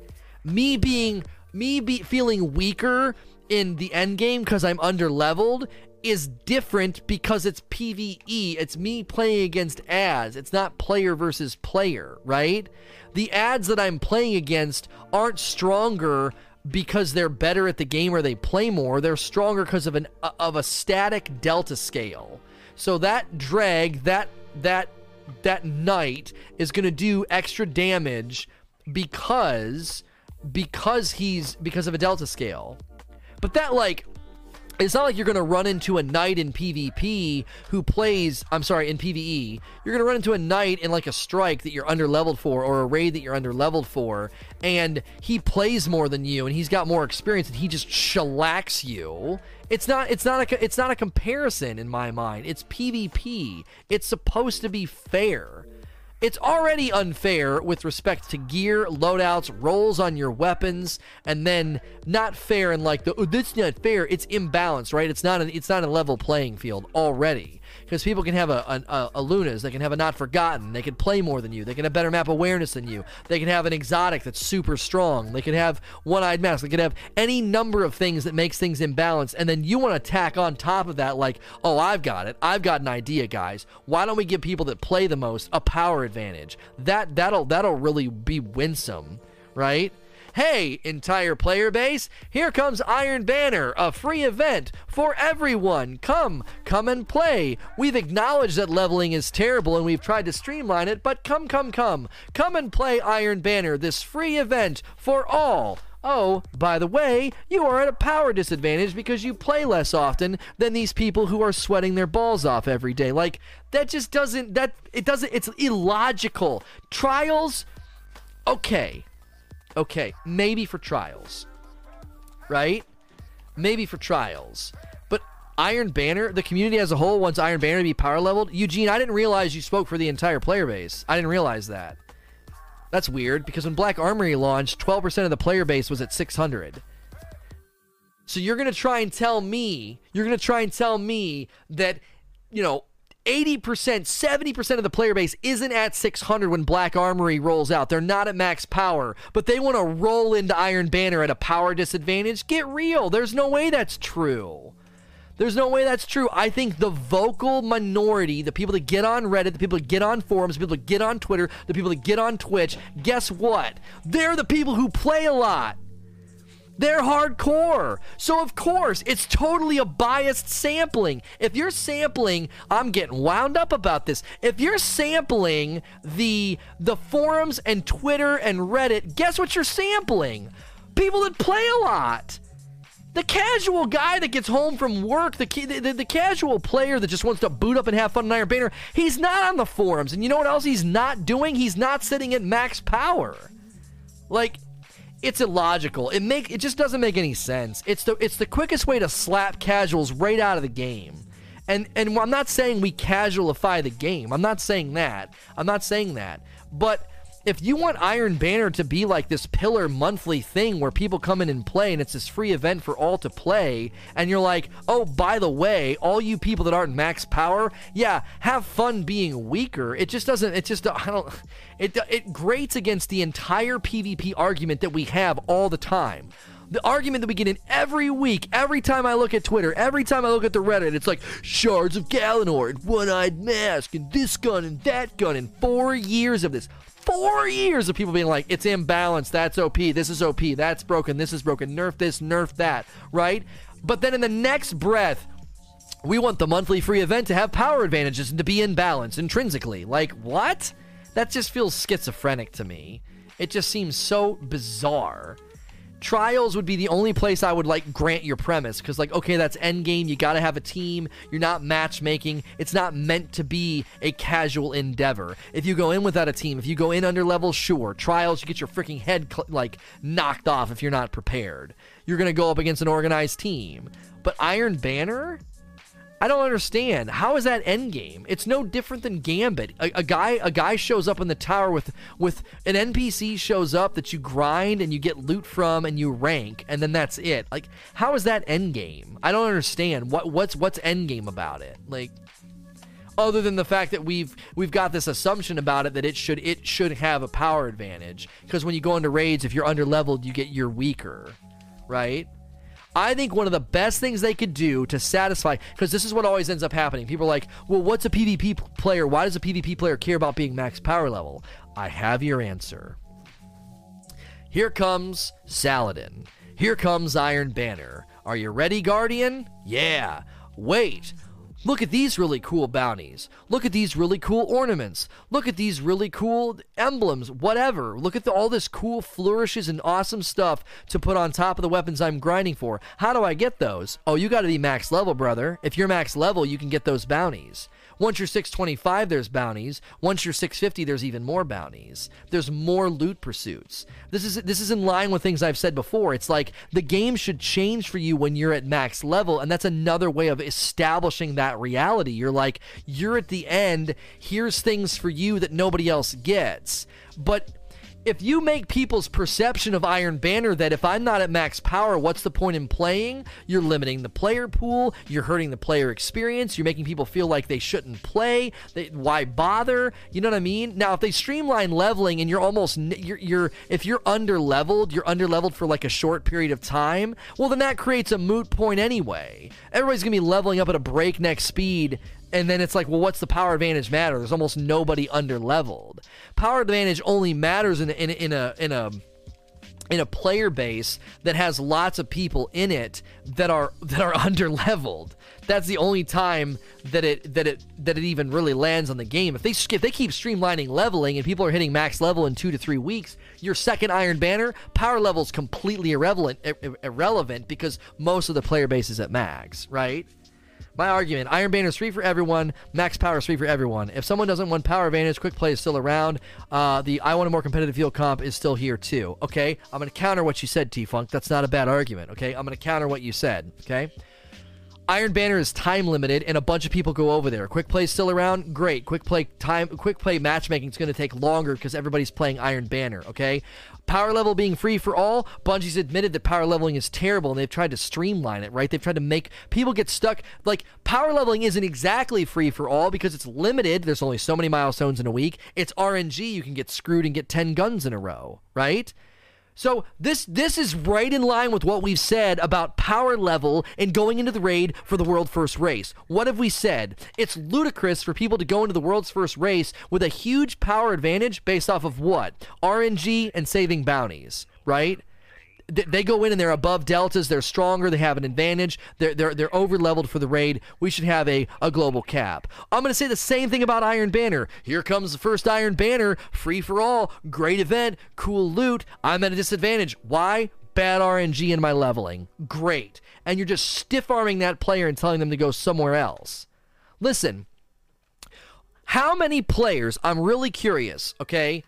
Me being me be feeling weaker in the end game because I'm under leveled is different because it's PvE. It's me playing against ads. It's not player versus player, right? The ads that I'm playing against aren't stronger because they're better at the game or they play more. They're stronger because of an uh, of a static delta scale. So that drag, that that that knight is going to do extra damage because because he's because of a delta scale. But that like it's not like you're going to run into a knight in PvP who plays, I'm sorry, in PvE. You're going to run into a knight in like a strike that you're under leveled for or a raid that you're under leveled for and he plays more than you and he's got more experience and he just shellacks you. It's not it's not a it's not a comparison in my mind. It's PvP. It's supposed to be fair. It's already unfair with respect to gear, loadouts, rolls on your weapons, and then not fair and like the oh, that's not fair. It's imbalanced, right? It's not an, it's not a level playing field already because people can have a, a, a, Lunas, they can have a Not Forgotten, they can play more than you, they can have better map awareness than you, they can have an exotic that's super strong, they can have One Eyed Mask, they can have any number of things that makes things imbalanced, and then you want to tack on top of that, like, oh, I've got it, I've got an idea, guys. Why don't we give people that play the most a power advantage? That that'll that'll really be winsome, right? Hey, entire player base, here comes Iron Banner, a free event for everyone. Come, come and play. We've acknowledged that leveling is terrible and we've tried to streamline it, but come, come, come. Come and play Iron Banner, this free event for all. Oh, by the way, you are at a power disadvantage because you play less often than these people who are sweating their balls off every day. Like, that just doesn't, that, it doesn't, it's illogical. Trials, okay okay, maybe for trials, right? Maybe for trials. But Iron Banner, the community as a whole wants Iron Banner to be power leveled. Eugene, I didn't realize you spoke for the entire player base. I didn't realize that. That's weird because when Black Armory launched, 12% of the player base was at 600. So you're going to try and tell me, you're going to try and tell me that, you know, 80%, 70% of the player base isn't at 600 when Black Armory rolls out. They're not at max power, but they want to roll into Iron Banner at a power disadvantage. Get real. There's no way that's true. There's no way that's true. I think the vocal minority, the people that get on Reddit, the people that get on forums, the people that get on Twitter, the people that get on Twitch, guess what? They're the people who play a lot. They're hardcore. So, of course, it's totally a biased sampling. If you're sampling, I'm getting wound up about this. If you're sampling the the forums and Twitter and Reddit, guess what you're sampling? People that play a lot. The casual guy that gets home from work, the, the, the, casual player that just wants to boot up and have fun on Iron Banner, he's not on the forums. And you know what else he's not doing? He's not sitting at max power. Like, it's illogical. It make it just doesn't make any sense. It's the it's the quickest way to slap casuals right out of the game. And and I'm not saying we casualify the game. I'm not saying that. I'm not saying that. But if you want Iron Banner to be like this pillar monthly thing where people come in and play and it's this free event for all to play, and you're like, oh, by the way, all you people that aren't max power, yeah, have fun being weaker. It just doesn't, it just, I don't, it, it grates against the entire PvP argument that we have all the time. The argument that we get in every week, every time I look at Twitter, every time I look at the Reddit, it's like shards of Galanor and one-eyed mask and this gun and that gun and four years of this. Four years of people being like, it's imbalanced, that's OP, this is OP, that's broken, this is broken, nerf this, nerf that, right? But then in the next breath, we want the monthly free event to have power advantages and to be in balance intrinsically. Like, what? That just feels schizophrenic to me. It just seems so bizarre. Trials would be the only place I would like grant your premise because, like, okay, that's endgame. You got to have a team. You're not matchmaking. It's not meant to be a casual endeavor. If you go in without a team, if you go in under level, sure. Trials, you get your freaking head cl- like knocked off if you're not prepared. You're gonna go up against an organized team. But Iron Banner, I don't understand. How is that endgame? It's no different than Gambit. A, a, guy a guy shows up in the tower with with an NPC shows up that you grind and you get loot from and you rank and then that's it. Like how is that endgame? I don't understand. What what's what's endgame about it? Like other than the fact that we've we've got this assumption about it that it should it should have a power advantage because when you go into raids if you're under leveled you get you're weaker, right? I think one of the best things they could do to satisfy, because this is what always ends up happening. People are like, well, what's a PvP player? Why does a PvP player care about being max power level? I have your answer. Here comes Saladin. Here comes Iron Banner. Are you ready, Guardian? Yeah. Wait. Look at these really cool bounties. Look at these really cool ornaments. Look at these really cool emblems, whatever. Look at the, all this cool flourishes and awesome stuff to put on top of the weapons I'm grinding for. How do I get those? Oh, you got to be max level, brother. If you're max level, you can get those bounties. Once you're 625, there's bounties. Once you're 650, there's even more bounties. There's more loot pursuits. This is this is in line with things I've said before. It's like the game should change for you when you're at max level, and that's another way of establishing that reality. You're like, you're at the end, here's things for you that nobody else gets. But if you make people's perception of Iron Banner that if I'm not at max power, what's the point in playing? You're limiting the player pool. You're hurting the player experience. You're making people feel like they shouldn't play. They, why bother? You know what I mean? Now, if they streamline leveling and you're almost you're, you're if you're under leveled, you're under leveled for like a short period of time. Well, then that creates a moot point anyway. Everybody's gonna be leveling up at a breakneck speed and then it's like, well, what's the power advantage matter? There's almost nobody under leveled. Power advantage only matters in in in a in a in a player base that has lots of people in it that are that are under leveled. That's the only time that it that it that it even really lands on the game. If they if they keep streamlining leveling and people are hitting max level in two to three weeks, your second Iron Banner power level is completely irrelevant irrelevant because most of the player base is at max, right? My argument Iron Banner is free for everyone, max power is free for everyone. If someone doesn't want power advantage, quick play is still around. Uh, the I want a more competitive field comp is still here too. Okay? I'm going to counter what you said, T Funk. That's not a bad argument. Okay? I'm going to counter what you said. Okay? Iron Banner is time limited, and a bunch of people go over there. Quick play still around. Great. Quick play time. Quick play matchmaking is going to take longer because everybody's playing Iron Banner. Okay. Power level being free for all. Bungie's admitted that power leveling is terrible, and they've tried to streamline it. Right. They've tried to make people get stuck. Like power leveling isn't exactly free for all because it's limited. There's only so many milestones in a week. It's RNG. You can get screwed and get ten guns in a row. Right. So this this is right in line with what we've said about power level and going into the raid for the world first race. What have we said? It's ludicrous for people to go into the world's first race with a huge power advantage based off of what? RNG and saving bounties, right? They go in and they're above deltas. They're stronger. They have an advantage. They're they're they're over leveled for the raid. We should have a, a global cap. I'm gonna say the same thing about Iron Banner. Here comes the first Iron Banner, free for all, great event, cool loot. I'm at a disadvantage. Why? Bad RNG in my leveling. Great. And you're just stiff arming that player and telling them to go somewhere else. Listen, how many players? I'm really curious. Okay,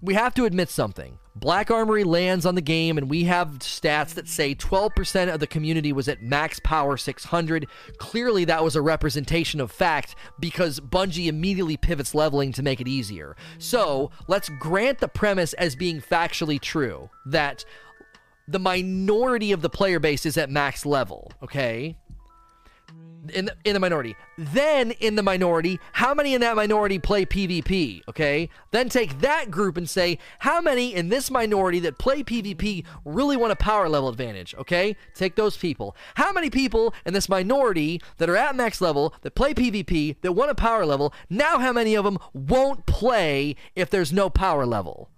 we have to admit something. Black Armory lands on the game, and we have stats that say 12% of the community was at max power 600. Clearly, that was a representation of fact because Bungie immediately pivots leveling to make it easier. So, let's grant the premise as being factually true that the minority of the player base is at max level, okay? In the, in the minority. Then in the minority, how many in that minority play PvP? Okay. Then take that group and say how many in this minority that play PvP really want a power level advantage. Okay. Take those people. How many people in this minority that are at max level that play PvP that want a power level? Now how many of them won't play if there's no power level?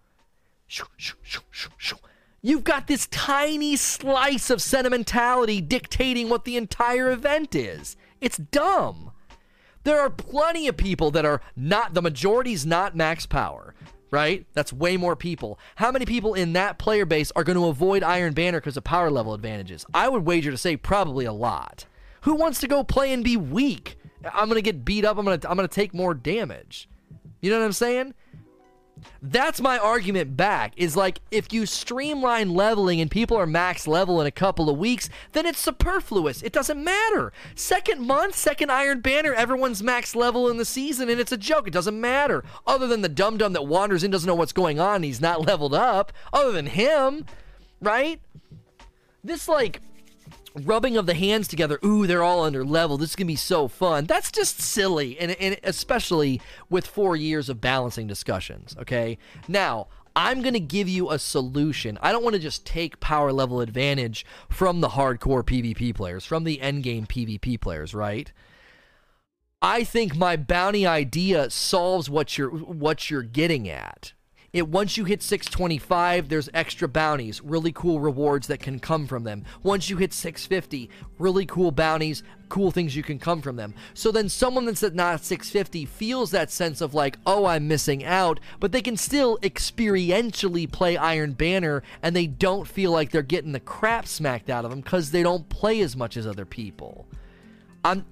Shoo, shoo, shoo. You've got this tiny slice of sentimentality dictating what the entire event is. It's dumb. There are plenty of people that are not, the majority's not max power, right? That's way more people. How many people in that player base are going to avoid Iron Banner because of power level advantages? I would wager to say probably a lot. Who wants to go play and be weak? I'm going to get beat up. I'm going to I'm going to take more damage. You know what I'm saying? That's my argument back. Is like if you streamline leveling and people are max level in a couple of weeks, then it's superfluous. It doesn't matter. Second month, second Iron Banner, everyone's max level in the season, and it's a joke. It doesn't matter. Other than the dum dum that wanders in doesn't know what's going on, he's not leveled up. Other than him, right? This like rubbing of the hands together. Ooh, they're all under level. This is gonna be so fun. That's just silly, and, and especially with four years of balancing discussions. Okay, now. I'm going to give you a solution. I don't want to just take power level advantage from the hardcore PvP players, from the endgame PvP players, right? I think my bounty idea solves what you're what you're getting at. It once you hit 625, there's extra bounties, really cool rewards that can come from them. Once you hit 650, really cool bounties, cool things you can come from them. So then someone that's at not 650 feels that sense of like, oh, I'm missing out, but they can still experientially play Iron Banner and they don't feel like they're getting the crap smacked out of them because they don't play as much as other people. I'm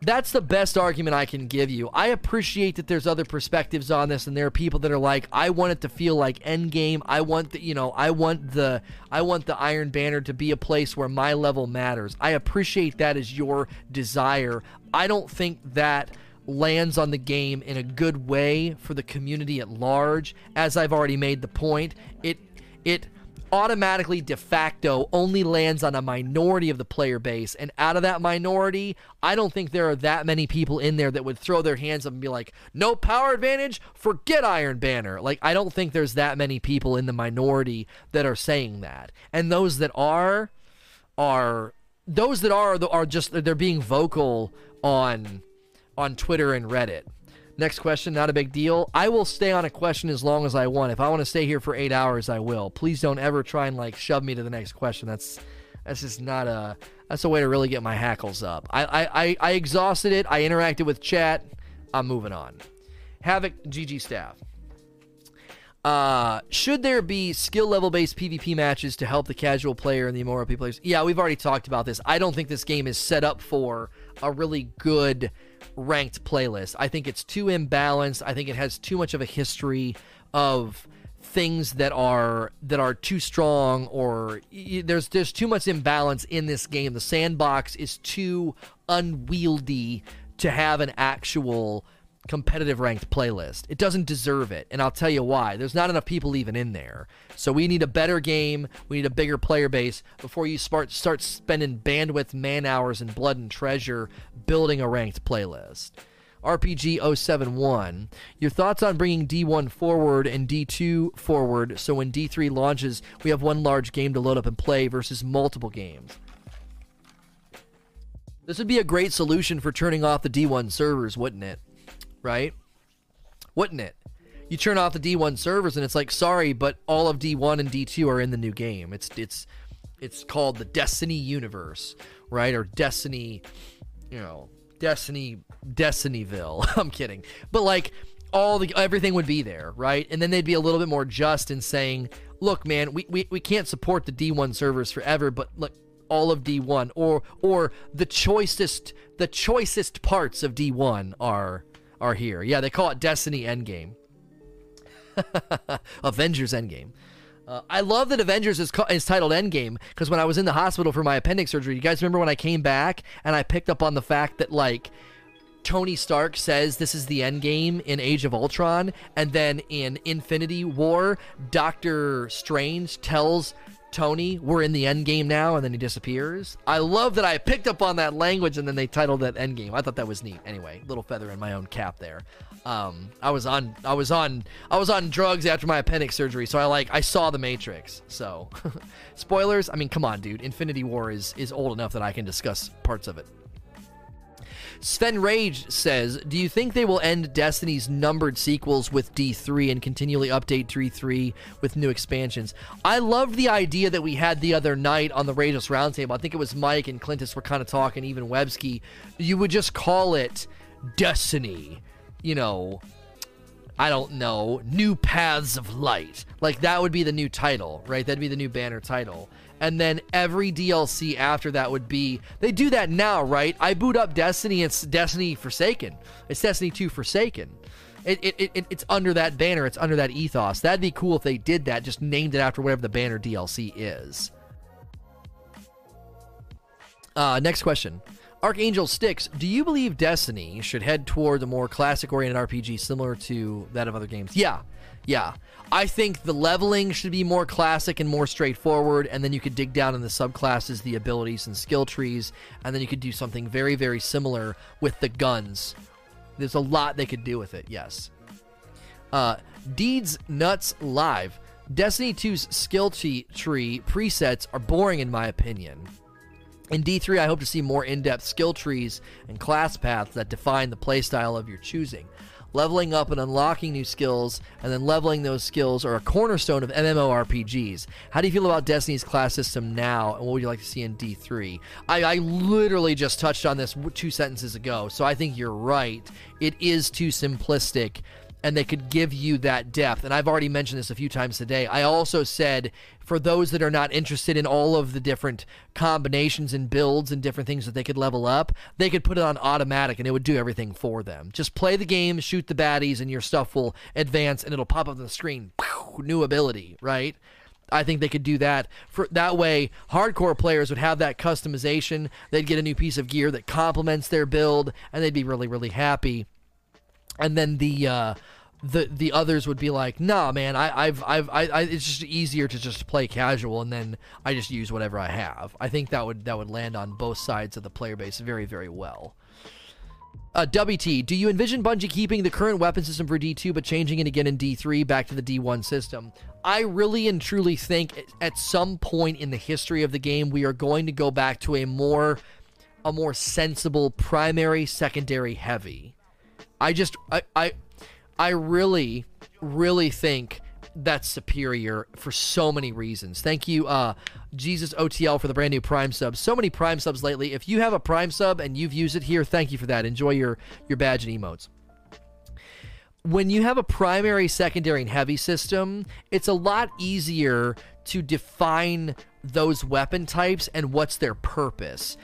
that's the best argument I can give you. I appreciate that there's other perspectives on this, and there are people that are like, I want it to feel like Endgame. I want the, you know, I want the, I want the Iron Banner to be a place where my level matters. I appreciate that as your desire. I don't think that lands on the game in a good way for the community at large. As I've already made the point, it, it automatically de facto only lands on a minority of the player base. And out of that minority, I don't think there are that many people in there that would throw their hands up and be like, no power advantage, forget Iron Banner. Like, I don't think there's that many people in the minority that are saying that. And those that are, are. Those that are are just they're being vocal on on Twitter and Reddit. Next question, not a big deal. I will stay on a question as long as I want. If I want to stay here for eight hours, I will. Please don't ever try and like shove me to the next question. That's that's just not a that's a way to really get my hackles up. I I, I, I exhausted it. I interacted with chat. I'm moving on. Havoc GG staff. Uh, should there be skill level based PvP matches to help the casual player and the MMORPG players? Yeah, we've already talked about this. I don't think this game is set up for a really good ranked playlist. I think it's too imbalanced. I think it has too much of a history of things that are that are too strong or there's there's too much imbalance in this game. The sandbox is too unwieldy to have an actual competitive ranked playlist. It doesn't deserve it, and I'll tell you why. There's not enough people even in there. So we need a better game. We need a bigger player base before you start start spending bandwidth, man hours, and blood and treasure building a ranked playlist. RPG 071. Your thoughts on bringing D1 forward and D2 forward so when D3 launches, we have one large game to load up and play versus multiple games. This would be a great solution for turning off the D1 servers, wouldn't it? Right? Wouldn't it? You turn off the D1 servers and it's like, sorry, but all of D1 and D2 are in the new game. It's it's it's called the Destiny universe, right? Or Destiny, you know, Destiny Destinyville. I'm kidding. But like all the everything would be there, right? And then they'd be a little bit more just in saying, look, man, we, we, we can't support the D1 servers forever, but look, all of D1 or or the choicest the choicest parts of D1 are are here. Yeah, they call it Destiny Endgame. Avengers Endgame. Uh, I love that Avengers is, is titled Endgame because when I was in the hospital for my appendix surgery, you guys remember when I came back and I picked up on the fact that like Tony Stark says this is the end game in Age of Ultron, and then in Infinity War, Doctor Strange tells Tony, we're in the end game now, and then he disappears. I love that I picked up on that language and then they titled that end game. I thought that was neat. Anyway, little feather in my own cap there. Um, I was on, I was on, I was on drugs after my appendix surgery, so I like, I saw the Matrix. So, spoilers. I mean, come on, dude. Infinity War is is old enough that I can discuss parts of it. Sven Rage says, "Do you think they will end Destiny's numbered sequels with D3 and continually update D3 with new expansions?" I loved the idea that we had the other night on the Rageous Roundtable. I think it was Mike and Clintus were kind of talking, even Websky. You would just call it Destiny, you know. I don't know, New Paths of Light. Like that would be the new title, right? That'd be the new banner title and then every DLC after that would be they do that now, right? I boot up Destiny, it's Destiny Forsaken. It's Destiny 2 Forsaken. It, it, it, it's under that banner, it's under that ethos. That'd be cool if they did that, just named it after whatever the banner DLC is. Uh, next question. Archangel Sticks, do you believe Destiny should head toward a more classic oriented RPG similar to that of other games? Yeah. Yeah. I think the leveling should be more classic and more straightforward, and then you could dig down in the subclasses, the abilities and skill trees, and then you could do something very, very similar with the guns. There's a lot they could do with it, yes. Uh, Deeds Nuts Live. Destiny 2's skill tree presets are boring in my opinion. In D3, I hope to see more in depth skill trees and class paths that define the playstyle of your choosing leveling up and unlocking new skills, and then leveling those skills are a cornerstone of MMORPGs. How do you feel about Destiny's class system now, and what would you like to see in D3? I, I literally just touched on this two sentences ago, so I think you're right. It is too simplistic and they could give you that depth. And I've already mentioned this a few times today. I also said for those that are not interested in all of the different combinations and builds and different things that they could level up, they could put it on automatic and it would do everything for them. Just play the game, shoot the baddies, and your stuff will advance and it'll pop up on the screen. New ability, right? I think they could do that. For that way, hardcore players would have that customization. They'd get a new piece of gear that complements their build, and they'd be really, really happy and then the uh, the the others would be like, "Nah, man, I, I've I've I, I, it's just easier to just play casual, and then I just use whatever I have." I think that would that would land on both sides of the player base very very well. Uh, WT, do you envision Bungie keeping the current weapon system for D2 but changing it again in D3 back to the D1 system? I really and truly think at some point in the history of the game we are going to go back to a more a more sensible primary secondary heavy. I just I I, I really really think that's superior for so many reasons. Thank you, uh, Jesus OTL, for the brand new Prime sub. So many Prime subs lately. If you have a Prime sub and you've used it here, thank you for that. Enjoy your your badge and emotes. When you have a primary, secondary, and heavy system, it's a lot easier to define those weapon types and what's their purpose.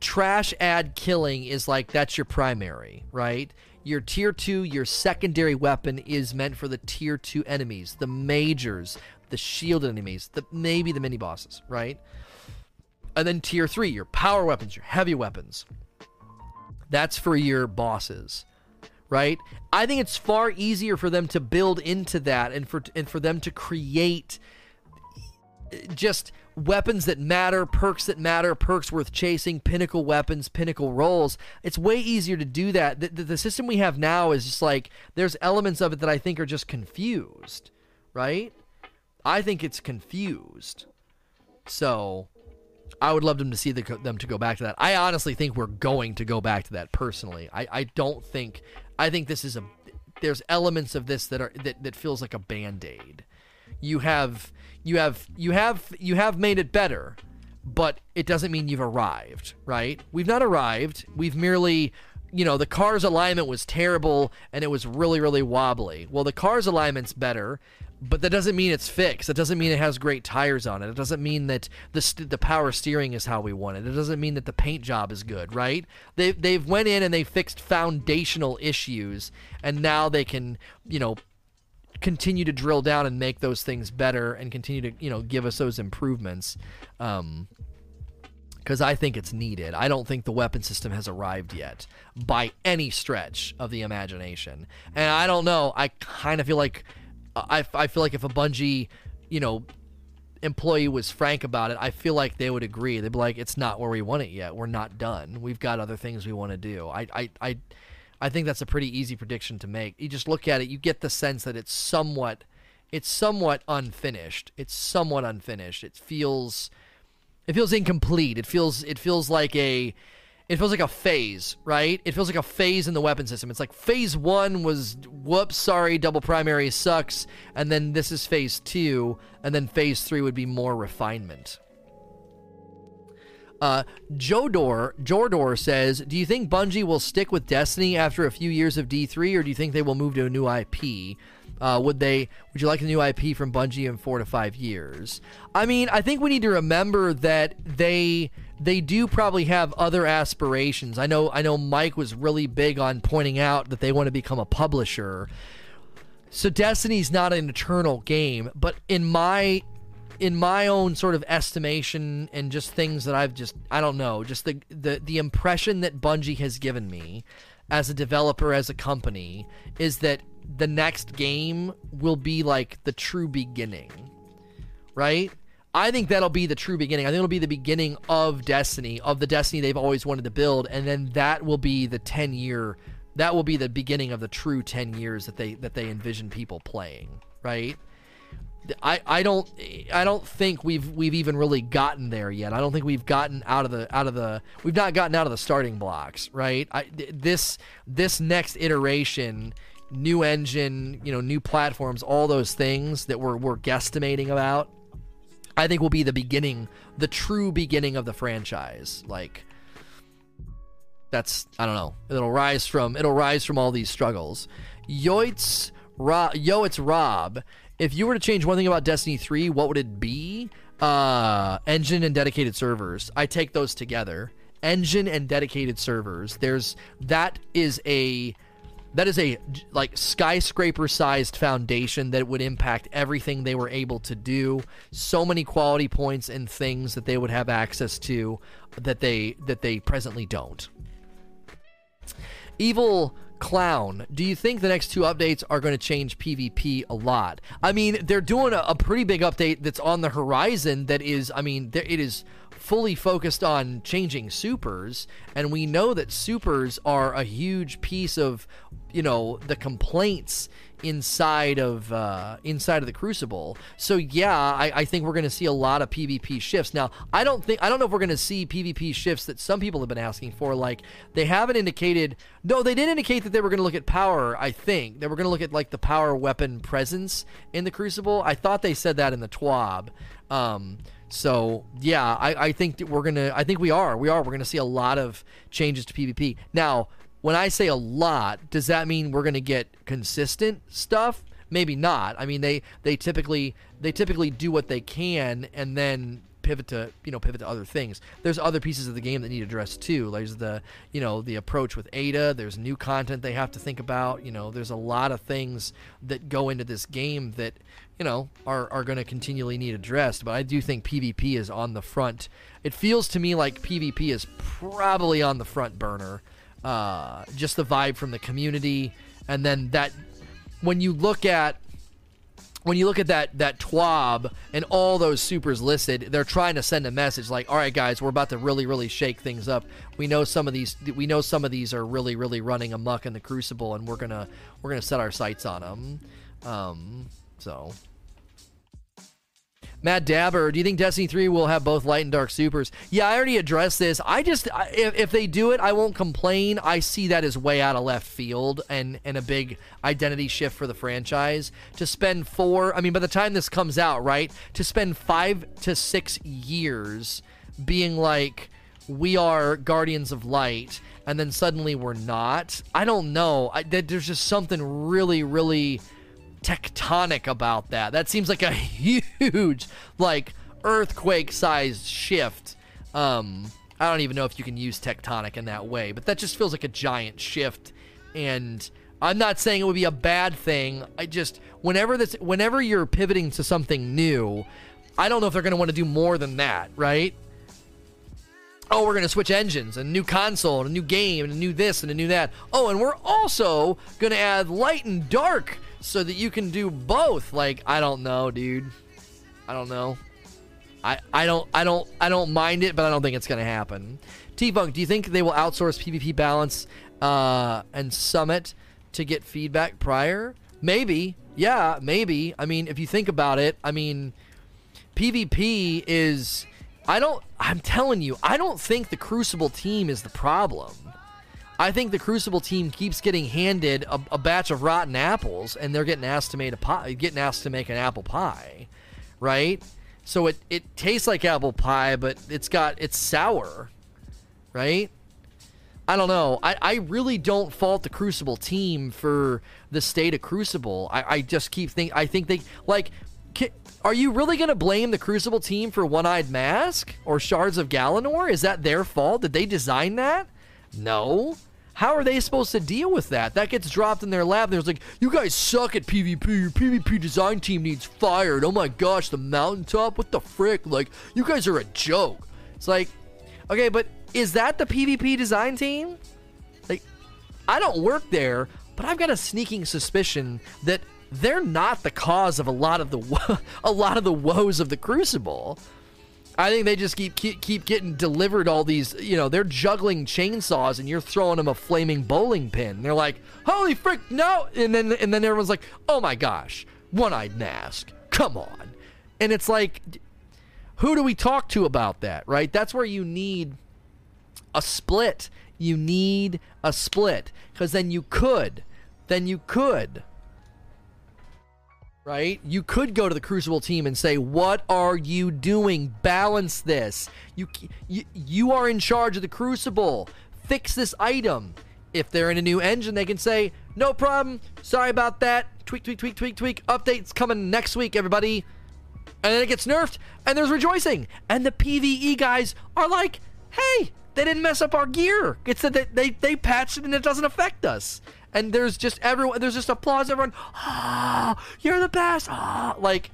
Trash ad killing is like that's your primary, right? Your tier 2, your secondary weapon is meant for the tier 2 enemies, the majors, the shielded enemies, the maybe the mini bosses, right? And then tier 3, your power weapons, your heavy weapons. That's for your bosses, right? I think it's far easier for them to build into that and for and for them to create just weapons that matter, perks that matter, perks worth chasing, pinnacle weapons, pinnacle rolls. It's way easier to do that. The, the, the, system we have now is just like there's elements of it that I think are just confused, right? I think it's confused. So I would love them to see the, them to go back to that. I honestly think we're going to go back to that personally. I, I don't think I think this is a there's elements of this that are that, that feels like a band-aid. You have you have you have you have made it better, but it doesn't mean you've arrived, right? We've not arrived. We've merely you know, the car's alignment was terrible and it was really, really wobbly. Well, the car's alignment's better, but that doesn't mean it's fixed. That doesn't mean it has great tires on it. It doesn't mean that the st- the power steering is how we want it. It doesn't mean that the paint job is good, right? They they've went in and they fixed foundational issues, and now they can you know continue to drill down and make those things better and continue to you know give us those improvements um because I think it's needed. I don't think the weapon system has arrived yet by any stretch of the imagination. And I don't know. I kind of feel like I, I feel like if a Bungie, you know, employee was frank about it, I feel like they would agree. They'd be like, "It's not where we want it yet. We're not done. We've got other things we want to do." I, I, I, I think that's a pretty easy prediction to make. You just look at it, you get the sense that it's somewhat, it's somewhat unfinished. It's somewhat unfinished. It feels, it feels incomplete. It feels, it feels like a it feels like a phase, right? It feels like a phase in the weapon system. It's like phase one was whoops, sorry, double primary sucks, and then this is phase two, and then phase three would be more refinement. Uh, Jodor Jordor says, "Do you think Bungie will stick with Destiny after a few years of D3, or do you think they will move to a new IP? Uh, would they? Would you like a new IP from Bungie in four to five years? I mean, I think we need to remember that they." they do probably have other aspirations. I know I know Mike was really big on pointing out that they want to become a publisher. So Destiny's not an eternal game, but in my in my own sort of estimation and just things that I've just I don't know, just the the the impression that Bungie has given me as a developer as a company is that the next game will be like the true beginning. Right? I think that'll be the true beginning. I think it'll be the beginning of Destiny, of the Destiny they've always wanted to build, and then that will be the 10 year that will be the beginning of the true 10 years that they that they envision people playing, right? I, I don't I don't think we've we've even really gotten there yet. I don't think we've gotten out of the out of the we've not gotten out of the starting blocks, right? I, this this next iteration new engine, you know, new platforms, all those things that we're we're guesstimating about I think will be the beginning, the true beginning of the franchise. Like that's I don't know. It'll rise from it'll rise from all these struggles. Yoitz Rob, Yo, it's Rob. If you were to change one thing about Destiny 3, what would it be? Uh, engine and dedicated servers. I take those together. Engine and dedicated servers. There's that is a that is a like skyscraper sized foundation that would impact everything they were able to do so many quality points and things that they would have access to that they that they presently don't evil clown do you think the next two updates are going to change pvp a lot? I mean they're doing a, a pretty big update that's on the horizon that is i mean it is fully focused on changing supers and we know that supers are a huge piece of you know the complaints inside of uh, inside of the Crucible. So yeah, I, I think we're going to see a lot of PvP shifts. Now, I don't think I don't know if we're going to see PvP shifts that some people have been asking for. Like they haven't indicated. No, they did indicate that they were going to look at power. I think they were going to look at like the power weapon presence in the Crucible. I thought they said that in the TWAB. Um, so yeah, I, I think we're gonna. I think we are. We are. We're gonna see a lot of changes to PvP. Now, when I say a lot, does that mean we're going to get consistent stuff? Maybe not. I mean, they they typically they typically do what they can and then pivot to you know pivot to other things. There's other pieces of the game that need addressed too. There's the you know the approach with Ada. There's new content they have to think about. You know, there's a lot of things that go into this game that you know are are going to continually need addressed. But I do think PvP is on the front. It feels to me like PvP is probably on the front burner uh, just the vibe from the community, and then that when you look at when you look at that that TWAB and all those supers listed, they're trying to send a message like, "All right, guys, we're about to really, really shake things up. We know some of these. We know some of these are really, really running amuck in the Crucible, and we're gonna we're gonna set our sights on them." Um, so Matt Dabber, do you think Destiny 3 will have both light and dark supers? Yeah, I already addressed this. I just, if, if they do it, I won't complain. I see that as way out of left field and, and a big identity shift for the franchise. To spend four, I mean, by the time this comes out, right? To spend five to six years being like, we are Guardians of Light, and then suddenly we're not. I don't know. I, there's just something really, really tectonic about that. That seems like a huge, like, earthquake sized shift. Um, I don't even know if you can use tectonic in that way, but that just feels like a giant shift. And I'm not saying it would be a bad thing. I just, whenever this, whenever you're pivoting to something new, I don't know if they're going to want to do more than that, right? Oh, we're going to switch engines, a new console, and a new game, and a new this, and a new that. Oh, and we're also going to add light and dark so that you can do both. Like, I don't know, dude. I don't know. I, I don't I don't I don't mind it, but I don't think it's gonna happen. T Funk, do you think they will outsource PvP balance uh, and Summit to get feedback prior? Maybe. Yeah, maybe. I mean, if you think about it, I mean, PvP is. I don't. I'm telling you, I don't think the Crucible team is the problem. I think the Crucible team keeps getting handed a, a batch of rotten apples, and they're getting asked to make a pie, getting asked to make an apple pie, right? So it it tastes like apple pie, but it's got it's sour, right? I don't know. I, I really don't fault the Crucible team for the state of Crucible. I, I just keep think I think they like. Are you really going to blame the Crucible team for One Eyed Mask or Shards of Galanor? Is that their fault? Did they design that? No. How are they supposed to deal with that? That gets dropped in their lab. There's like, you guys suck at PvP. Your PvP design team needs fired. Oh my gosh, the mountaintop? What the frick? Like, you guys are a joke. It's like, okay, but is that the PvP design team? Like, I don't work there, but I've got a sneaking suspicion that they're not the cause of a lot of the a lot of the woes of the Crucible. I think they just keep, keep keep getting delivered all these. You know, they're juggling chainsaws, and you're throwing them a flaming bowling pin. They're like, "Holy frick, no!" And then and then everyone's like, "Oh my gosh, one-eyed mask, come on!" And it's like, who do we talk to about that? Right? That's where you need a split. You need a split because then you could, then you could right? You could go to the Crucible team and say, "What are you doing? Balance this. You you, you are in charge of the Crucible. Fix this item." If they're in a new engine, they can say, "No problem. Sorry about that. Tweak, tweak, tweak, tweak, tweak. Updates coming next week, everybody." And then it gets nerfed, and there's rejoicing. And the PVE guys are like, "Hey, they didn't mess up our gear. It's that they, they, they patched it and it doesn't affect us." And there's just everyone there's just applause everyone ah oh, you're the best ah like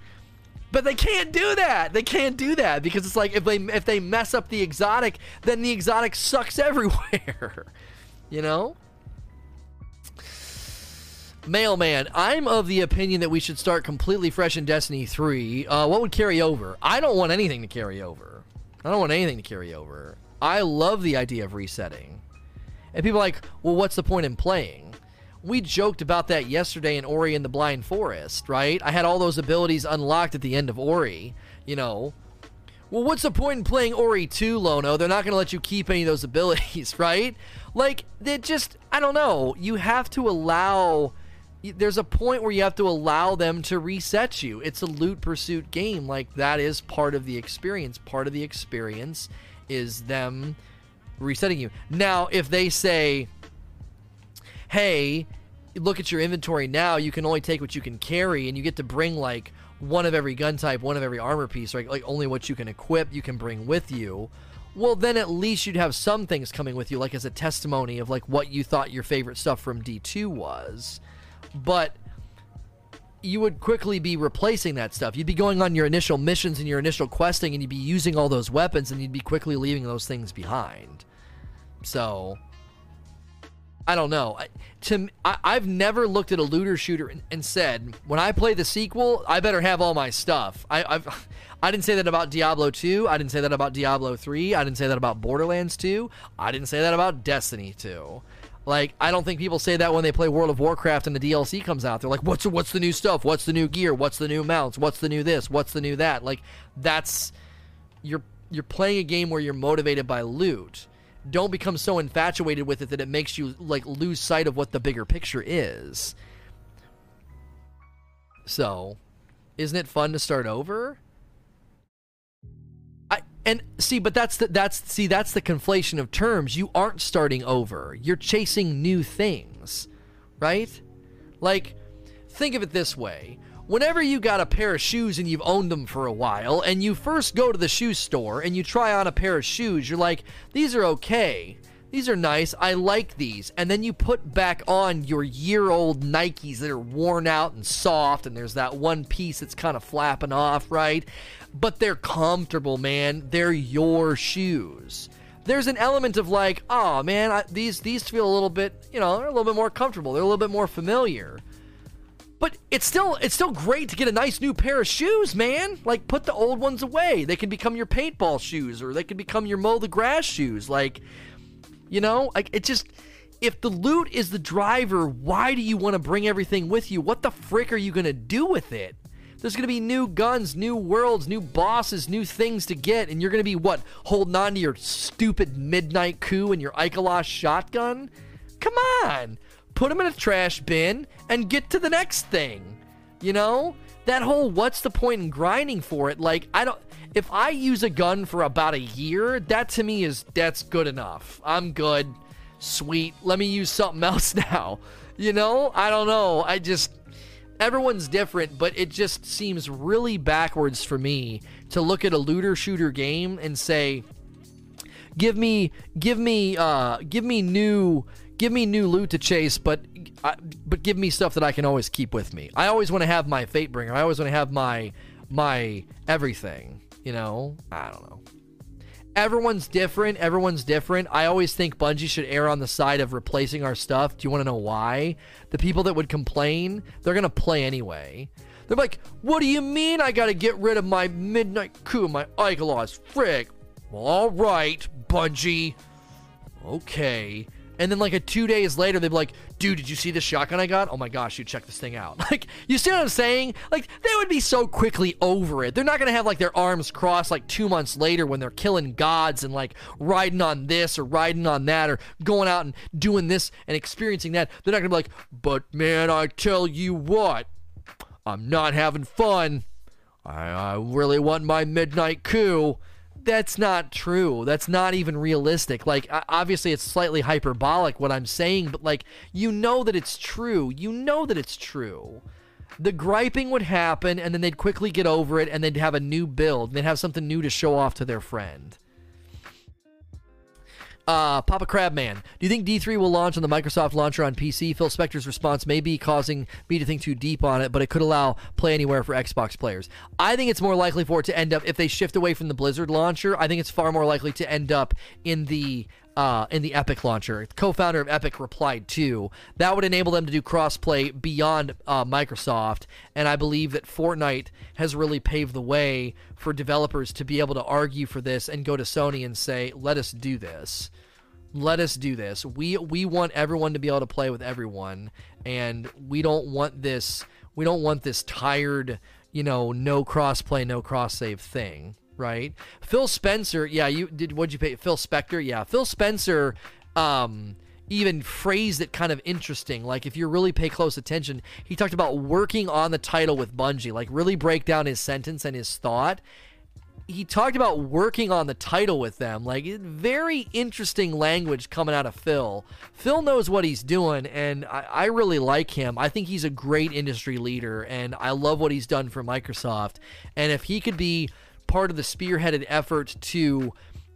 but they can't do that they can't do that because it's like if they if they mess up the exotic then the exotic sucks everywhere you know Mailman, I'm of the opinion that we should start completely fresh in Destiny 3. Uh, what would carry over? I don't want anything to carry over. I don't want anything to carry over. I love the idea of resetting. And people are like, well, what's the point in playing? We joked about that yesterday in Ori and the Blind Forest, right? I had all those abilities unlocked at the end of Ori, you know. Well, what's the point in playing Ori 2, Lono? They're not going to let you keep any of those abilities, right? Like, they just, I don't know. You have to allow, there's a point where you have to allow them to reset you. It's a loot pursuit game. Like, that is part of the experience. Part of the experience is them resetting you. Now, if they say, hey, look at your inventory now, you can only take what you can carry, and you get to bring like one of every gun type, one of every armor piece, right? Like only what you can equip, you can bring with you. Well, then at least you'd have some things coming with you, like as a testimony of like what you thought your favorite stuff from D2 was. But you would quickly be replacing that stuff. You'd be going on your initial missions and your initial questing, and you'd be using all those weapons, and you'd be quickly leaving those things behind. So I don't know. To I, have never looked at a looter shooter and, and, said, when I play the sequel, I better have all my stuff. I, I've, I didn't say that about Diablo 2. I didn't say that about Diablo 3. I didn't say that about Borderlands 2. I didn't say that about Destiny 2. Like, I don't think people say that when they play World of Warcraft and the DLC comes out. They're like, "What's what's the new stuff? What's the new gear? What's the new mounts? What's the new this? What's the new that?" Like, that's you're you're playing a game where you're motivated by loot don't become so infatuated with it that it makes you like lose sight of what the bigger picture is. So, isn't it fun to start over? I and see, but that's the that's see that's the conflation of terms. You aren't starting over. You're chasing new things, right? Like think of it this way whenever you got a pair of shoes and you've owned them for a while, and you first go to the shoe store and you try on a pair of shoes, you're like, these are okay. These are nice. I like these. And then you put back on your year old Nikes that are worn out and soft, and there's that one piece that's kind of flapping off, right? But they're comfortable, man. They're your shoes. There's an element of like, oh man, I, these these feel a little bit, you know, they're a little bit more comfortable. They're a little bit more familiar. But it's still it's still great to get a nice new pair of shoes, man. Like put the old ones away. They can become your paintball shoes or they can become your mow the grass shoes. Like you know, like it just if the loot is the driver, why do you want to bring everything with you? What the frick are you going to do with it? There's going to be new guns, new worlds, new bosses, new things to get, and you're going to be what? Holding on to your stupid midnight coup and your Ikelos shotgun? Come on. Put them in a trash bin and get to the next thing. You know? That whole what's the point in grinding for it? Like, I don't. If I use a gun for about a year, that to me is that's good enough. I'm good. Sweet. Let me use something else now. You know? I don't know. I just everyone's different, but it just seems really backwards for me to look at a looter shooter game and say, "Give me, give me, uh, give me new, give me new loot to chase, but, but give me stuff that I can always keep with me. I always want to have my Fatebringer. I always want to have my, my everything. You know, I don't know." everyone's different. Everyone's different. I always think Bungie should err on the side of replacing our stuff. Do you want to know why? The people that would complain, they're to play anyway. They're like, what do you mean I got to get rid of my Midnight Coup, my Ikelos? Frick. Well, all right, Bungie. Okay. And then like a two days later, they'd be like, dude, did you see the shotgun I got? Oh my gosh, you check this thing out. Like, you see what I'm saying? Like, they would be so quickly over it. They're not gonna have like their arms crossed like two months later when they're killing gods and like riding on this or riding on that or going out and doing this and experiencing that. They're not gonna be like, but man, I tell you what, I'm not having fun. I, I really want my midnight coup that's not true. That's not even realistic. Like, obviously, it's slightly hyperbolic what I'm saying, but like, you know that it's true. You know that it's true. The griping would happen, and then they'd quickly get over it, and they'd have a new build. And they'd have something new to show off to their friend. Uh, Papa Crabman, do you think D3 will launch on the Microsoft launcher on PC? Phil Spector's response may be causing me to think too deep on it, but it could allow play anywhere for Xbox players. I think it's more likely for it to end up if they shift away from the Blizzard launcher. I think it's far more likely to end up in the uh, in the Epic launcher. Co-founder of Epic replied to that would enable them to do crossplay beyond uh, Microsoft, and I believe that Fortnite has really paved the way for developers to be able to argue for this and go to Sony and say, "Let us do this." Let us do this. We we want everyone to be able to play with everyone, and we don't want this. We don't want this tired, you know, no cross play, no cross save thing, right? Phil Spencer, yeah, you did. What'd you pay? Phil Spector, yeah, Phil Spencer. Um, even phrased it kind of interesting. Like if you really pay close attention, he talked about working on the title with Bungie, like really break down his sentence and his thought he talked about working on the title with them. Like very interesting language coming out of Phil. Phil knows what he's doing, and I, I, really like him. I think he's a great industry leader, and I love what he's done for Microsoft. And if he could be part of the spearheaded effort to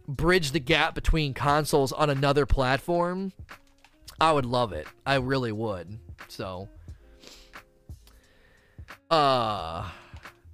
bridge the gap between consoles on another platform, I would love it. I really would. So, uh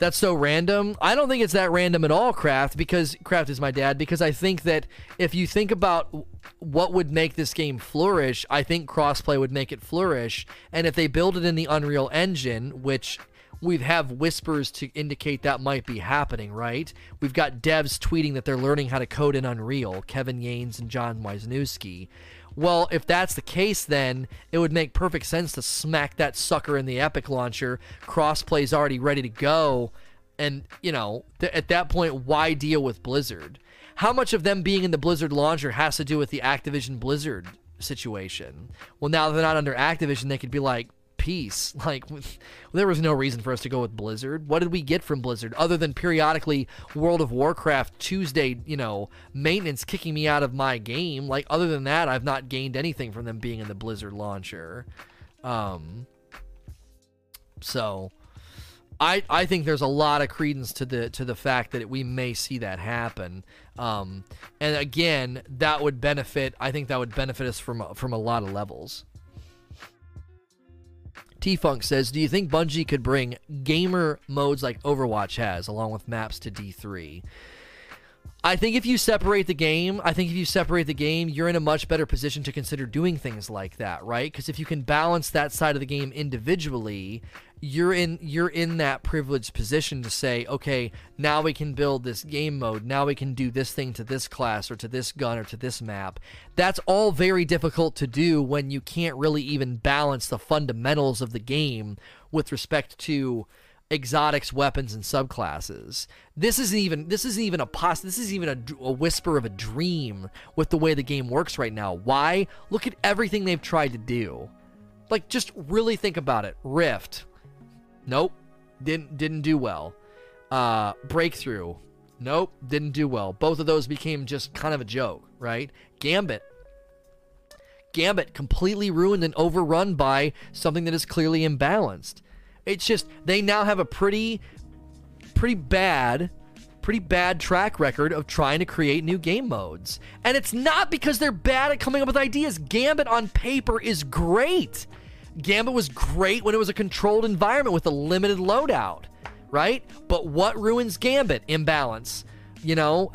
that's so random. I don't think it's that random at all, Kraft, because Kraft is my dad, because I think that if you think about what would make this game flourish, I think crossplay would make it flourish. And if they build it in the Unreal Engine, which we have whispers to indicate that might be happening, right? We've got devs tweeting that they're learning how to code in Unreal, Kevin Yanes and Jon Weisnewski. Well, if that's the case, then it would make perfect sense to smack that sucker in the Epic launcher. Crossplay's already ready to go. And, you know, th- at that point, why deal with Blizzard? How much of them being in the Blizzard launcher has to do with the Activision Blizzard situation? Well, now they're not under Activision, they could be like, peace. Like, there was no reason for us to go with Blizzard. What did we get from Blizzard other than periodically World of Warcraft Tuesday, you know, maintenance kicking me out of my game? Like, other than that, I've not gained anything from them being in the Blizzard launcher. Um, so. I, I think there's a lot of credence to the to the fact that we may see that happen, um, and again, that would benefit. I think that would benefit us from from a lot of levels. T Funk says, Do you think Bungie could bring gamer modes like Overwatch has, along with maps to D3? I think if you separate the game, I think if you separate the game, you're in a much better position to consider doing things like that, right? Because if you can balance that side of the game individually, you're in you're in that privileged position to say, okay, now we can build this game mode. Now we can do this thing to this class or to this gun or to this map. That's all very difficult to do when you can't really even balance the fundamentals of the game with respect to exotics, weapons, and subclasses. This isn't even this isn't even a poss. This is even a, a, whisper of a dream with the way the game works right now. Why? Look at everything they've tried to do. Like, just really think about it. Rift, nope, didn't didn't do well. Uh, Breakthrough, nope, didn't do well. Both of those became just kind of a joke, right? Gambit. Gambit completely ruined and overrun by something that is clearly imbalanced. It's just they now have a pretty pretty bad pretty bad track record of trying to create new game modes. And it's not because they're bad at coming up with ideas. Gambit on paper is great. Gambit was great when it was a controlled environment with a limited loadout, right? But what ruins Gambit? Imbalance. You know,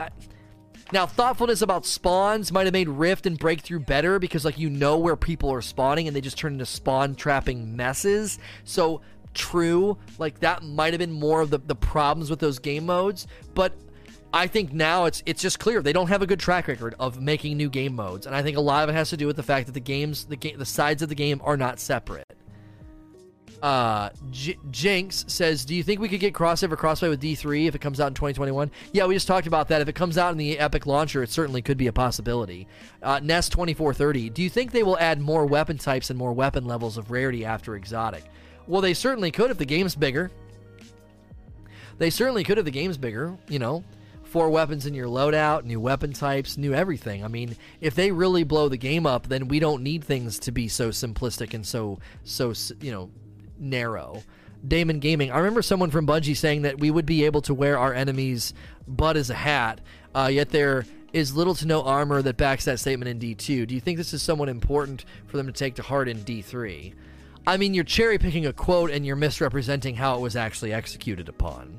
now thoughtfulness about spawns might have made Rift and Breakthrough better because like you know where people are spawning and they just turn into spawn trapping messes. So true. Like that might have been more of the, the problems with those game modes, but I think now it's it's just clear they don't have a good track record of making new game modes, and I think a lot of it has to do with the fact that the games the game the sides of the game are not separate. Uh, J- Jinx says, "Do you think we could get crossover crossplay with D3 if it comes out in 2021?" Yeah, we just talked about that. If it comes out in the Epic launcher, it certainly could be a possibility. Uh, Nest 2430, do you think they will add more weapon types and more weapon levels of rarity after exotic? Well, they certainly could if the game's bigger. They certainly could if the game's bigger, you know. Four weapons in your loadout, new weapon types, new everything. I mean, if they really blow the game up, then we don't need things to be so simplistic and so so you know narrow. Damon Gaming. I remember someone from Bungie saying that we would be able to wear our enemy's butt as a hat, uh, yet there is little to no armor that backs that statement in D2. Do you think this is somewhat important for them to take to heart in D3? I mean, you're cherry picking a quote and you're misrepresenting how it was actually executed upon.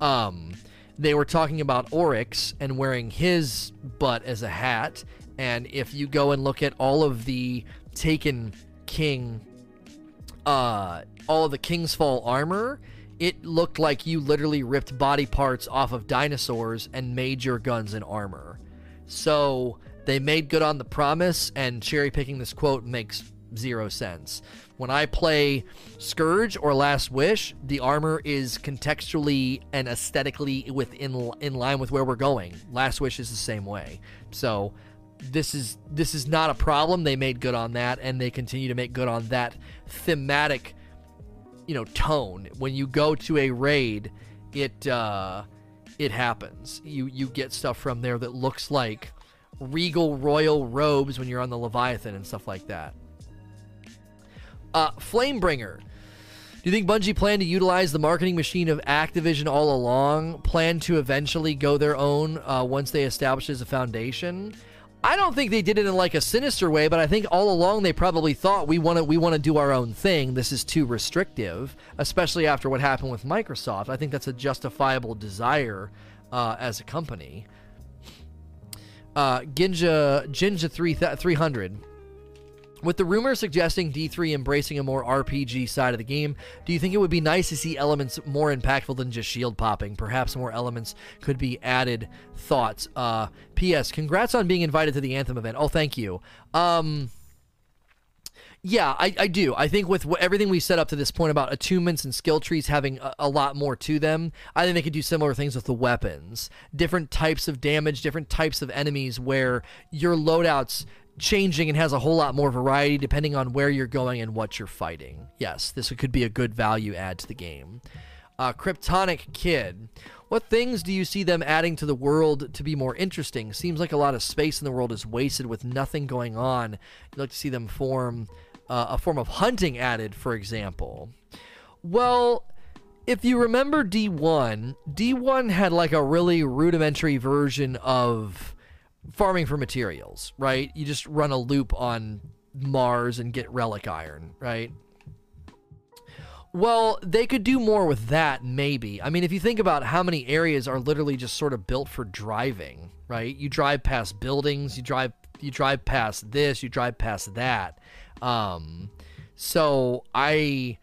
Um, they were talking about Oryx and wearing his butt as a hat. And if you go and look at all of the Taken King, uh, all of the King's Fall armor, it looked like you literally ripped body parts off of dinosaurs and made your guns and armor. So they made good on the promise, and cherry picking this quote makes zero sense. When I play Scourge or Last Wish, the armor is contextually and aesthetically within in line with where we're going. Last Wish is the same way. So this is this is not a problem. They made good on that, and they continue to make good on that thematic, you know, tone. When you go to a raid, it uh, it happens. You you get stuff from there that looks like regal royal robes when you're on the Leviathan and stuff like that. Uh, Flamebringer. Do you think Bungie planned to utilize the marketing machine of Activision all along? Plan to eventually go their own uh, once they establish as a foundation? I don't think they did it in like a sinister way, but I think all along they probably thought we want to we want to do our own thing. This is too restrictive, especially after what happened with Microsoft. I think that's a justifiable desire uh, as a company. Uh, Ginja Ginja three three hundred. With the rumor suggesting D3 embracing a more RPG side of the game, do you think it would be nice to see elements more impactful than just shield popping? Perhaps more elements could be added. Thoughts? Uh, P.S. Congrats on being invited to the Anthem event. Oh, thank you. Um, yeah, I, I do. I think with everything we set up to this point about attunements and skill trees having a, a, lot more to them, I think they could do similar things with the weapons. Different types of damage, different types of enemies where your loadouts changing and has a whole lot more variety depending on where you're going and what you're fighting. Yes, this could be a good value add to the game. Uh, Kryptonic Kid. What things do you see them adding to the world to be more interesting? Seems like a lot of space in the world is wasted with nothing going on. You'd like to see them form uh, a form of hunting added, for example. Well, if you remember D1, D1 had like a really rudimentary version of farming for materials, right? You just run a loop on Mars and get relic iron, right? Well, they could do more with that, maybe. I mean, if you think about how many areas are literally just sort of built for driving, right? You drive past buildings, you drive you drive past this, you drive past that. Um, so I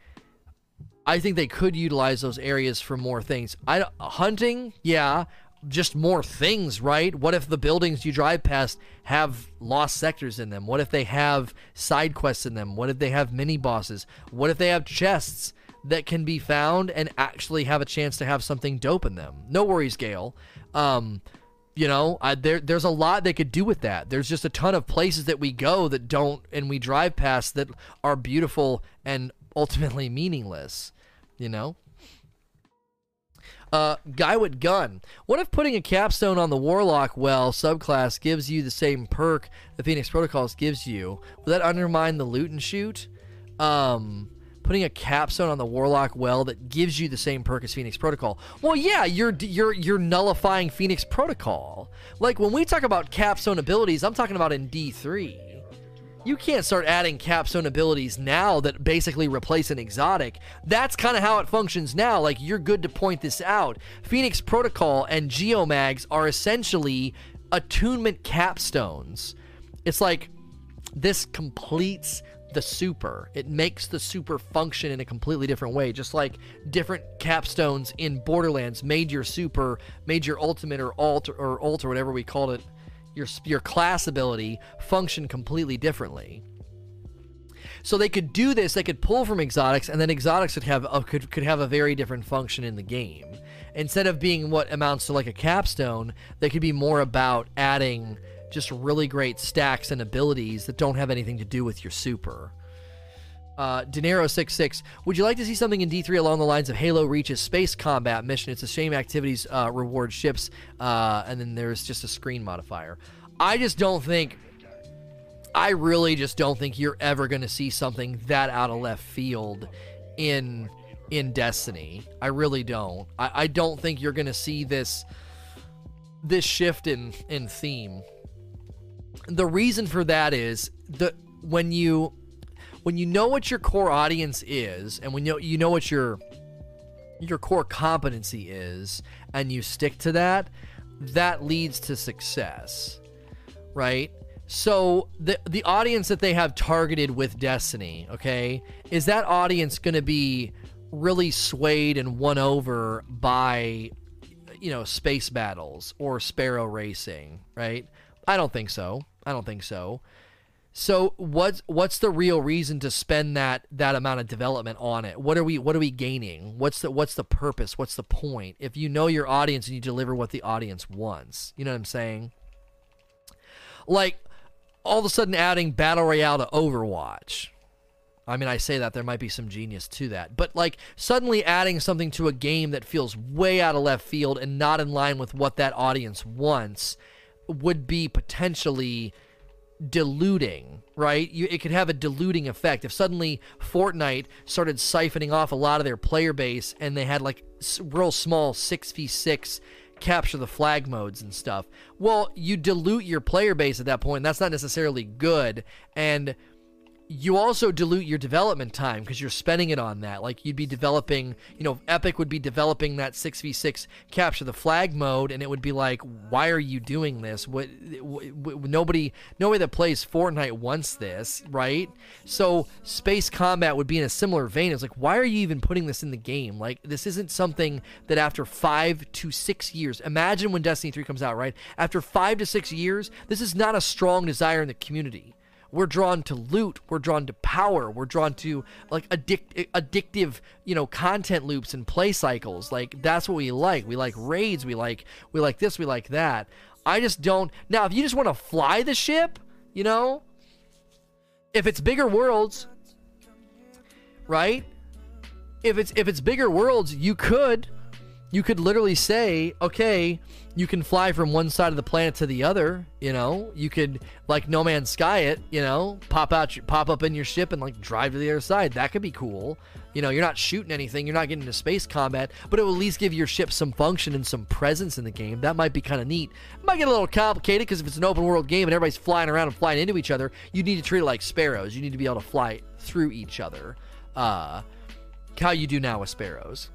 I think they could utilize those areas for more things. I hunting, yeah, just more things, right? What if the buildings you drive past have lost sectors in them? What if they have side quests in them? What if they have mini bosses? What if they have chests that can be found and actually have a chance to have something dope in them? No worries, Gale. Um, you know, I, there there's a lot they could do with that. There's just a ton of places that we go that don't and we drive past that are beautiful and ultimately meaningless. You know. Uh, guy with gun. What if putting a capstone on the Warlock well subclass gives you the same perk the Phoenix Protocols gives you? Will that undermine the loot and shoot? Um, putting a capstone on the Warlock well that gives you the same perk as Phoenix Protocol. Well, yeah, you're you're you're nullifying Phoenix Protocol. Like when we talk about capstone abilities, I'm talking about in D3 you can't start adding capstone abilities now that basically replace an exotic. That's kind of how it functions now. Like, you're good to point this out. Phoenix Protocol and Geomags are essentially attunement capstones. It's like this completes the super. It makes the super function in a completely different way. Just like different capstones in Borderlands made your super, made your ultimate or alt or alt or whatever we called it your your class ability function completely differently. So they could do this. They could pull from exotics, and then exotics would have a, could could have a very different function in the game. Instead of being what amounts to like a capstone, they could be more about adding just really great stacks and abilities that don't have anything to do with your super. Uh, Dinero66, would you like to see something in D3 along the lines of Halo Reach's space combat mission? It's a shame activities uh, reward ships, uh, and then there's just a screen modifier. I just don't think, I really just don't think you're ever going to see something that out of left field in in Destiny. I really don't. I, I don't think you're going to see this this shift in in theme. The reason for that is the when you when you know what your core audience is and when you know, you know what your your core competency is and you stick to that, that leads to success. Right? So the the audience that they have targeted with Destiny, okay, is that audience going to be really swayed and won over by you know space battles or sparrow racing, right? I don't think so. I don't think so. So what's what's the real reason to spend that that amount of development on it? What are we what are we gaining? What's the what's the purpose? What's the point? If you know your audience and you deliver what the audience wants, you know what I'm saying? Like all of a sudden adding battle royale to Overwatch. I mean, I say that there might be some genius to that, but like suddenly adding something to a game that feels way out of left field and not in line with what that audience wants would be potentially diluting, right? You, it could have a diluting effect. If suddenly Fortnite started siphoning off a lot of their player base and they had like real small 6v6 capture the flag modes and stuff, well, you dilute your player base at that point. That's not necessarily good. And you also dilute your development time because you're spending it on that. Like you'd be developing, you know, Epic would be developing that 6v6 capture the flag mode, and it would be like, why are you doing this? What, nobody, nobody that plays Fortnite wants this, right? So space combat would be in a similar vein. It's like, why are you even putting this in the game? Like this isn't something that after five to six years, imagine when Destiny 3 comes out, right? After five to six years, this is not a strong desire in the community we're drawn to loot. We're drawn to power. We're drawn to like addict addictive you know content loops and play cycles. Like that's what we like. We like raids. We like we like this. We like that. I just don't now if you just want to fly the ship you know if it's bigger worlds right? If it's if it's bigger worlds you could you could literally say okay you can fly from one side of the planet to the other. You know, you could like No Man's Sky it. You know, pop out, pop up in your ship and like drive to the other side. That could be cool. You know, you're not shooting anything, you're not getting into space combat, but it will at least give your ship some function and some presence in the game. That might be kind of neat. It might get a little complicated because if it's an open world game and everybody's flying around and flying into each other, you need to treat it like sparrows. You need to be able to fly through each other. Uh, how you do now with sparrows.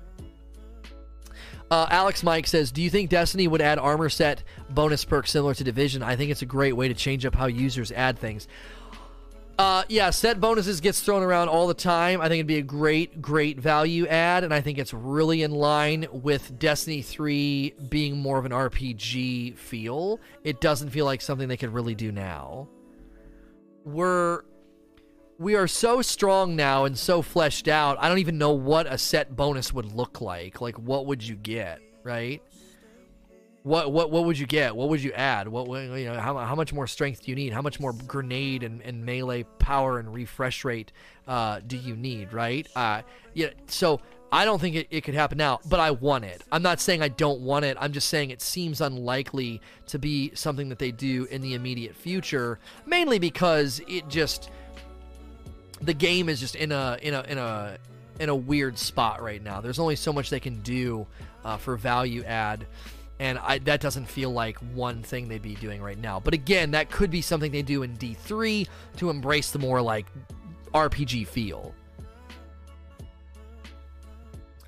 Uh, Alex Mike says, "Do you think Destiny would add armor set bonus perks similar to Division? I think it's a great way to change up how users add things." Uh, yeah, set bonuses gets thrown around all the time. I think it'd be a great, great value add, and I think it's really in line with Destiny 3 being more of an RPG feel. It doesn't feel like something they could really do now. We're we are so strong now and so fleshed out. I don't even know what a set bonus would look like. Like, what would you get, right? What what what would you get? What would you add? What you know? How, how much more strength do you need? How much more grenade and, and melee power and refresh rate uh, do you need? Right? Uh, yeah. So I don't think it, it could happen now, but I want it. I'm not saying I don't want it. I'm just saying it seems unlikely to be something that they do in the immediate future, mainly because it just the game is just in a in a in a in a weird spot right now. There's only so much they can do uh, for value add and I, that doesn't feel like one thing they'd be doing right now. But again, that could be something they do in D3 to embrace the more like RPG feel.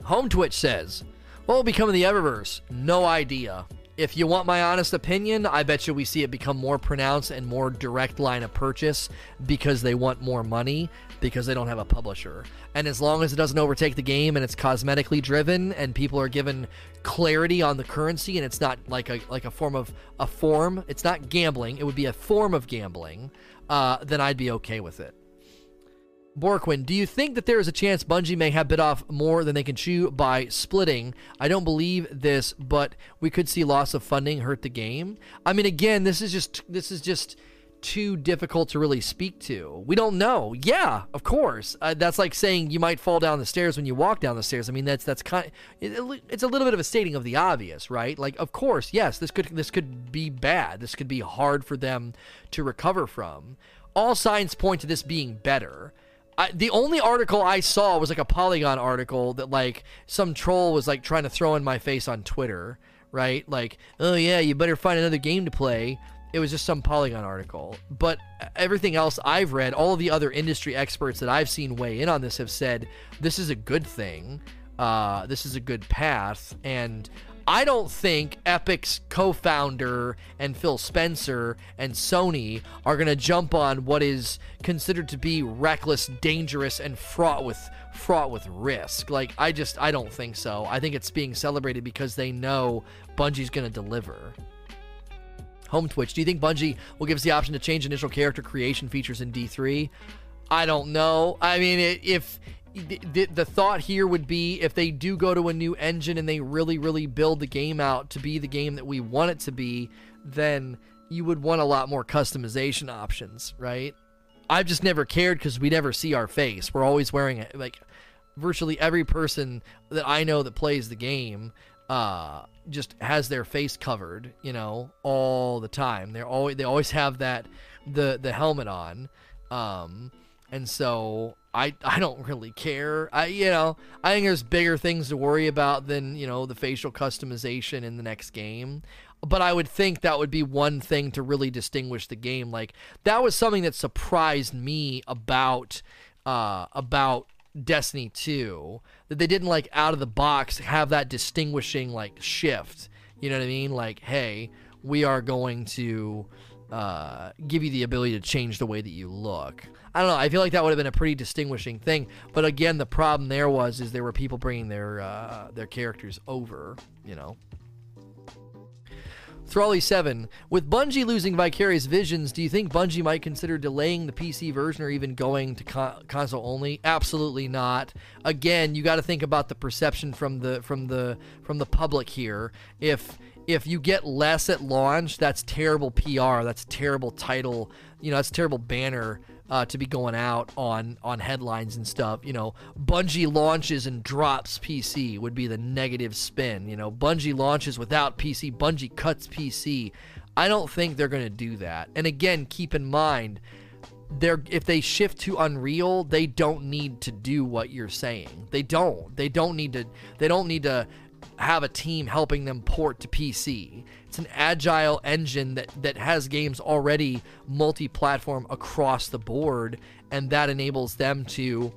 Home Twitch says, What will become of the Eververse? No idea. If you want my honest opinion, I bet you we see it become more pronounced and more direct line of purchase because they want more money because they don't have a publisher. And as long as it doesn't overtake the game and it's cosmetically driven and people are given clarity on the currency and it's not like a like a form of a form, it's not gambling, it would be a form of gambling, uh, then I'd be okay with it. Borquin, do you think that there is a chance Bungie may have bit off more than they can chew by splitting? I don't believe this, but we could see loss of funding hurt the game. I mean, again, this is just this is just too difficult to really speak to. We don't know. Yeah, of course. Uh, that's like saying you might fall down the stairs when you walk down the stairs. I mean, that's that's kind. Of, it, it's a little bit of a stating of the obvious, right? Like, of course, yes, this could this could be bad. This could be hard for them to recover from. All signs point to this being better. I, the only article I saw was like a Polygon article that like some troll was like trying to throw in my face on Twitter, right? Like, oh yeah, you better find another game to play. It was just some Polygon article. But everything else I've read, all of the other industry experts that I've seen weigh in on this have said this is a good thing. Uh, this is a good path. And I don't think Epic's co founder and Phil Spencer and Sony are going to jump on what is considered to be reckless, dangerous, and fraught with fraught with risk. Like I just I don't think so. I think it's being celebrated because they know Bungie's going to deliver. Home Twitch. Do you think Bungie will give us the option to change initial character creation features in D3? I don't know. I mean, if the, the thought here would be if they do go to a new engine and they really, really build the game out to be the game that we want it to be, then you would want a lot more customization options, right? I've just never cared because we never see our face. We're always wearing it. Like virtually every person that I know that plays the game uh, just has their face covered, you know, all the time. They're always they always have that the the helmet on, um, and so I I don't really care. I you know I think there's bigger things to worry about than you know the facial customization in the next game. But I would think that would be one thing to really distinguish the game. Like that was something that surprised me about uh, about Destiny 2 that they didn't like out of the box have that distinguishing like shift. You know what I mean? Like, hey, we are going to uh, give you the ability to change the way that you look. I don't know. I feel like that would have been a pretty distinguishing thing. But again, the problem there was is there were people bringing their uh, their characters over. You know. Thrally7, with Bungie losing Vicarious Visions, do you think Bungie might consider delaying the PC version or even going to con- console only? Absolutely not. Again, you got to think about the perception from the from the from the public here. If if you get less at launch, that's terrible PR. That's terrible title. You know, that's terrible banner uh, to be going out on on headlines and stuff. You know, Bungie launches and drops PC would be the negative spin. You know, Bungie launches without PC, Bungie cuts PC. I don't think they're going to do that. And again, keep in mind, they're if they shift to Unreal, they don't need to do what you're saying. They don't. They don't need to. They don't need to have a team helping them port to PC. It's an agile engine that, that has games already multi platform across the board, and that enables them to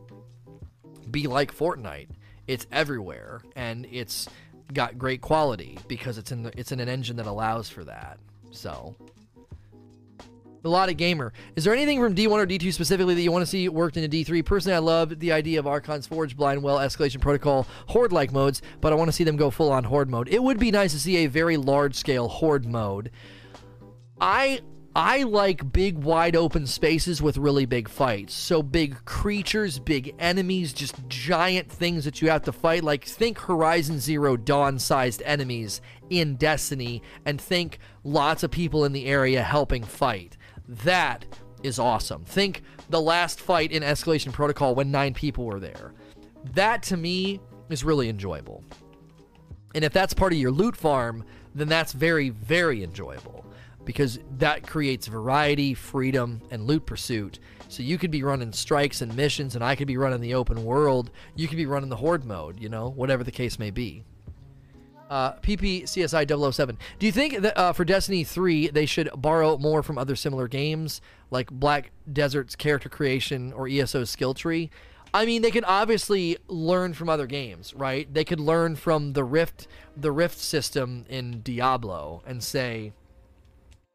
be like Fortnite. It's everywhere and it's got great quality because it's in the, it's in an engine that allows for that. So a lot of gamer. Is there anything from D1 or D2 specifically that you want to see worked into D3? Personally, I love the idea of Archon's Forge, Blind Well, Escalation Protocol, Horde like modes, but I want to see them go full on Horde mode. It would be nice to see a very large scale Horde mode. I I like big, wide open spaces with really big fights. So, big creatures, big enemies, just giant things that you have to fight. Like, think Horizon Zero Dawn sized enemies in Destiny, and think lots of people in the area helping fight. That is awesome. Think the last fight in Escalation Protocol when nine people were there. That to me is really enjoyable. And if that's part of your loot farm, then that's very, very enjoyable because that creates variety, freedom, and loot pursuit. So you could be running strikes and missions, and I could be running the open world. You could be running the horde mode, you know, whatever the case may be uh, PPCSI 007. Do you think that uh, for Destiny 3 they should borrow more from other similar games like Black Desert's character creation or ESO's skill tree? I mean, they can obviously learn from other games, right? They could learn from the Rift, the Rift system in Diablo, and say,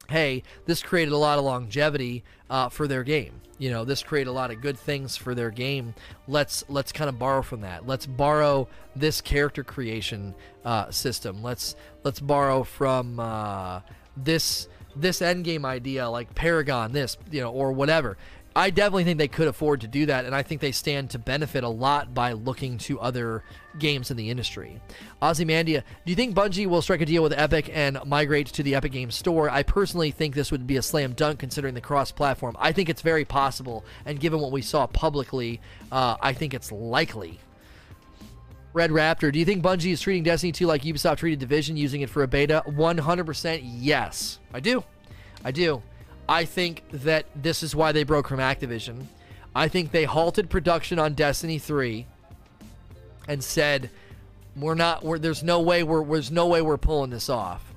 "Hey, this created a lot of longevity uh, for their game." You know this create a lot of good things for their game. Let's let's kind of borrow from that. Let's borrow this character creation uh, system. Let's let's borrow from uh, this this end game idea like paragon this you know or whatever I definitely think they could afford to do that, and I think they stand to benefit a lot by looking to other games in the industry. Ozymandia, do you think Bungie will strike a deal with Epic and migrate to the Epic Games Store? I personally think this would be a slam dunk considering the cross platform. I think it's very possible, and given what we saw publicly, uh, I think it's likely. Red Raptor, do you think Bungie is treating Destiny 2 like Ubisoft treated Division, using it for a beta? 100% yes. I do. I do. I think that this is why they broke from Activision. I think they halted production on Destiny 3 and said, "We're not. We're, there's no way. We're there's no way we're pulling this off.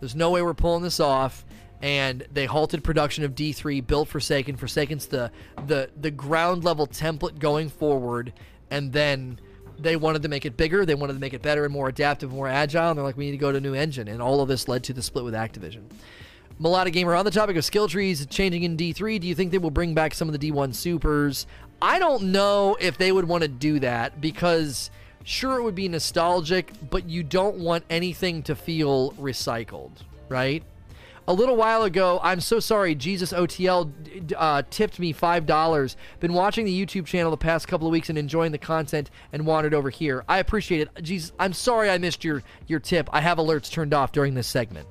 There's no way we're pulling this off." And they halted production of D3, built Forsaken. Forsaken's the the the ground level template going forward, and then they wanted to make it bigger. They wanted to make it better and more adaptive, more agile. And they're like, we need to go to a new engine. And all of this led to the split with Activision. Melodic Gamer, on the topic of skill trees changing in D3, do you think they will bring back some of the D1 supers? I don't know if they would want to do that because sure it would be nostalgic, but you don't want anything to feel recycled, right? A little while ago, I'm so sorry, Jesus OTL uh, tipped me $5. Been watching the YouTube channel the past couple of weeks and enjoying the content and wandered over here. I appreciate it. Jesus, I'm sorry I missed your, your tip. I have alerts turned off during this segment.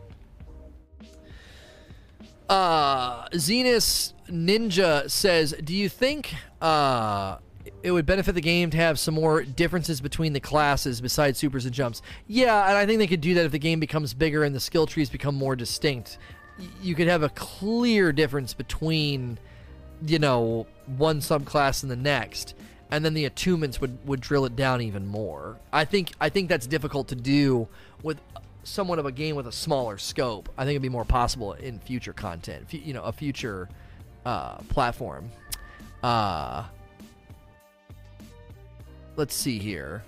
Uh, Zenus Ninja says, "Do you think uh, it would benefit the game to have some more differences between the classes besides supers and jumps?" Yeah, and I think they could do that if the game becomes bigger and the skill trees become more distinct. You could have a clear difference between, you know, one subclass and the next, and then the attunements would would drill it down even more. I think I think that's difficult to do with somewhat of a game with a smaller scope, I think it'd be more possible in future content, you know, a future uh, platform. Uh, let's see here.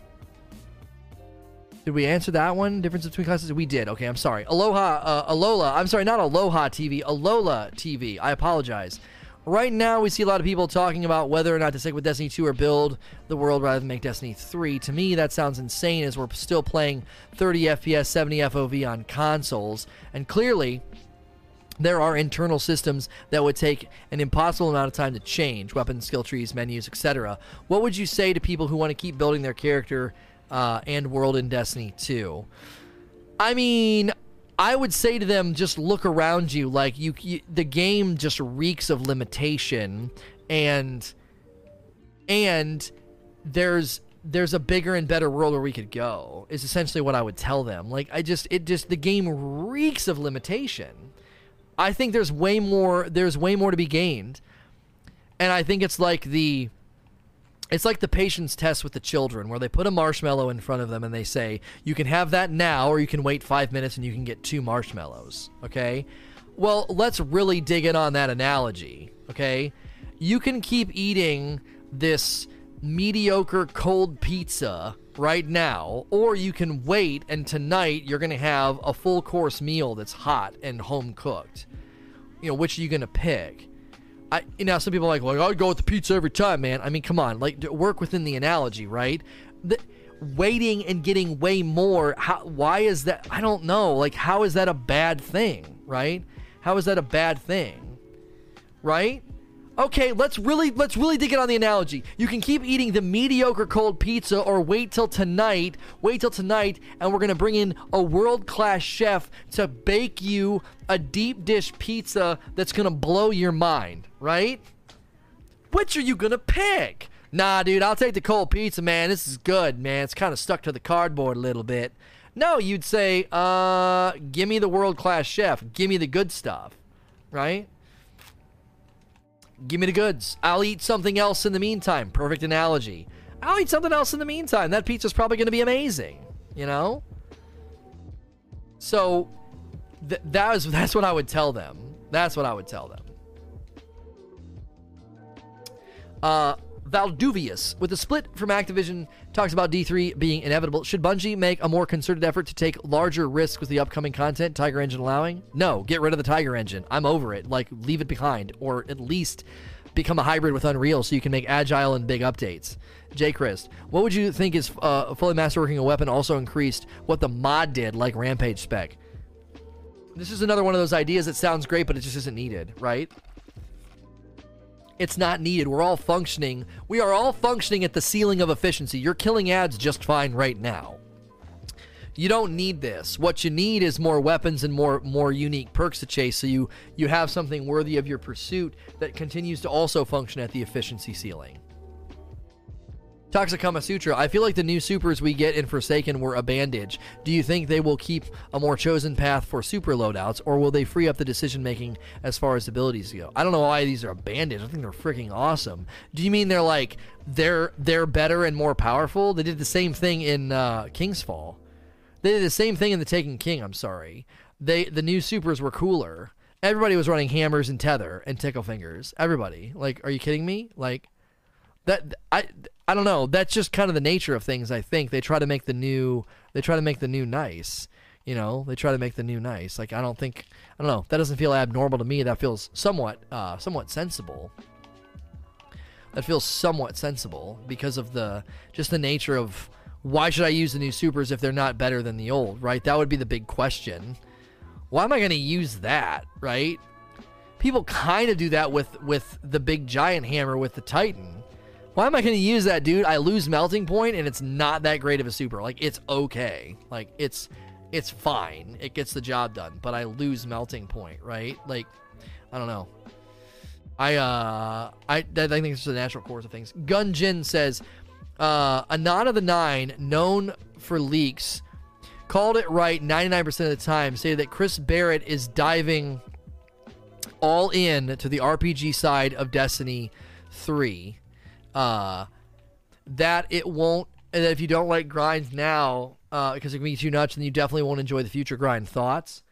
Did we answer that one? Difference between classes? We did. Okay, I'm sorry. Aloha, uh, Alola. I'm sorry, not Aloha TV. Alola TV. I apologize. Right now, we see a lot of people talking about whether or not to stick with Destiny 2 or build the world rather than make Destiny 3. To me, that sounds insane as we're still playing 30 FPS, 70 FOV on consoles. And clearly, there are internal systems that would take an impossible amount of time to change weapons, skill trees, menus, etc. What would you say to people who want to keep building their character uh, and world in Destiny 2? I mean, I would say to them, just look around you. Like you, you, the game just reeks of limitation, and and there's there's a bigger and better world where we could go. Is essentially what I would tell them. Like I just, it just the game reeks of limitation. I think there's way more. There's way more to be gained, and I think it's like the it's like the patience test with the children, where they put a marshmallow in front of them and they say, You can have that now, or you can wait five minutes and you can get two marshmallows. Okay? Well, let's really dig in on that analogy. Okay? You can keep eating this mediocre cold pizza right now, or you can wait and tonight you're going to have a full course meal that's hot and home cooked. You know, which are you going to pick? I, you know, some people are like, well, I'd go with the pizza every time, man. I mean, come on, like work within the analogy, right? The, waiting and getting way more. How, why is that? I don't know. Like, how is that a bad thing, right? How is that a bad thing, right? Okay, let's really let's really dig it on the analogy. You can keep eating the mediocre cold pizza or wait till tonight, wait till tonight and we're going to bring in a world-class chef to bake you a deep dish pizza that's going to blow your mind, right? Which are you going to pick? Nah, dude, I'll take the cold pizza, man. This is good, man. It's kind of stuck to the cardboard a little bit. No, you'd say, uh, give me the world-class chef. Give me the good stuff, right? Give me the goods. I'll eat something else in the meantime. Perfect analogy. I'll eat something else in the meantime. That pizza's probably going to be amazing, you know? So th- that was that's what I would tell them. That's what I would tell them. Uh Valduvius, with a split from Activision, talks about D3 being inevitable. Should Bungie make a more concerted effort to take larger risks with the upcoming content, Tiger Engine allowing? No, get rid of the Tiger Engine. I'm over it. Like, leave it behind, or at least become a hybrid with Unreal so you can make agile and big updates. J. Christ, what would you think is uh, fully masterworking a weapon also increased what the mod did, like Rampage spec? This is another one of those ideas that sounds great, but it just isn't needed, right? It's not needed. We're all functioning. We are all functioning at the ceiling of efficiency. You're killing ads just fine right now. You don't need this. What you need is more weapons and more more unique perks to chase so you you have something worthy of your pursuit that continues to also function at the efficiency ceiling. Toxic Kama Sutra, I feel like the new supers we get in Forsaken were a bandage. Do you think they will keep a more chosen path for super loadouts, or will they free up the decision making as far as abilities go? I don't know why these are a bandage. I think they're freaking awesome. Do you mean they're like they're they're better and more powerful? They did the same thing in uh, King's Fall. They did the same thing in the Taken King. I'm sorry. They the new supers were cooler. Everybody was running hammers and tether and tickle fingers. Everybody. Like, are you kidding me? Like that I I don't know. That's just kind of the nature of things. I think they try to make the new they try to make the new nice. You know, they try to make the new nice. Like I don't think I don't know. That doesn't feel abnormal to me. That feels somewhat uh, somewhat sensible. That feels somewhat sensible because of the just the nature of why should I use the new supers if they're not better than the old, right? That would be the big question. Why am I going to use that, right? People kind of do that with with the big giant hammer with the Titan why am I going to use that, dude? I lose melting point, and it's not that great of a super. Like it's okay. Like it's it's fine. It gets the job done, but I lose melting point, right? Like I don't know. I uh I I think it's the natural course of things. Gunjin says, uh, Anon of the Nine, known for leaks, called it right 99% of the time. Say that Chris Barrett is diving all in to the RPG side of Destiny 3 uh, that it won't. And that if you don't like grinds now, uh, because it can be too much, then you definitely won't enjoy the future grind. Thoughts?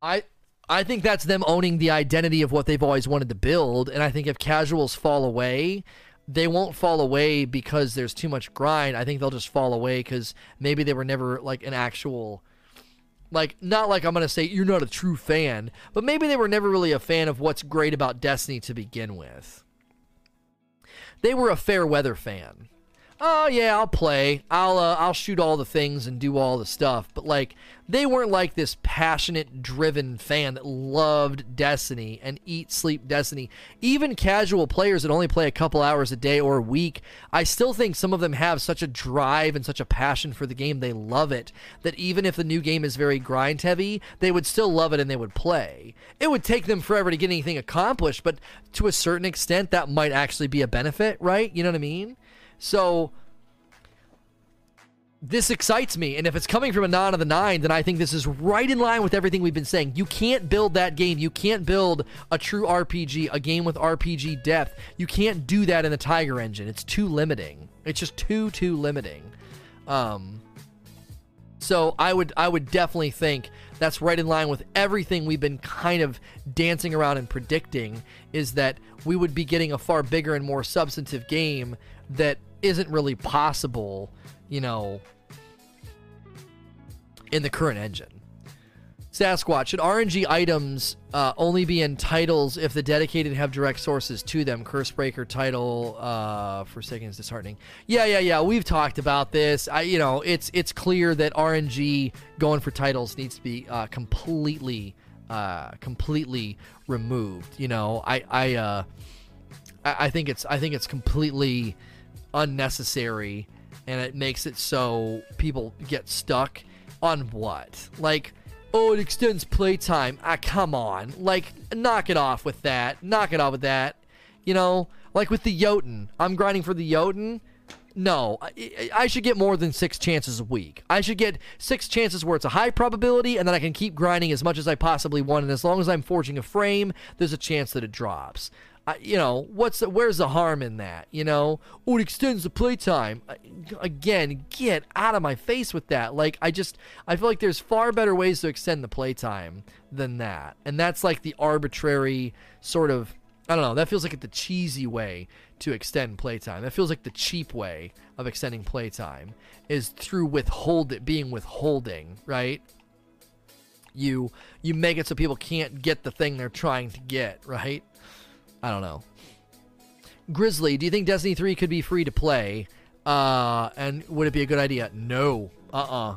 I I think that's them owning the identity of what they've always wanted to build, and I think if casuals fall away, they won't fall away because there's too much grind. I think they'll just fall away because maybe they were never like an actual like not like I'm gonna say you're not a true fan, but maybe they were never really a fan of what's great about Destiny to begin with they were a fair weather fan. Oh yeah, I'll play. I'll uh, I'll shoot all the things and do all the stuff. But like they weren't like this passionate, driven fan that loved Destiny and eat, sleep Destiny. Even casual players that only play a couple hours a day or a week, I still think some of them have such a drive and such a passion for the game. They love it that even if the new game is very grind heavy, they would still love it and they would play. It would take them forever to get anything accomplished, but to a certain extent, that might actually be a benefit, right? You know what I mean? So this excites me. And if it's coming from Anon of the Nine, then I think this is right in line with everything we've been saying. You can't build that game. You can't build a true RPG, a game with RPG depth. You can't do that in the Tiger engine. It's too limiting. It's just too, too limiting. Um, so I would I would definitely think that's right in line with everything we've been kind of dancing around and predicting is that we would be getting a far bigger and more substantive game that isn't really possible, you know, in the current engine. Sasquatch, should RNG items uh, only be in titles if the dedicated have direct sources to them? Cursebreaker title uh, for second is disheartening. Yeah, yeah, yeah. We've talked about this. I, you know, it's it's clear that RNG going for titles needs to be uh, completely, uh, completely removed. You know, I, I, uh, I, I think it's I think it's completely unnecessary, and it makes it so people get stuck on what like oh, it extends playtime. Ah, come on. Like, knock it off with that. Knock it off with that. You know, like with the Jotun. I'm grinding for the Jotun. No, I, I, should get more than six chances a week. I should get six chances where it's a high probability, and then I can keep grinding as much as I possibly want. And as long as I'm forging a frame, there's a chance that it drops. I, you know, what's the, where's the harm in that? You know, oh, it extends the playtime. Uh, again, get out of my face with that. Like, I just, I feel like there's far better ways to extend the playtime than that, and that's like the arbitrary sort of. I don't know. That feels like the cheesy way to extend playtime. That feels like the cheap way of extending playtime is through withhold it being withholding, right? You you make it so people can't get the thing they're trying to get, right? I don't know. Grizzly, do you think Destiny 3 could be free to play? Uh, and would it be a good idea? No. Uh uh-uh. uh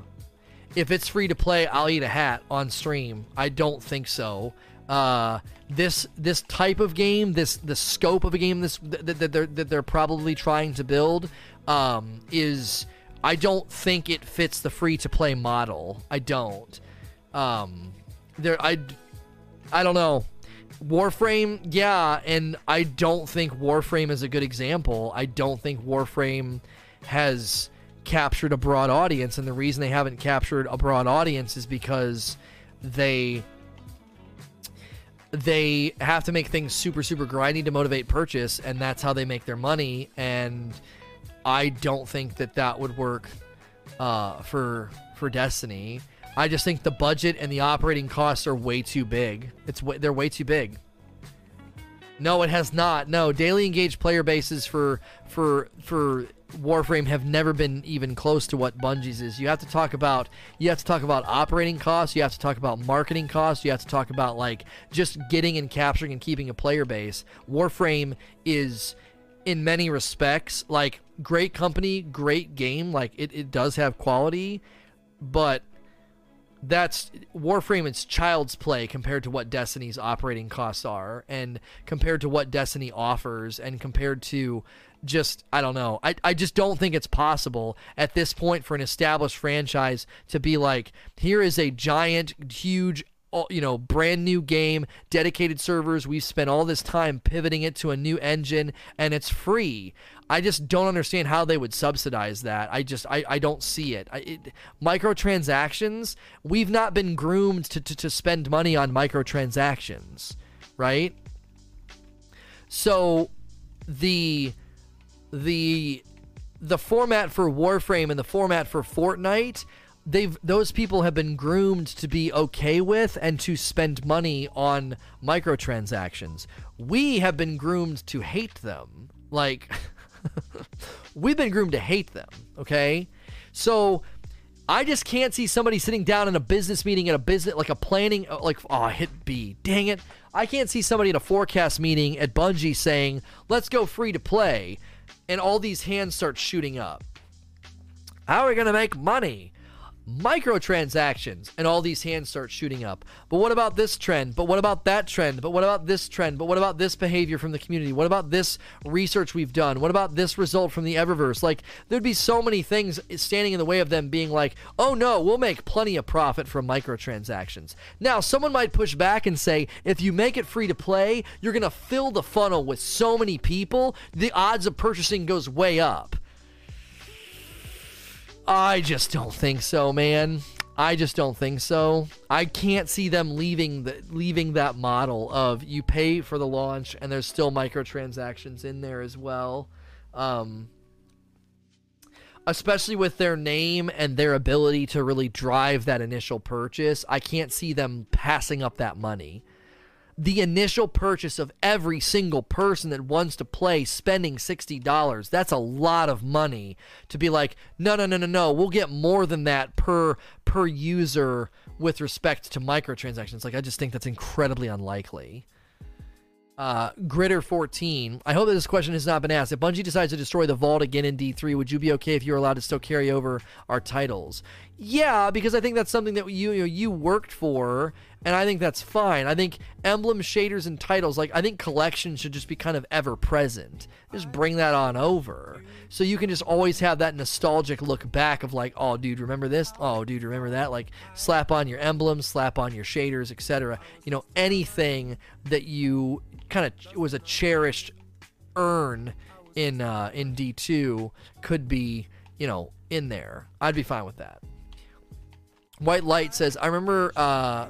If it's free to play, I'll eat a hat on stream. I don't think so. Uh, this this type of game, this the scope of a game, this that, that they're that they're probably trying to build, um, is I don't think it fits the free to play model. I don't. Um, there I I don't know. Warframe, yeah, and I don't think Warframe is a good example. I don't think Warframe has captured a broad audience, and the reason they haven't captured a broad audience is because they they have to make things super super grindy to motivate purchase, and that's how they make their money. And I don't think that that would work uh, for for Destiny. I just think the budget and the operating costs are way too big. It's they're way too big. No, it has not. No, daily engaged player bases for for for Warframe have never been even close to what Bungie's is. You have to talk about you have to talk about operating costs, you have to talk about marketing costs, you have to talk about like just getting and capturing and keeping a player base. Warframe is in many respects like great company, great game, like it, it does have quality, but that's Warframe it's child's play compared to what Destiny's operating costs are and compared to what Destiny offers and compared to just I don't know. I, I just don't think it's possible at this point for an established franchise to be like, here is a giant, huge you know, brand new game, dedicated servers. We've spent all this time pivoting it to a new engine and it's free. I just don't understand how they would subsidize that. I just I, I don't see it. I, it. Microtransactions. We've not been groomed to, to, to spend money on microtransactions, right? So the the the format for Warframe and the format for Fortnite they've those people have been groomed to be okay with and to spend money on microtransactions. We have been groomed to hate them. Like we've been groomed to hate them, okay? So I just can't see somebody sitting down in a business meeting at a business like a planning uh, like oh hit B. Dang it. I can't see somebody in a forecast meeting at Bungie saying, "Let's go free to play." And all these hands start shooting up. How are we going to make money? Microtransactions and all these hands start shooting up. But what about this trend? But what about that trend? But what about this trend? But what about this behavior from the community? What about this research we've done? What about this result from the eververse? Like there'd be so many things standing in the way of them being like oh no we'll make plenty of profit from microtransactions. Now someone might push back and say if you make it free to play you're going to fill the funnel with so many people the odds of purchasing goes way up I just don't think so, man. I just don't think so. I can't see them leaving the leaving that model of you pay for the launch and there's still microtransactions in there as well. Um, especially with their name and their ability to really drive that initial purchase, I can't see them passing up that money. The initial purchase of every single person that wants to play spending $60 that's a lot of money to be like no no no no no we'll get more than that per per user with respect to microtransactions. Like i just think that's incredibly unlikely uh, Gritter 14. I hope that this question has not been asked. If Bungie decides to destroy the vault again in D3, would you be okay if you were allowed to still carry over our titles? Yeah, because I think that's something that you you, know, you worked for, and I think that's fine. I think emblem shaders and titles, like I think collections should just be kind of ever present. Just bring that on over, so you can just always have that nostalgic look back of like, oh, dude, remember this? Oh, dude, remember that? Like, slap on your emblems, slap on your shaders, etc. You know, anything that you kind of was a cherished urn in uh, in D two could be you know in there. I'd be fine with that. White Light says, I remember. Uh,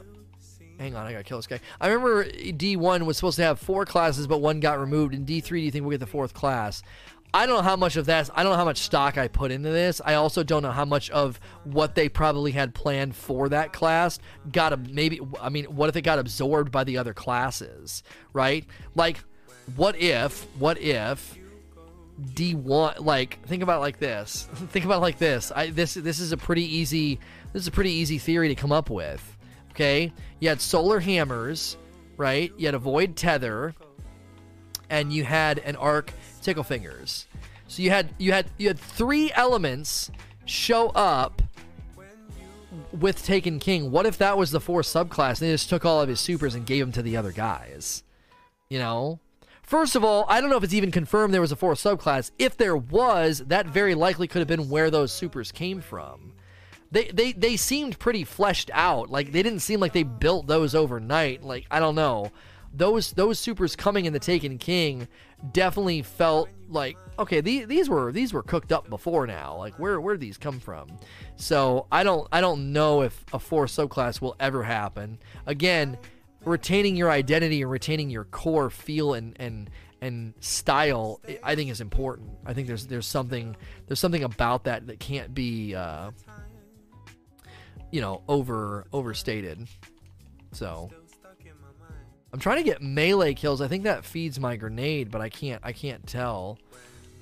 hang on, I gotta kill this guy. I remember D1 was supposed to have four classes, but one got removed. In D3, do you think we'll get the fourth class? I don't know how much of that. I don't know how much stock I put into this. I also don't know how much of what they probably had planned for that class got a maybe. I mean, what if it got absorbed by the other classes, right? Like, what if? What if? D1 like think about like this. think about like this. I this this is a pretty easy this is a pretty easy theory to come up with. Okay? You had solar hammers, right? You had a void tether and you had an arc tickle fingers. So you had you had you had three elements show up with Taken King. What if that was the fourth subclass and they just took all of his supers and gave them to the other guys? You know? First of all, I don't know if it's even confirmed there was a fourth subclass. If there was, that very likely could have been where those supers came from. They, they they seemed pretty fleshed out. Like they didn't seem like they built those overnight. Like I don't know. Those those supers coming in the Taken King definitely felt like okay these, these were these were cooked up before now. Like where where these come from? So I don't I don't know if a fourth subclass will ever happen. Again, retaining your identity and retaining your core feel and and and style I think is important. I think there's there's something there's something about that that can't be uh, you know over overstated. So I'm trying to get melee kills. I think that feeds my grenade, but I can't I can't tell.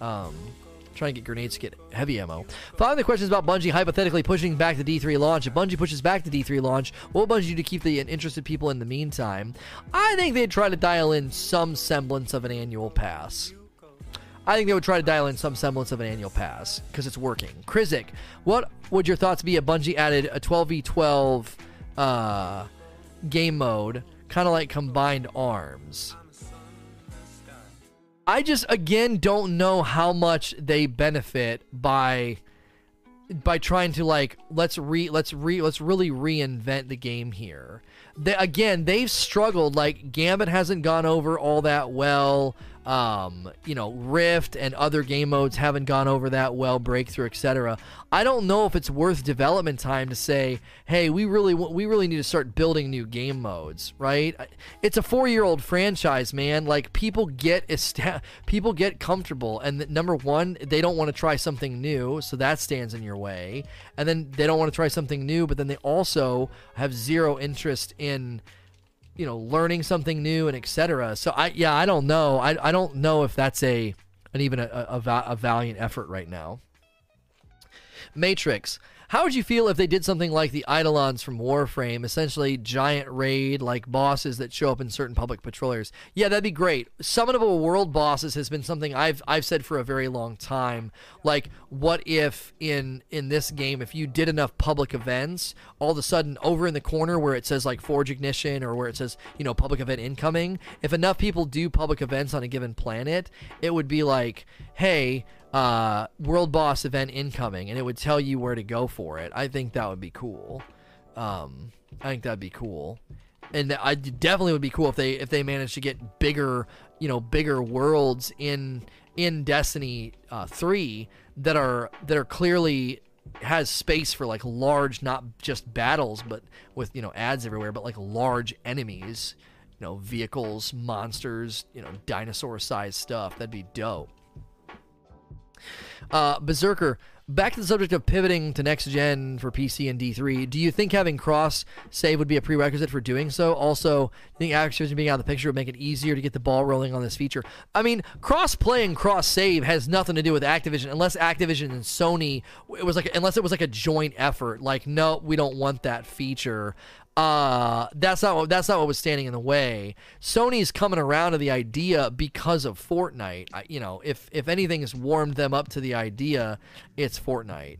Um, trying to get grenades to get heavy ammo. Following the questions about Bungie hypothetically pushing back the D3 launch. If Bungie pushes back the D3 launch, what will Bungie do to keep the interested people in the meantime? I think they'd try to dial in some semblance of an annual pass. I think they would try to dial in some semblance of an annual pass because it's working. Krizik, what would your thoughts be if Bungie added a 12v12 uh, game mode, kind of like combined arms? I just again don't know how much they benefit by by trying to like let's re let's re let's really reinvent the game here. They, again, they've struggled. Like Gambit hasn't gone over all that well um, you know, Rift and other game modes haven't gone over that well, Breakthrough, etc. I don't know if it's worth development time to say, "Hey, we really we really need to start building new game modes." Right? It's a four-year-old franchise, man. Like people get people get comfortable, and number one, they don't want to try something new, so that stands in your way. And then they don't want to try something new, but then they also have zero interest in you know learning something new and etc so i yeah i don't know. I, I don't know if that's a an even a, a, a valiant effort right now. Matrix how would you feel if they did something like the Eidolons from Warframe, essentially giant raid like bosses that show up in certain public patrollers? Yeah, that'd be great. Summonable world bosses has been something I've I've said for a very long time. Like, what if in in this game, if you did enough public events, all of a sudden over in the corner where it says like Forge Ignition or where it says you know public event incoming, if enough people do public events on a given planet, it would be like, hey uh, world boss event incoming, and it would tell you where to go for it. I think that would be cool. Um, I think that'd be cool, and I definitely would be cool if they if they managed to get bigger, you know, bigger worlds in in Destiny uh, three that are that are clearly has space for like large, not just battles, but with you know ads everywhere, but like large enemies, you know, vehicles, monsters, you know, dinosaur sized stuff. That'd be dope. Uh, Berserker, back to the subject of pivoting to next gen for PC and D3. Do you think having cross save would be a prerequisite for doing so? Also, do you think Activision being out of the picture would make it easier to get the ball rolling on this feature? I mean, cross play and cross save has nothing to do with Activision unless Activision and Sony it was like unless it was like a joint effort. Like, no, we don't want that feature uh that's not what that's not what was standing in the way. Sony's coming around to the idea because of fortnite. I, you know if if anything has warmed them up to the idea it's fortnite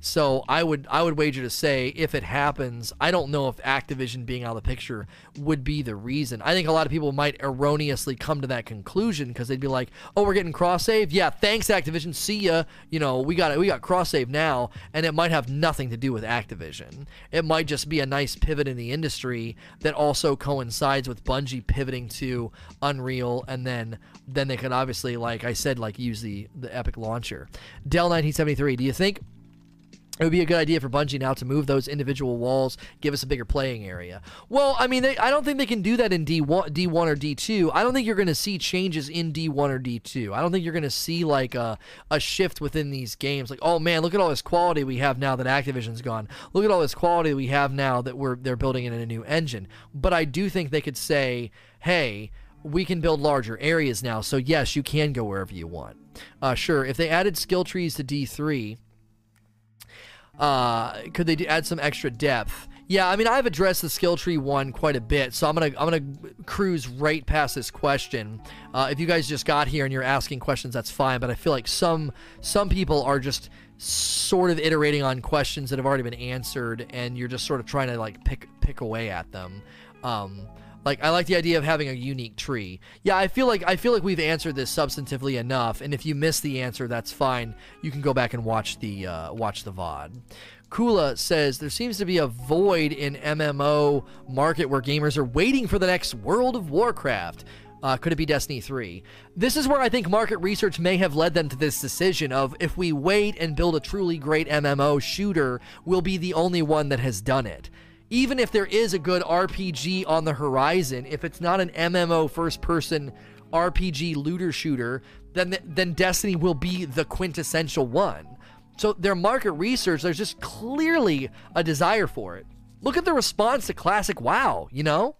so I would I would wager to say if it happens, I don't know if Activision being out of the picture would be the reason. I think a lot of people might erroneously come to that conclusion because they'd be like, "Oh, we're getting cross save. Yeah, thanks Activision. See ya. You know, we got we got cross save now." And it might have nothing to do with Activision. It might just be a nice pivot in the industry that also coincides with Bungie pivoting to Unreal and then then they could obviously like I said like use the the Epic launcher. Dell 1973, do you think it would be a good idea for Bungie now to move those individual walls, give us a bigger playing area. Well, I mean, they, I don't think they can do that in D1, D1 or D2. I don't think you're going to see changes in D1 or D2. I don't think you're going to see like a, a shift within these games. Like, oh man, look at all this quality we have now that Activision's gone. Look at all this quality we have now that we're they're building it in a new engine. But I do think they could say, hey, we can build larger areas now. So yes, you can go wherever you want. Uh, sure, if they added skill trees to D3 uh, could they add some extra depth? Yeah, I mean I've addressed the skill tree one quite a bit, so I'm gonna I'm gonna cruise right past this question. Uh, if you guys just got here and you're asking questions, that's fine. But I feel like some some people are just sort of iterating on questions that have already been answered, and you're just sort of trying to like pick pick away at them. Um, like I like the idea of having a unique tree. Yeah, I feel like I feel like we've answered this substantively enough, and if you miss the answer, that's fine. You can go back and watch the uh, watch the VOD. Kula says there seems to be a void in MMO market where gamers are waiting for the next World of Warcraft. Uh, could it be Destiny 3? This is where I think market research may have led them to this decision of if we wait and build a truly great MMO shooter, we'll be the only one that has done it even if there is a good RPG on the horizon, if it's not an MMO first person RPG looter shooter, then then Destiny will be the quintessential one. So their market research, there's just clearly a desire for it. Look at the response to classic WoW, you know?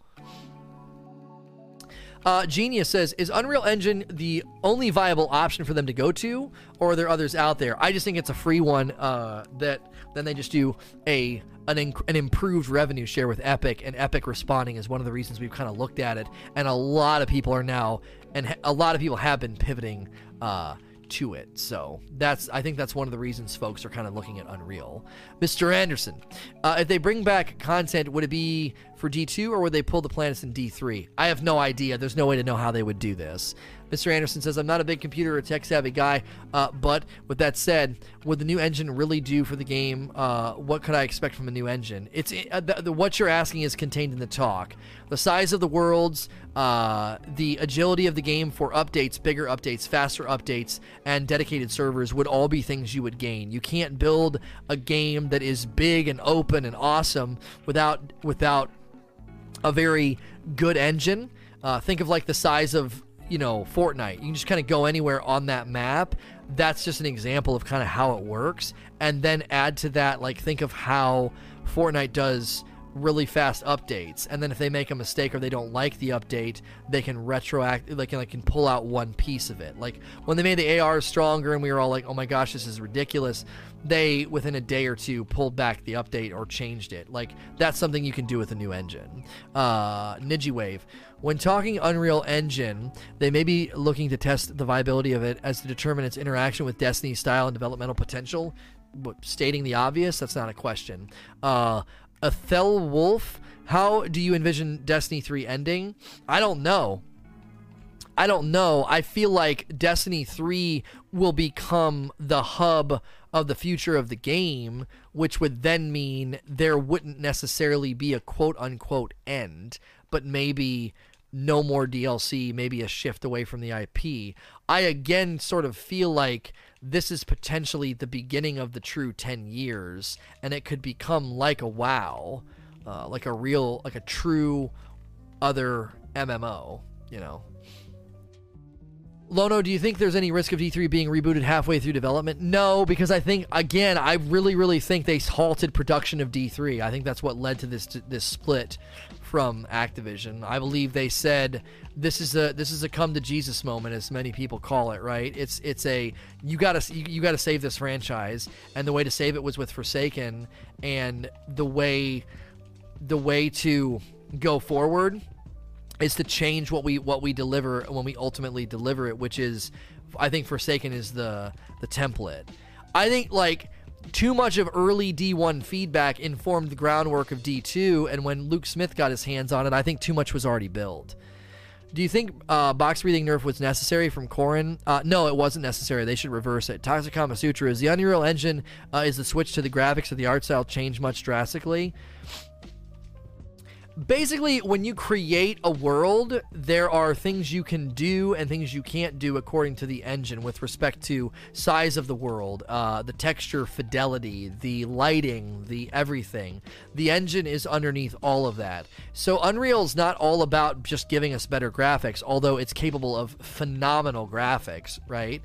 Uh, Genius says, is Unreal Engine the only viable option for them to go to, or are there others out there? I just think it's a free one uh, that then they just do a an, inc- an improved revenue share with Epic, and Epic responding is one of the reasons we've kind of looked at it. And a lot of people are now, and a lot of people have been pivoting uh, to it. So that's I think that's one of the reasons folks are kind of looking at Unreal. Mr. Anderson, uh, if they bring back content, would it be for D2 or would they pull the planets in D3? I have no idea. There's no way to know how they would do this. Mr. Anderson says, I'm not a big computer or tech savvy guy, uh, but with that said, would the new engine really do for the game? Uh, what could I expect from a new engine? It's uh, the, the, what you're asking is contained in the talk. The size of the worlds, uh, the agility of the game for updates, bigger updates, faster updates, and dedicated servers would all be things you would gain. You can't build a game that is big and open and awesome without without a very good engine. Uh, think of like the size of you know, Fortnite. You can just kind of go anywhere on that map. That's just an example of kind of how it works. And then add to that, like, think of how Fortnite does really fast updates and then if they make a mistake or they don't like the update they can retroact they can like can pull out one piece of it like when they made the ar stronger and we were all like oh my gosh this is ridiculous they within a day or two pulled back the update or changed it like that's something you can do with a new engine uh Wave. When talking Unreal Engine, they may be looking to test the viability of it as to determine its interaction with Destiny's style and developmental potential. But stating the obvious, that's not a question. Uh, Athel Wolf, how do you envision Destiny 3 ending? I don't know. I don't know. I feel like Destiny 3 will become the hub of the future of the game, which would then mean there wouldn't necessarily be a quote unquote end, but maybe no more DLC, maybe a shift away from the IP. I again sort of feel like this is potentially the beginning of the true 10 years, and it could become like a WoW, uh, like a real, like a true other MMO, you know. Lono, do you think there's any risk of D3 being rebooted halfway through development? No, because I think again, I really, really think they halted production of D3. I think that's what led to this this split from Activision. I believe they said this is a this is a come to Jesus moment, as many people call it. Right? It's it's a you gotta you, you gotta save this franchise, and the way to save it was with Forsaken, and the way the way to go forward is to change what we what we deliver when we ultimately deliver it, which is I think Forsaken is the the template. I think like too much of early D1 feedback informed the groundwork of D2, and when Luke Smith got his hands on it, I think too much was already built. Do you think uh, box breathing nerf was necessary from Corrin? Uh, no, it wasn't necessary. They should reverse it. Toxic Kama Sutra is the Unreal Engine. Uh, is the switch to the graphics of the art style changed much drastically? Basically when you create a world there are things you can do and things you can't do according to the engine with respect to size of the world uh, the texture fidelity the lighting the everything. The engine is underneath all of that. So unreal is not all about just giving us better graphics although it's capable of phenomenal graphics right?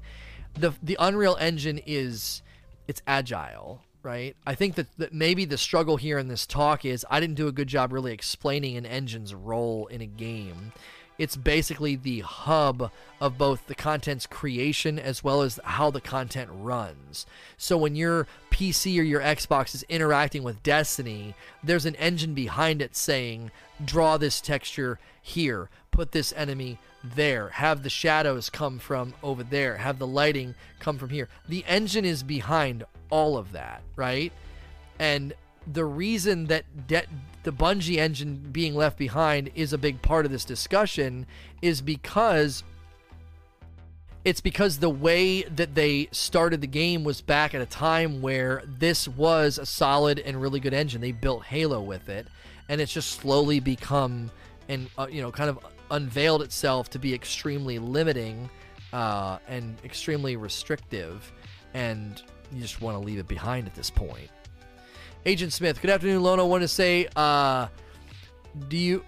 The the unreal engine is it's agile right? I think that, that maybe the struggle here in this talk is I didn't do a good job really explaining an engine's role in a game. It's basically the hub of both the content's creation as well as how the content runs. So when your PC or your Xbox is interacting with Destiny, there's an engine behind it saying, draw this texture here, put this enemy there, have the shadows come from over there, have the lighting come from here. The engine is behind all of that, right? And the reason that de- the Bungie engine being left behind is a big part of this discussion is because it's because the way that they started the game was back at a time where this was a solid and really good engine. They built Halo with it, and it's just slowly become and uh, you know kind of unveiled itself to be extremely limiting uh, and extremely restrictive. And you just want to leave it behind at this point. Agent Smith, good afternoon, Lona. I want to say, uh, do you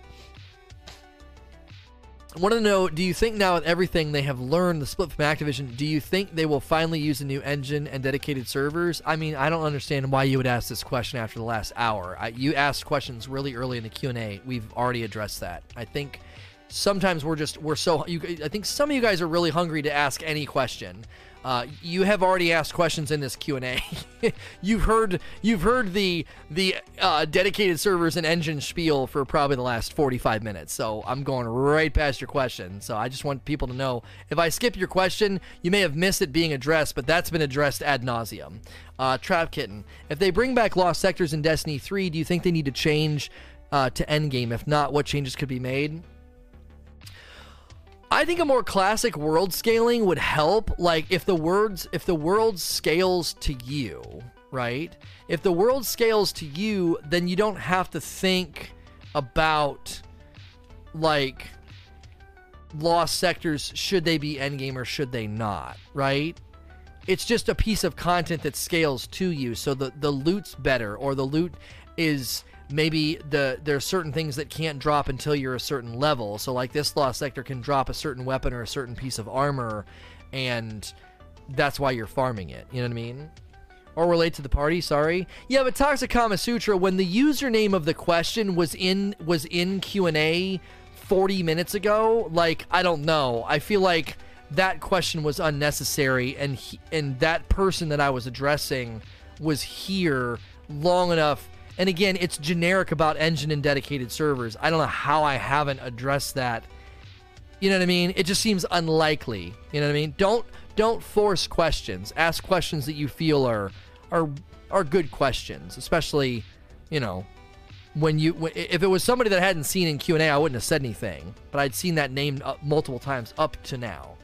I want to know do you think now with everything they have learned the split from activision do you think they will finally use a new engine and dedicated servers? I mean i don't understand why you would ask this question after the last hour. I, you asked questions really early in the q&a we've already addressed that. I think sometimes we're just we're so you, i think some of you guys are really hungry to ask any question uh, you have already asked questions in this Q and A. you've heard you've heard the the uh, dedicated servers and engine spiel for probably the last 45 minutes. So I'm going right past your question. So I just want people to know if I skip your question, you may have missed it being addressed, but that's been addressed ad nauseum. Uh, Kitten, if they bring back Lost Sectors in Destiny 3, do you think they need to change uh, to Endgame? If not, what changes could be made? I think a more classic world scaling would help. Like if the words, if the world scales to you, right? If the world scales to you, then you don't have to think about like lost sectors. Should they be endgame or should they not? Right? It's just a piece of content that scales to you, so the the loot's better, or the loot is maybe the there are certain things that can't drop until you're a certain level. So like this lost sector can drop a certain weapon or a certain piece of armor, and that's why you're farming it. You know what I mean? Or relate to the party. Sorry. Yeah, but Toxic Kama Sutra. When the username of the question was in was in Q and A 40 minutes ago, like I don't know. I feel like that question was unnecessary, and he, and that person that I was addressing was here long enough and again, it's generic about engine and dedicated servers. I don't know how I haven't addressed that. You know what I mean? It just seems unlikely. You know what I mean? Don't don't force questions. Ask questions that you feel are are are good questions, especially, you know, when you if it was somebody that I hadn't seen in Q&A, I wouldn't have said anything, but I'd seen that name uh, multiple times up to now.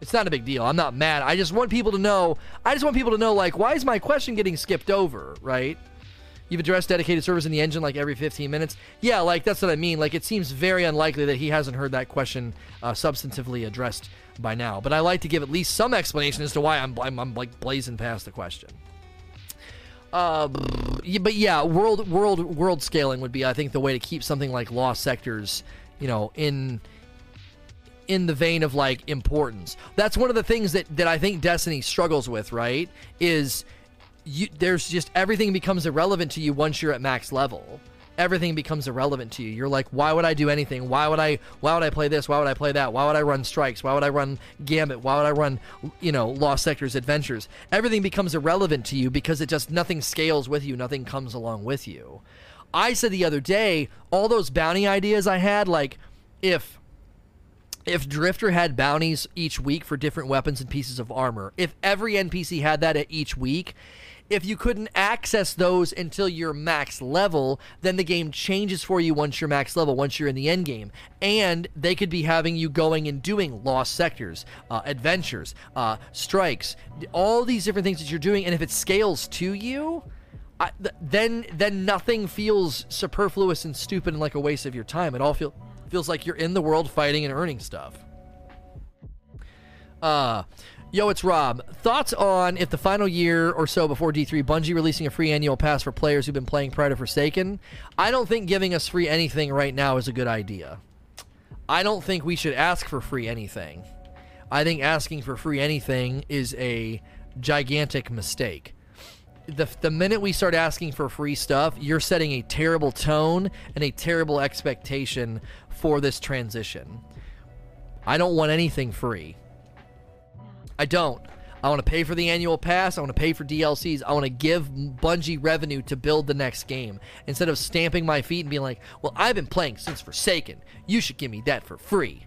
It's not a big deal. I'm not mad. I just want people to know. I just want people to know like why is my question getting skipped over, right? You've addressed dedicated servers in the engine like every 15 minutes. Yeah, like that's what I mean. Like it seems very unlikely that he hasn't heard that question uh, substantively addressed by now. But I like to give at least some explanation as to why I'm, I'm, I'm like blazing past the question. Uh, but yeah, world world world scaling would be, I think, the way to keep something like lost sectors, you know, in in the vein of like importance. That's one of the things that that I think Destiny struggles with, right? Is you there's just everything becomes irrelevant to you once you're at max level. Everything becomes irrelevant to you. You're like, why would I do anything? Why would I why would I play this? Why would I play that? Why would I run strikes? Why would I run gambit? Why would I run you know, lost sectors adventures? Everything becomes irrelevant to you because it just nothing scales with you, nothing comes along with you. I said the other day, all those bounty ideas I had, like if if Drifter had bounties each week for different weapons and pieces of armor, if every NPC had that at each week, if you couldn't access those until you're max level, then the game changes for you once you're max level, once you're in the end game. And they could be having you going and doing lost sectors, uh, adventures, uh, strikes, all these different things that you're doing. And if it scales to you, I, th- then then nothing feels superfluous and stupid and like a waste of your time. It all feels feels like you're in the world fighting and earning stuff. Uh, yo, it's Rob. Thoughts on if the final year or so before D3, Bungie releasing a free annual pass for players who've been playing prior to Forsaken? I don't think giving us free anything right now is a good idea. I don't think we should ask for free anything. I think asking for free anything is a gigantic mistake the, the minute we start asking for free stuff, you're setting a terrible tone and a terrible expectation for this transition. I don't want anything free. I don't. I want to pay for the annual pass. I want to pay for DLCs. I want to give Bungie revenue to build the next game instead of stamping my feet and being like, well, I've been playing since Forsaken. You should give me that for free.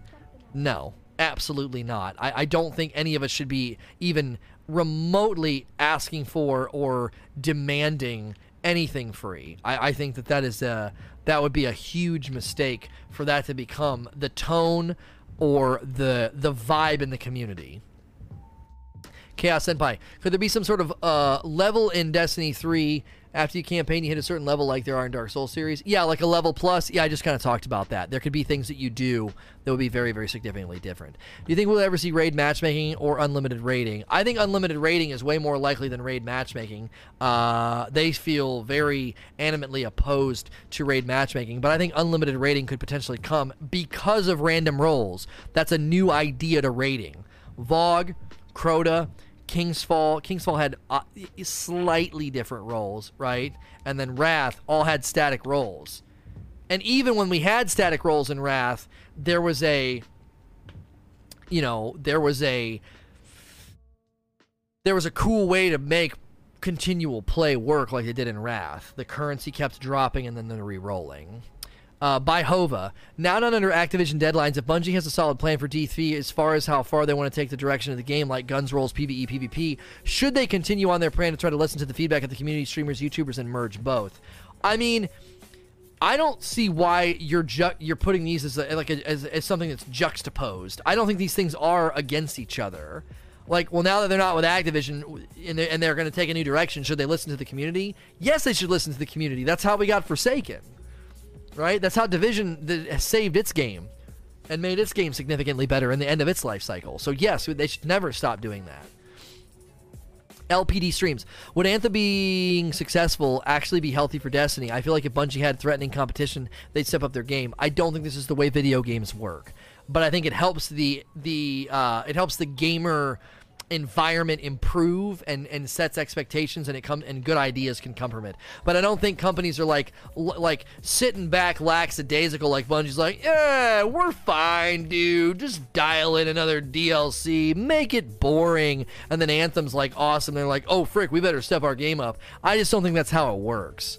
No, absolutely not. I, I don't think any of us should be even remotely asking for or demanding anything free. I, I think that that is a that would be a huge mistake for that to become the tone or the the vibe in the community. Chaos Senpai, could there be some sort of uh, level in Destiny 3 after you campaign, you hit a certain level like there are in Dark Souls series. Yeah, like a level plus. Yeah, I just kind of talked about that. There could be things that you do that would be very, very significantly different. Do you think we'll ever see raid matchmaking or unlimited raiding? I think unlimited raiding is way more likely than raid matchmaking. Uh, they feel very animately opposed to raid matchmaking, but I think unlimited raiding could potentially come because of random rolls. That's a new idea to raiding. Vogue, Crota, Kingsfall. Kingsfall had uh, slightly different rolls, right? And then Wrath all had static rolls. And even when we had static rolls in Wrath, there was a, you know, there was a, there was a cool way to make continual play work like they did in Wrath. The currency kept dropping and then the re-rolling uh, by Hova. Now not under Activision deadlines, if Bungie has a solid plan for D3 as far as how far they want to take the direction of the game, like guns, rolls, PvE, PvP, should they continue on their plan to try to listen to the feedback of the community, streamers, YouTubers, and merge both? I mean, I don't see why you're ju- you're putting these as a, like a, as, as something that's juxtaposed. I don't think these things are against each other. Like, well, now that they're not with Activision and they're, and they're going to take a new direction, should they listen to the community? Yes, they should listen to the community. That's how we got Forsaken right? That's how Division saved its game and made its game significantly better in the end of its life cycle. So yes, they should never stop doing that. LPD streams. Would Anthem being successful actually be healthy for Destiny? I feel like if Bungie had threatening competition, they'd step up their game. I don't think this is the way video games work, but I think it helps the the uh, it helps the gamer environment improve and, and sets expectations and it come and good ideas can come from it. But I don't think companies are like l- like sitting back lackadaisical like Bungie's like, yeah, we're fine, dude. Just dial in another DLC, make it boring, and then Anthem's like awesome. They're like, oh frick, we better step our game up. I just don't think that's how it works.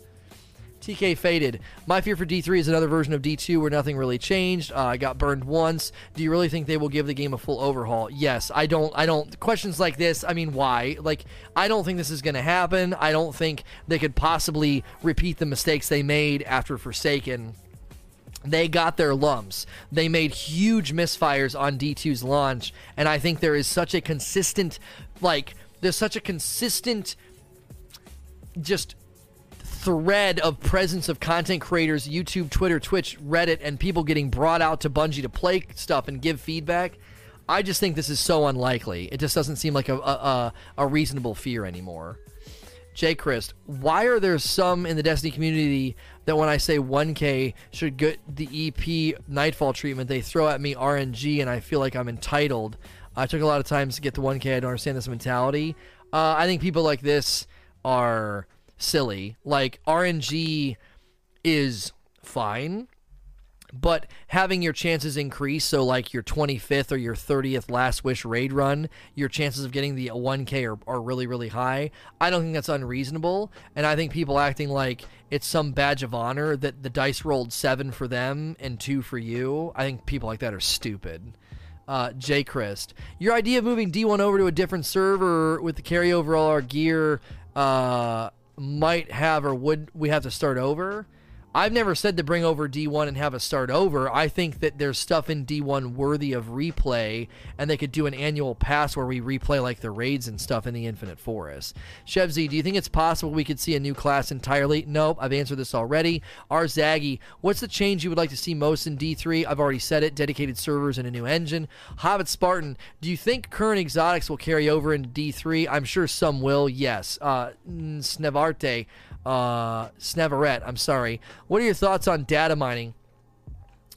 TK faded. My fear for D3 is another version of D2 where nothing really changed. Uh, I got burned once. Do you really think they will give the game a full overhaul? Yes. I don't. I don't. Questions like this. I mean, why? Like, I don't think this is going to happen. I don't think they could possibly repeat the mistakes they made after Forsaken. They got their lumps. They made huge misfires on D2's launch, and I think there is such a consistent, like, there's such a consistent, just thread of presence of content creators, YouTube, Twitter, Twitch, Reddit, and people getting brought out to Bungie to play stuff and give feedback. I just think this is so unlikely. It just doesn't seem like a, a, a reasonable fear anymore. Jay Christ, why are there some in the Destiny community that when I say 1K should get the EP Nightfall treatment, they throw at me RNG, and I feel like I'm entitled. I took a lot of times to get the 1K. I don't understand this mentality. Uh, I think people like this are silly. Like RNG is fine but having your chances increase so like your 25th or your 30th last wish raid run your chances of getting the 1k are, are really really high i don't think that's unreasonable and i think people acting like it's some badge of honor that the dice rolled seven for them and two for you i think people like that are stupid uh, J. Christ, your idea of moving D1 over to a different server with the carryover all our gear uh, might have or would we have to start over? I've never said to bring over D1 and have a start over. I think that there's stuff in D1 worthy of replay, and they could do an annual pass where we replay like the raids and stuff in the Infinite Forest. Chevzy, do you think it's possible we could see a new class entirely? Nope, I've answered this already. R Zaggy, what's the change you would like to see most in D3? I've already said it. Dedicated servers and a new engine. Hobbit Spartan, do you think current exotics will carry over into D3? I'm sure some will. Yes. Uh, Snevarte uh, Sneveret. I'm sorry. What are your thoughts on data mining?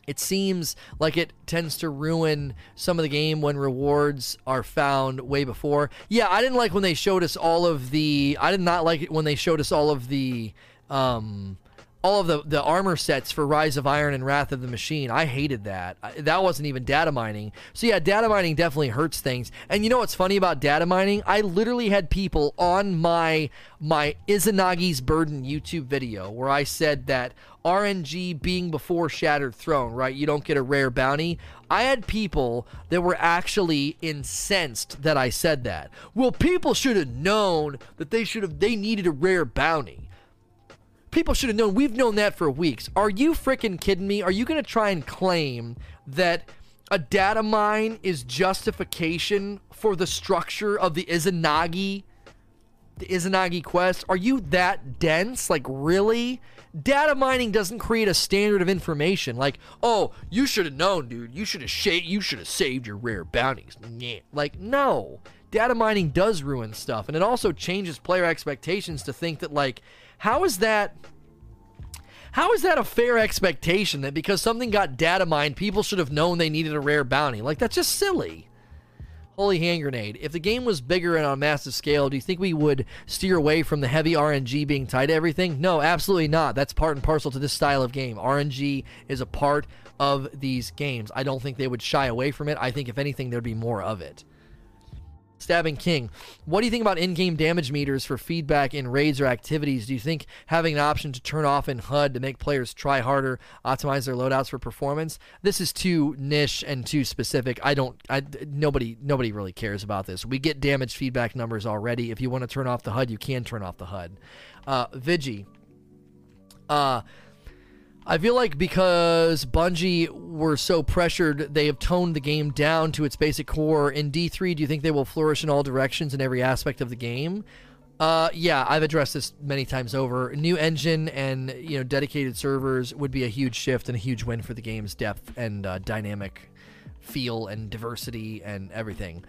It seems like it tends to ruin some of the game when rewards are found way before. Yeah, I didn't like when they showed us all of the. I did not like it when they showed us all of the. Um, all of the, the armor sets for Rise of Iron and Wrath of the Machine. I hated that. That wasn't even data mining. So yeah, data mining definitely hurts things. And you know what's funny about data mining? I literally had people on my my Izanagi's Burden YouTube video where I said that RNG being before Shattered Throne, right? You don't get a rare bounty. I had people that were actually incensed that I said that. Well, people should have known that they should have they needed a rare bounty. People should have known. We've known that for weeks. Are you freaking kidding me? Are you going to try and claim that a data mine is justification for the structure of the Izanagi, the Izanagi quest? Are you that dense? Like, really? Data mining doesn't create a standard of information. Like, oh, you should have known, dude. You should have sh- You should have saved your rare bounties. Like, no. Data mining does ruin stuff, and it also changes player expectations to think that like how is that? How is that a fair expectation that because something got data mined, people should have known they needed a rare bounty? Like, that's just silly. Holy hand grenade. If the game was bigger and on a massive scale, do you think we would steer away from the heavy RNG being tied to everything? No, absolutely not. That's part and parcel to this style of game. RNG is a part of these games. I don't think they would shy away from it. I think, if anything, there'd be more of it. Stabbing King. What do you think about in game damage meters for feedback in raids or activities? Do you think having an option to turn off in HUD to make players try harder, optimize their loadouts for performance? This is too niche and too specific. I don't, I, nobody, nobody really cares about this. We get damage feedback numbers already. If you want to turn off the HUD, you can turn off the HUD. Uh, Vigi. Uh, I feel like because Bungie were so pressured, they have toned the game down to its basic core. In D3, do you think they will flourish in all directions in every aspect of the game? Uh, yeah, I've addressed this many times over. New engine and you know dedicated servers would be a huge shift and a huge win for the game's depth and uh, dynamic feel and diversity and everything.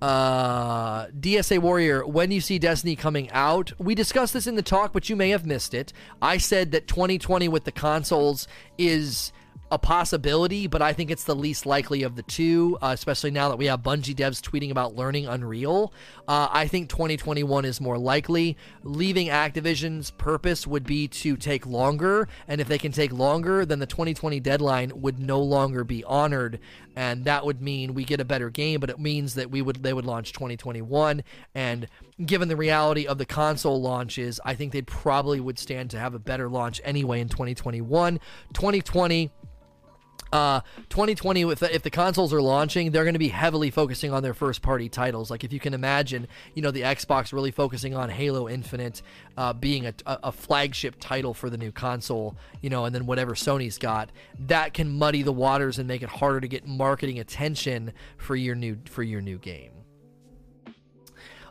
Uh, DSA Warrior, when you see Destiny coming out, we discussed this in the talk, but you may have missed it. I said that 2020 with the consoles is a possibility, but I think it's the least likely of the two, uh, especially now that we have Bungie devs tweeting about learning Unreal. Uh, I think 2021 is more likely. Leaving Activision's purpose would be to take longer, and if they can take longer, then the 2020 deadline would no longer be honored, and that would mean we get a better game, but it means that we would they would launch 2021, and given the reality of the console launches, I think they probably would stand to have a better launch anyway in 2021. 2020 uh, 2020, if the, if the consoles are launching, they're going to be heavily focusing on their first party titles. Like if you can imagine, you know, the Xbox really focusing on Halo Infinite uh, being a, a, flagship title for the new console, you know, and then whatever Sony's got, that can muddy the waters and make it harder to get marketing attention for your new for your new game.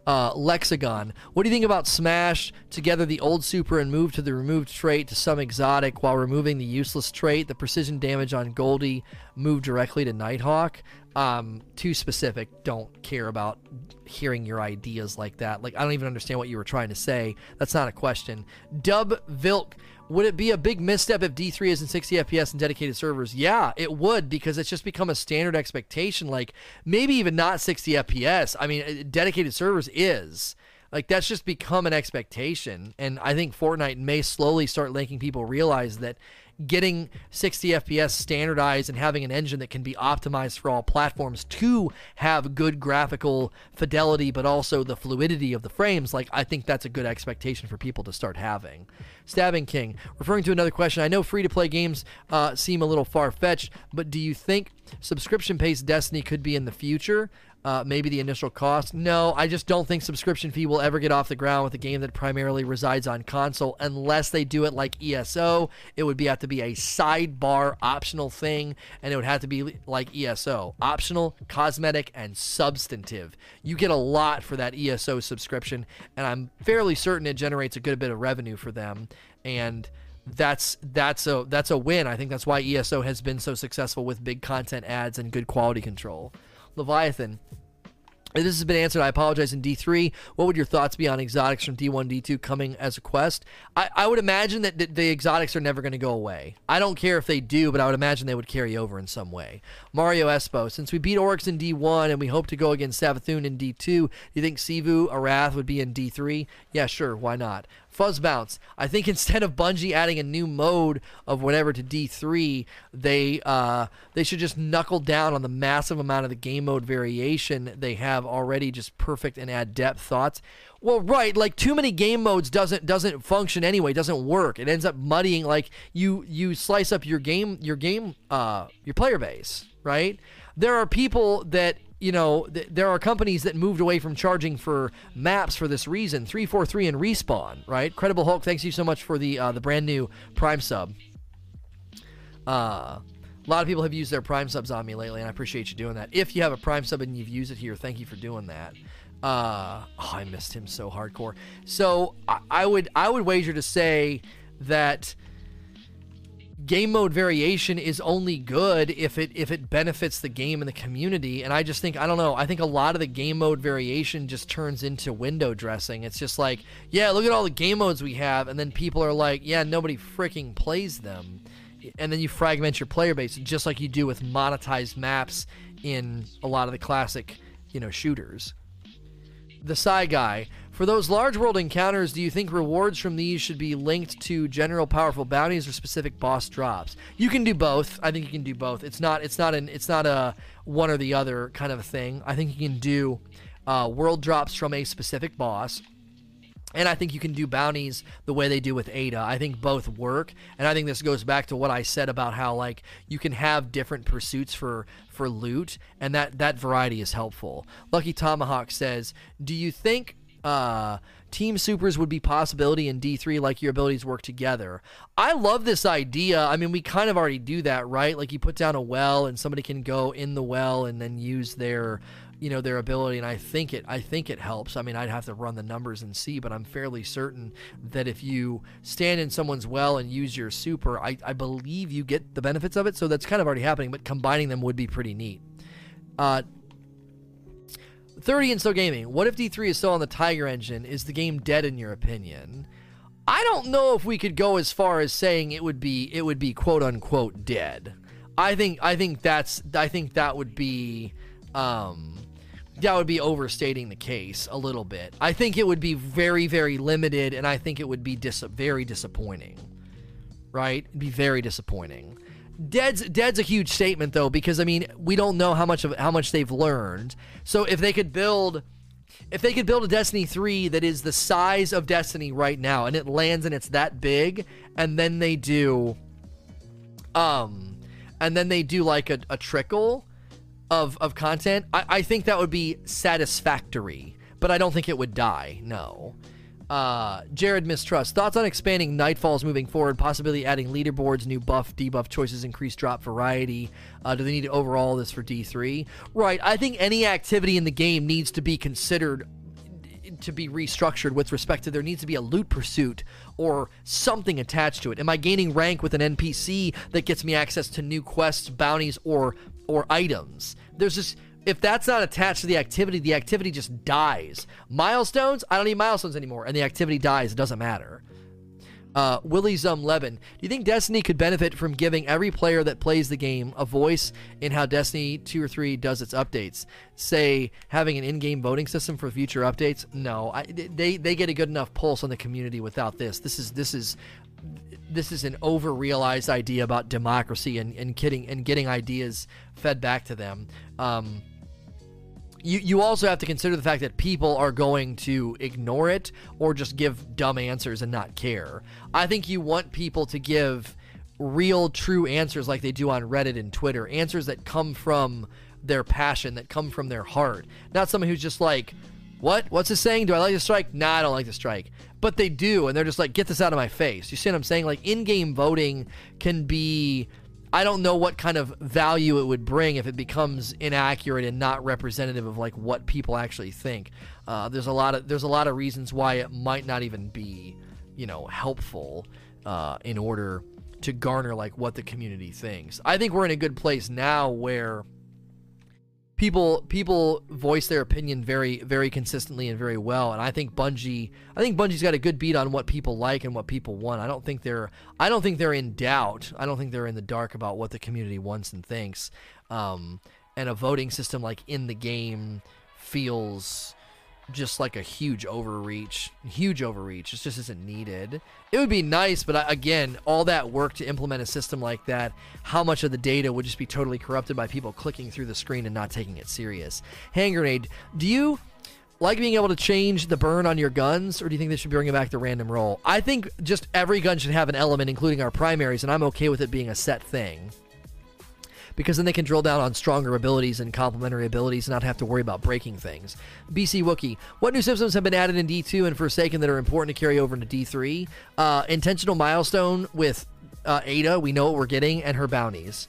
Uh, Lexagon. What do you think about Smash together the old super and move to the removed trait to some exotic while removing the useless trait? The precision damage on Goldie move directly to Nighthawk. Um, too specific. Don't care about hearing your ideas like that. Like I don't even understand what you were trying to say. That's not a question. Dub Vilk. Would it be a big misstep if D3 isn't 60 FPS and dedicated servers? Yeah, it would because it's just become a standard expectation. Like maybe even not 60 FPS. I mean, uh, dedicated servers is. Like that's just become an expectation. And I think Fortnite may slowly start making people realize that getting 60 FPS standardized and having an engine that can be optimized for all platforms to have good graphical fidelity, but also the fluidity of the frames, like I think that's a good expectation for people to start having. Stabbing King, referring to another question, I know free to play games uh, seem a little far fetched, but do you think subscription based Destiny could be in the future? Uh, maybe the initial cost. No, I just don't think subscription fee will ever get off the ground with a game that primarily resides on console unless they do it like ESO. It would be have to be a sidebar optional thing, and it would have to be like ESO, optional, cosmetic, and substantive. You get a lot for that ESO subscription, and I'm fairly certain it generates a good bit of revenue for them. And that's that's a that's a win. I think that's why ESO has been so successful with big content ads and good quality control. Leviathan. This has been answered. I apologize in D3. What would your thoughts be on exotics from D1, D2 coming as a quest? I, I would imagine that the, exotics are never going to go away. I don't care if they do, but I would imagine they would carry over in some way. Mario Espo, since we beat Oryx in D1 and we hope to go against Savathun in D2, do you think Xivu, Arath would be in D3? Yeah, sure. Why not? Fuzz Bounce. I think instead of Bungie adding a new mode of whatever to D3, they uh, they should just knuckle down on the massive amount of the game mode variation they have already, just perfect and add depth thoughts. Well, right, like too many game modes doesn't doesn't function anyway, doesn't work. It ends up muddying like you you slice up your game your game uh your player base, right? There are people that you know, th- there are companies that moved away from charging for maps for this reason. 343 and Respawn, right? Credible Hulk, thanks you so much for the uh, the brand new Prime sub. Uh, a lot of people have used their Prime subs on me lately, and I appreciate you doing that. If you have a Prime sub and you've used it here, thank you for doing that. Uh, oh, I missed him so hardcore. So I, I would I would wager to say that game mode variation is only good if it if it benefits the game and the community. And i just think i don't know i think a lot of the game mode variation just turns into window dressing. It's just like yeah look at all the game modes we have. And then people are like yeah nobody freaking plays them. And then you fragment your player base just like you do with monetized maps in a lot of the classic you know shooters. The Psy Guy. For those large world encounters, do you think rewards from these should be linked to general powerful bounties or specific boss drops? You can do both. I think you can do both. It's not it's not an it's not a one or the other kind of a thing. I think you can do uh, world drops from a specific boss. And I think you can do bounties the way they do with Ada. I think both work. And I think this goes back to what I said about how like you can have different pursuits for for loot, and that that variety is helpful. Lucky Tomahawk says, "Do you think uh, team supers would be possibility in D3 like your abilities work together. I love this idea. I mean, we kind of already do that, right? Like you put down a well and somebody can go in the well and then use their you know their ability and I think it I think it helps. I mean, I'd have to run the numbers and see, but I'm fairly certain that if you stand in someone's well and use your super, I, I believe you get the benefits of it. So that's kind of already happening, but combining them would be pretty neat. Uh, 30 and still gaming. What if D3 is still on the Tiger engine? Is the game dead in your opinion? I don't know if we could go as far as saying it would be it would be quote unquote dead. I think I think that's I think that would be um that would be overstating the case a little bit. I think it would be very, very limited, and I think it would be dis- very disappointing. Right? It'd be very disappointing. Dead's Dead's a huge statement though, because I mean we don't know how much of how much they've learned. So if they could build, if they could build a Destiny three that is the size of Destiny right now, and it lands and it's that big, and then they do, um, and then they do like a, a trickle of of content, I, I think that would be satisfactory. But I don't think it would die. No. Uh, Jared Mistrust. Thoughts on expanding Nightfalls moving forward, possibly adding leaderboards, new buff, debuff choices, increased drop variety. Uh, do they need to overhaul this for D3? Right. I think any activity in the game needs to be considered to be restructured with respect to there needs to be a loot pursuit or something attached to it. Am I gaining rank with an NPC that gets me access to new quests, bounties, or or items? There's just if that's not attached to the activity, the activity just dies. Milestones, I don't need milestones anymore, and the activity dies. It doesn't matter. Uh, Willie Zum Levin, do you think Destiny could benefit from giving every player that plays the game a voice in how Destiny 2 or 3 does its updates? Say, having an in game voting system for future updates? No. I, they, they get a good enough pulse on the community without this. This is this is this is an over-realized idea about democracy and, and getting and getting ideas fed back to them. Um, you, you also have to consider the fact that people are going to ignore it or just give dumb answers and not care. I think you want people to give real, true answers like they do on Reddit and Twitter, answers that come from their passion, that come from their heart. Not someone who's just like, what? What's this saying? Do I like the strike? Nah, I don't like the strike. But they do, and they're just like, get this out of my face. You see what I'm saying? Like, in game voting can be I don't know what kind of value it would bring if it becomes inaccurate and not representative of like what people actually think. Uh, there's a lot of there's a lot of reasons why it might not even be, you know, helpful uh, in order to garner like what the community thinks. I think we're in a good place now where people people voice their opinion very very consistently and very well and I think Bungie I think Bungie's got a good beat on what people like and what people want. I don't think they're I don't think they're in doubt. I don't think they're in the dark about what the community wants and thinks. Um, and a voting system like in the game feels just like a huge overreach, huge overreach. It just isn't needed. It would be nice, but uh, again, all that work to implement a system like that, how much of the data would just be totally corrupted by people clicking through the screen and not taking it serious? Hand grenade, do you like being able to change the burn on your guns, or do you think they should be bringing back the random roll? I think just every gun should have an element, including our primaries, and I'm okay with it being a set thing because then they can drill down on stronger abilities and complementary abilities and not have to worry about breaking things. BC Wookie, what new systems have been added in D2 and Forsaken that are important to carry over into D3? Uh, intentional milestone with uh, Ada, we know what we're getting, and her bounties.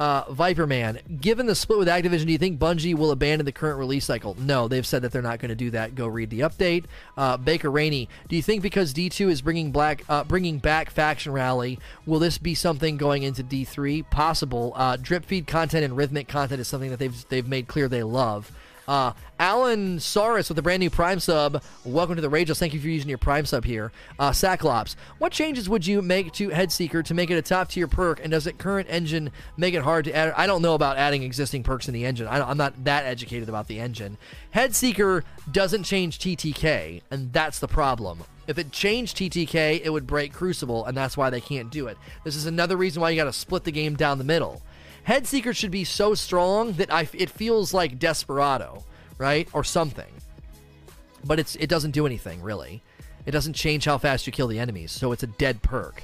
Uh, Viper Man, given the split with Activision, do you think Bungie will abandon the current release cycle? No, they've said that they're not going to do that. Go read the update. Uh, Baker Rainey, do you think because D2 is bringing black, uh, bringing back Faction Rally, will this be something going into D3? Possible. Uh, drip feed content and rhythmic content is something that they've they've made clear they love. Uh, Alan Saris with a brand new Prime sub. Welcome to the Rageless. Thank you for using your Prime sub here. Uh, Sacklops, what changes would you make to Headseeker to make it a top tier perk? And does it current engine make it hard to add? I don't know about adding existing perks in the engine. I, am not that educated about the engine. Headseeker doesn't change TTK, and that's the problem. If it changed TTK, it would break Crucible, and that's why they can't do it. This is another reason why you got to split the game down the middle. Headseeker should be so strong that I, it feels like Desperado, right? Or something. But it's it doesn't do anything, really. It doesn't change how fast you kill the enemies, so it's a dead perk.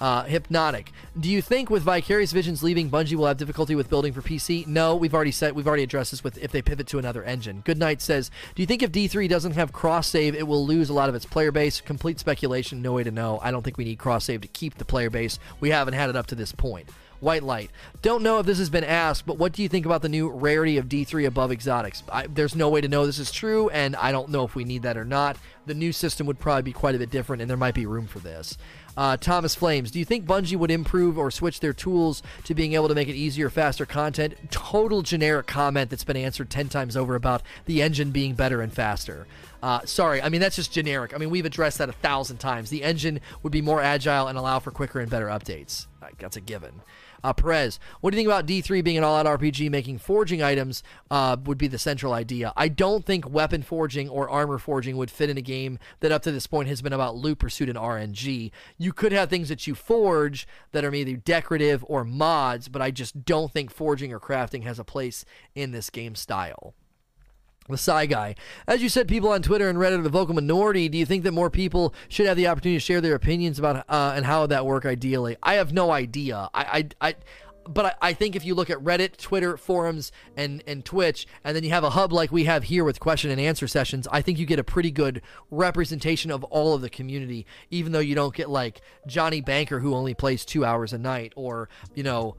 Uh, Hypnotic. Do you think with Vicarious Visions leaving, Bungie will have difficulty with building for PC? No, we've already said we've already addressed this with if they pivot to another engine. Goodnight says, do you think if D3 doesn't have cross save, it will lose a lot of its player base? Complete speculation, no way to know. I don't think we need cross save to keep the player base. We haven't had it up to this point. White Light. Don't know if this has been asked, but what do you think about the new rarity of D3 above exotics? I, there's no way to know this is true, and I don't know if we need that or not. The new system would probably be quite a bit different, and there might be room for this. Uh, Thomas Flames, do you think Bungie would improve or switch their tools to being able to make it easier, faster content? Total generic comment that's been answered 10 times over about the engine being better and faster. Uh, sorry, I mean, that's just generic. I mean, we've addressed that a thousand times. The engine would be more agile and allow for quicker and better updates. That's a given. Uh, Perez, what do you think about D3 being an all out RPG, making forging items uh, would be the central idea? I don't think weapon forging or armor forging would fit in a game that up to this point has been about loot pursuit and RNG. You could have things that you forge that are either decorative or mods, but I just don't think forging or crafting has a place in this game style. The Psy Guy. As you said, people on Twitter and Reddit are the vocal minority. Do you think that more people should have the opportunity to share their opinions about uh, and how that work ideally? I have no idea. I, I, I but I, I, think if you look at Reddit, Twitter, forums, and, and Twitch, and then you have a hub like we have here with question and answer sessions, I think you get a pretty good representation of all of the community, even though you don't get like Johnny Banker who only plays two hours a night, or, you know,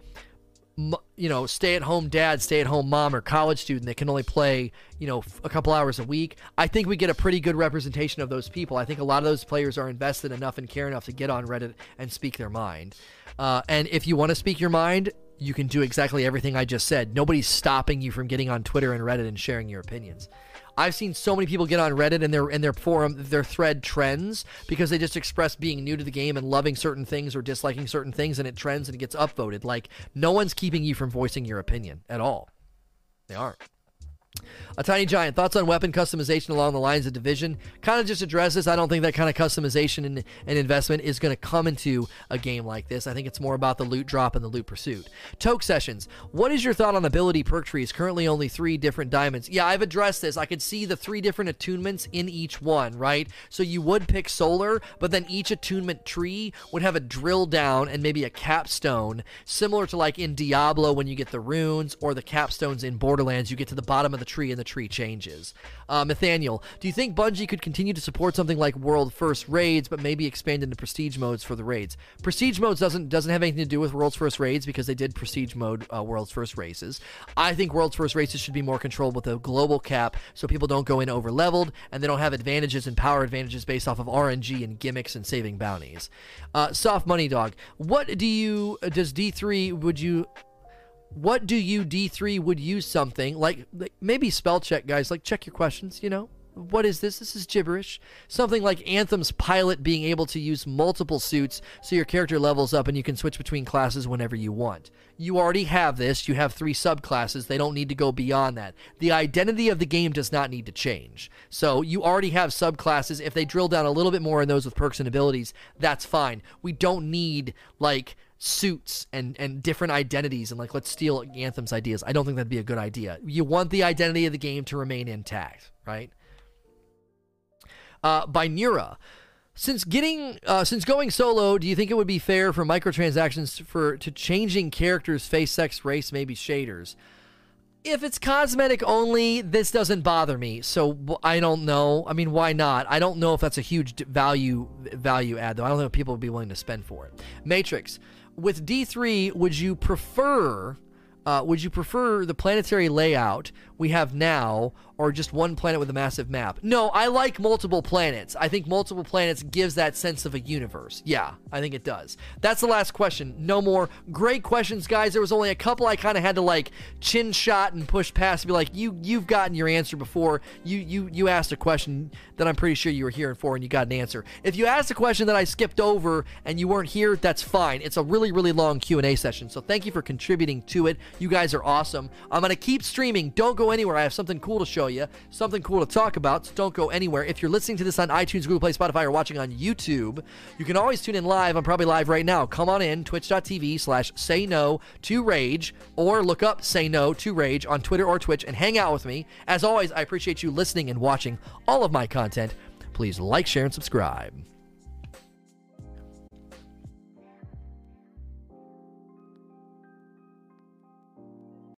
you know, stay at home dad, stay at home mom, or college student that can only play, you know, a couple hours a week. I think we get a pretty good representation of those people. I think a lot of those players are invested enough and care enough to get on Reddit and speak their mind. Uh, and if you want to speak your mind, you can do exactly everything I just said. Nobody's stopping you from getting on Twitter and Reddit and sharing your opinions. I've seen so many people get on Reddit and their and their forum their thread trends because they just express being new to the game and loving certain things or disliking certain things and it trends and it gets upvoted. Like no one's keeping you from voicing your opinion at all. They aren't. A Tiny Giant, thoughts on weapon customization along the lines of Division? Kind of just addresses. I don't think that kind of customization and, and investment is going to come into a game like this. I think it's more about the loot drop and the loot pursuit. Toke Sessions, what is your thought on ability perk trees? Currently only three different diamonds. Yeah, I've addressed this. I could see the three different attunements in each one, right? So you would pick Solar, but then each attunement tree would have a drill down and maybe a capstone, similar to like in Diablo when you get the runes or the capstones in Borderlands. You get to the bottom of the tree and the tree changes. Uh, Nathaniel, do you think Bungie could continue to support something like World First Raids, but maybe expand into Prestige modes for the raids? Prestige modes doesn't doesn't have anything to do with World's First Raids because they did Prestige mode uh, World's First Races. I think World's First Races should be more controlled with a global cap, so people don't go in over leveled and they don't have advantages and power advantages based off of RNG and gimmicks and saving bounties. Uh, Soft Money Dog, what do you does D three? Would you what do you D3 would use something like, like maybe spell check guys like check your questions you know? What is this? This is gibberish. Something like anthem's pilot being able to use multiple suits so your character levels up and you can switch between classes whenever you want. You already have this. You have three subclasses. They don't need to go beyond that. The identity of the game does not need to change. So you already have subclasses. If they drill down a little bit more in those with perks and abilities that's fine. We don't need like suits and and different identities and like let's steal Anthem's ideas. I don't think that'd be a good idea. You want the identity of the game to remain intact, right? Uh, by Nura. Since getting uh, since going solo, do you think it would be fair for microtransactions for to changing characters, face, sex, race, maybe shaders? If it's cosmetic only, this doesn't bother me. So I don't know. I mean, why not? I don't know if that's a huge value value add though. I don't know if people would be willing to spend for it. Matrix with D3, would you prefer uh, would you prefer the planetary layout we have now or just one planet with a massive map? No, I like multiple planets. I think multiple planets gives that sense of a universe. Yeah, I think it does. That's the last question. No more. Great questions, guys. There was only a couple I kind of had to like chin shot and push past to be like, you you've gotten your answer before. You you you asked a question that I'm pretty sure you were here for and you got an answer. If you asked a question that I skipped over and you weren't here, that's fine. It's a really really long Q&A session. So thank you for contributing to it. You guys are awesome. I'm going to keep streaming. Don't anywhere. I have something cool to show you, something cool to talk about. So don't go anywhere. If you're listening to this on iTunes, Google Play, Spotify, or watching on YouTube, you can always tune in live. I'm probably live right now. Come on in, twitch.tv slash say no to rage, or look up say no to rage on Twitter or Twitch and hang out with me. As always, I appreciate you listening and watching all of my content. Please like, share, and subscribe.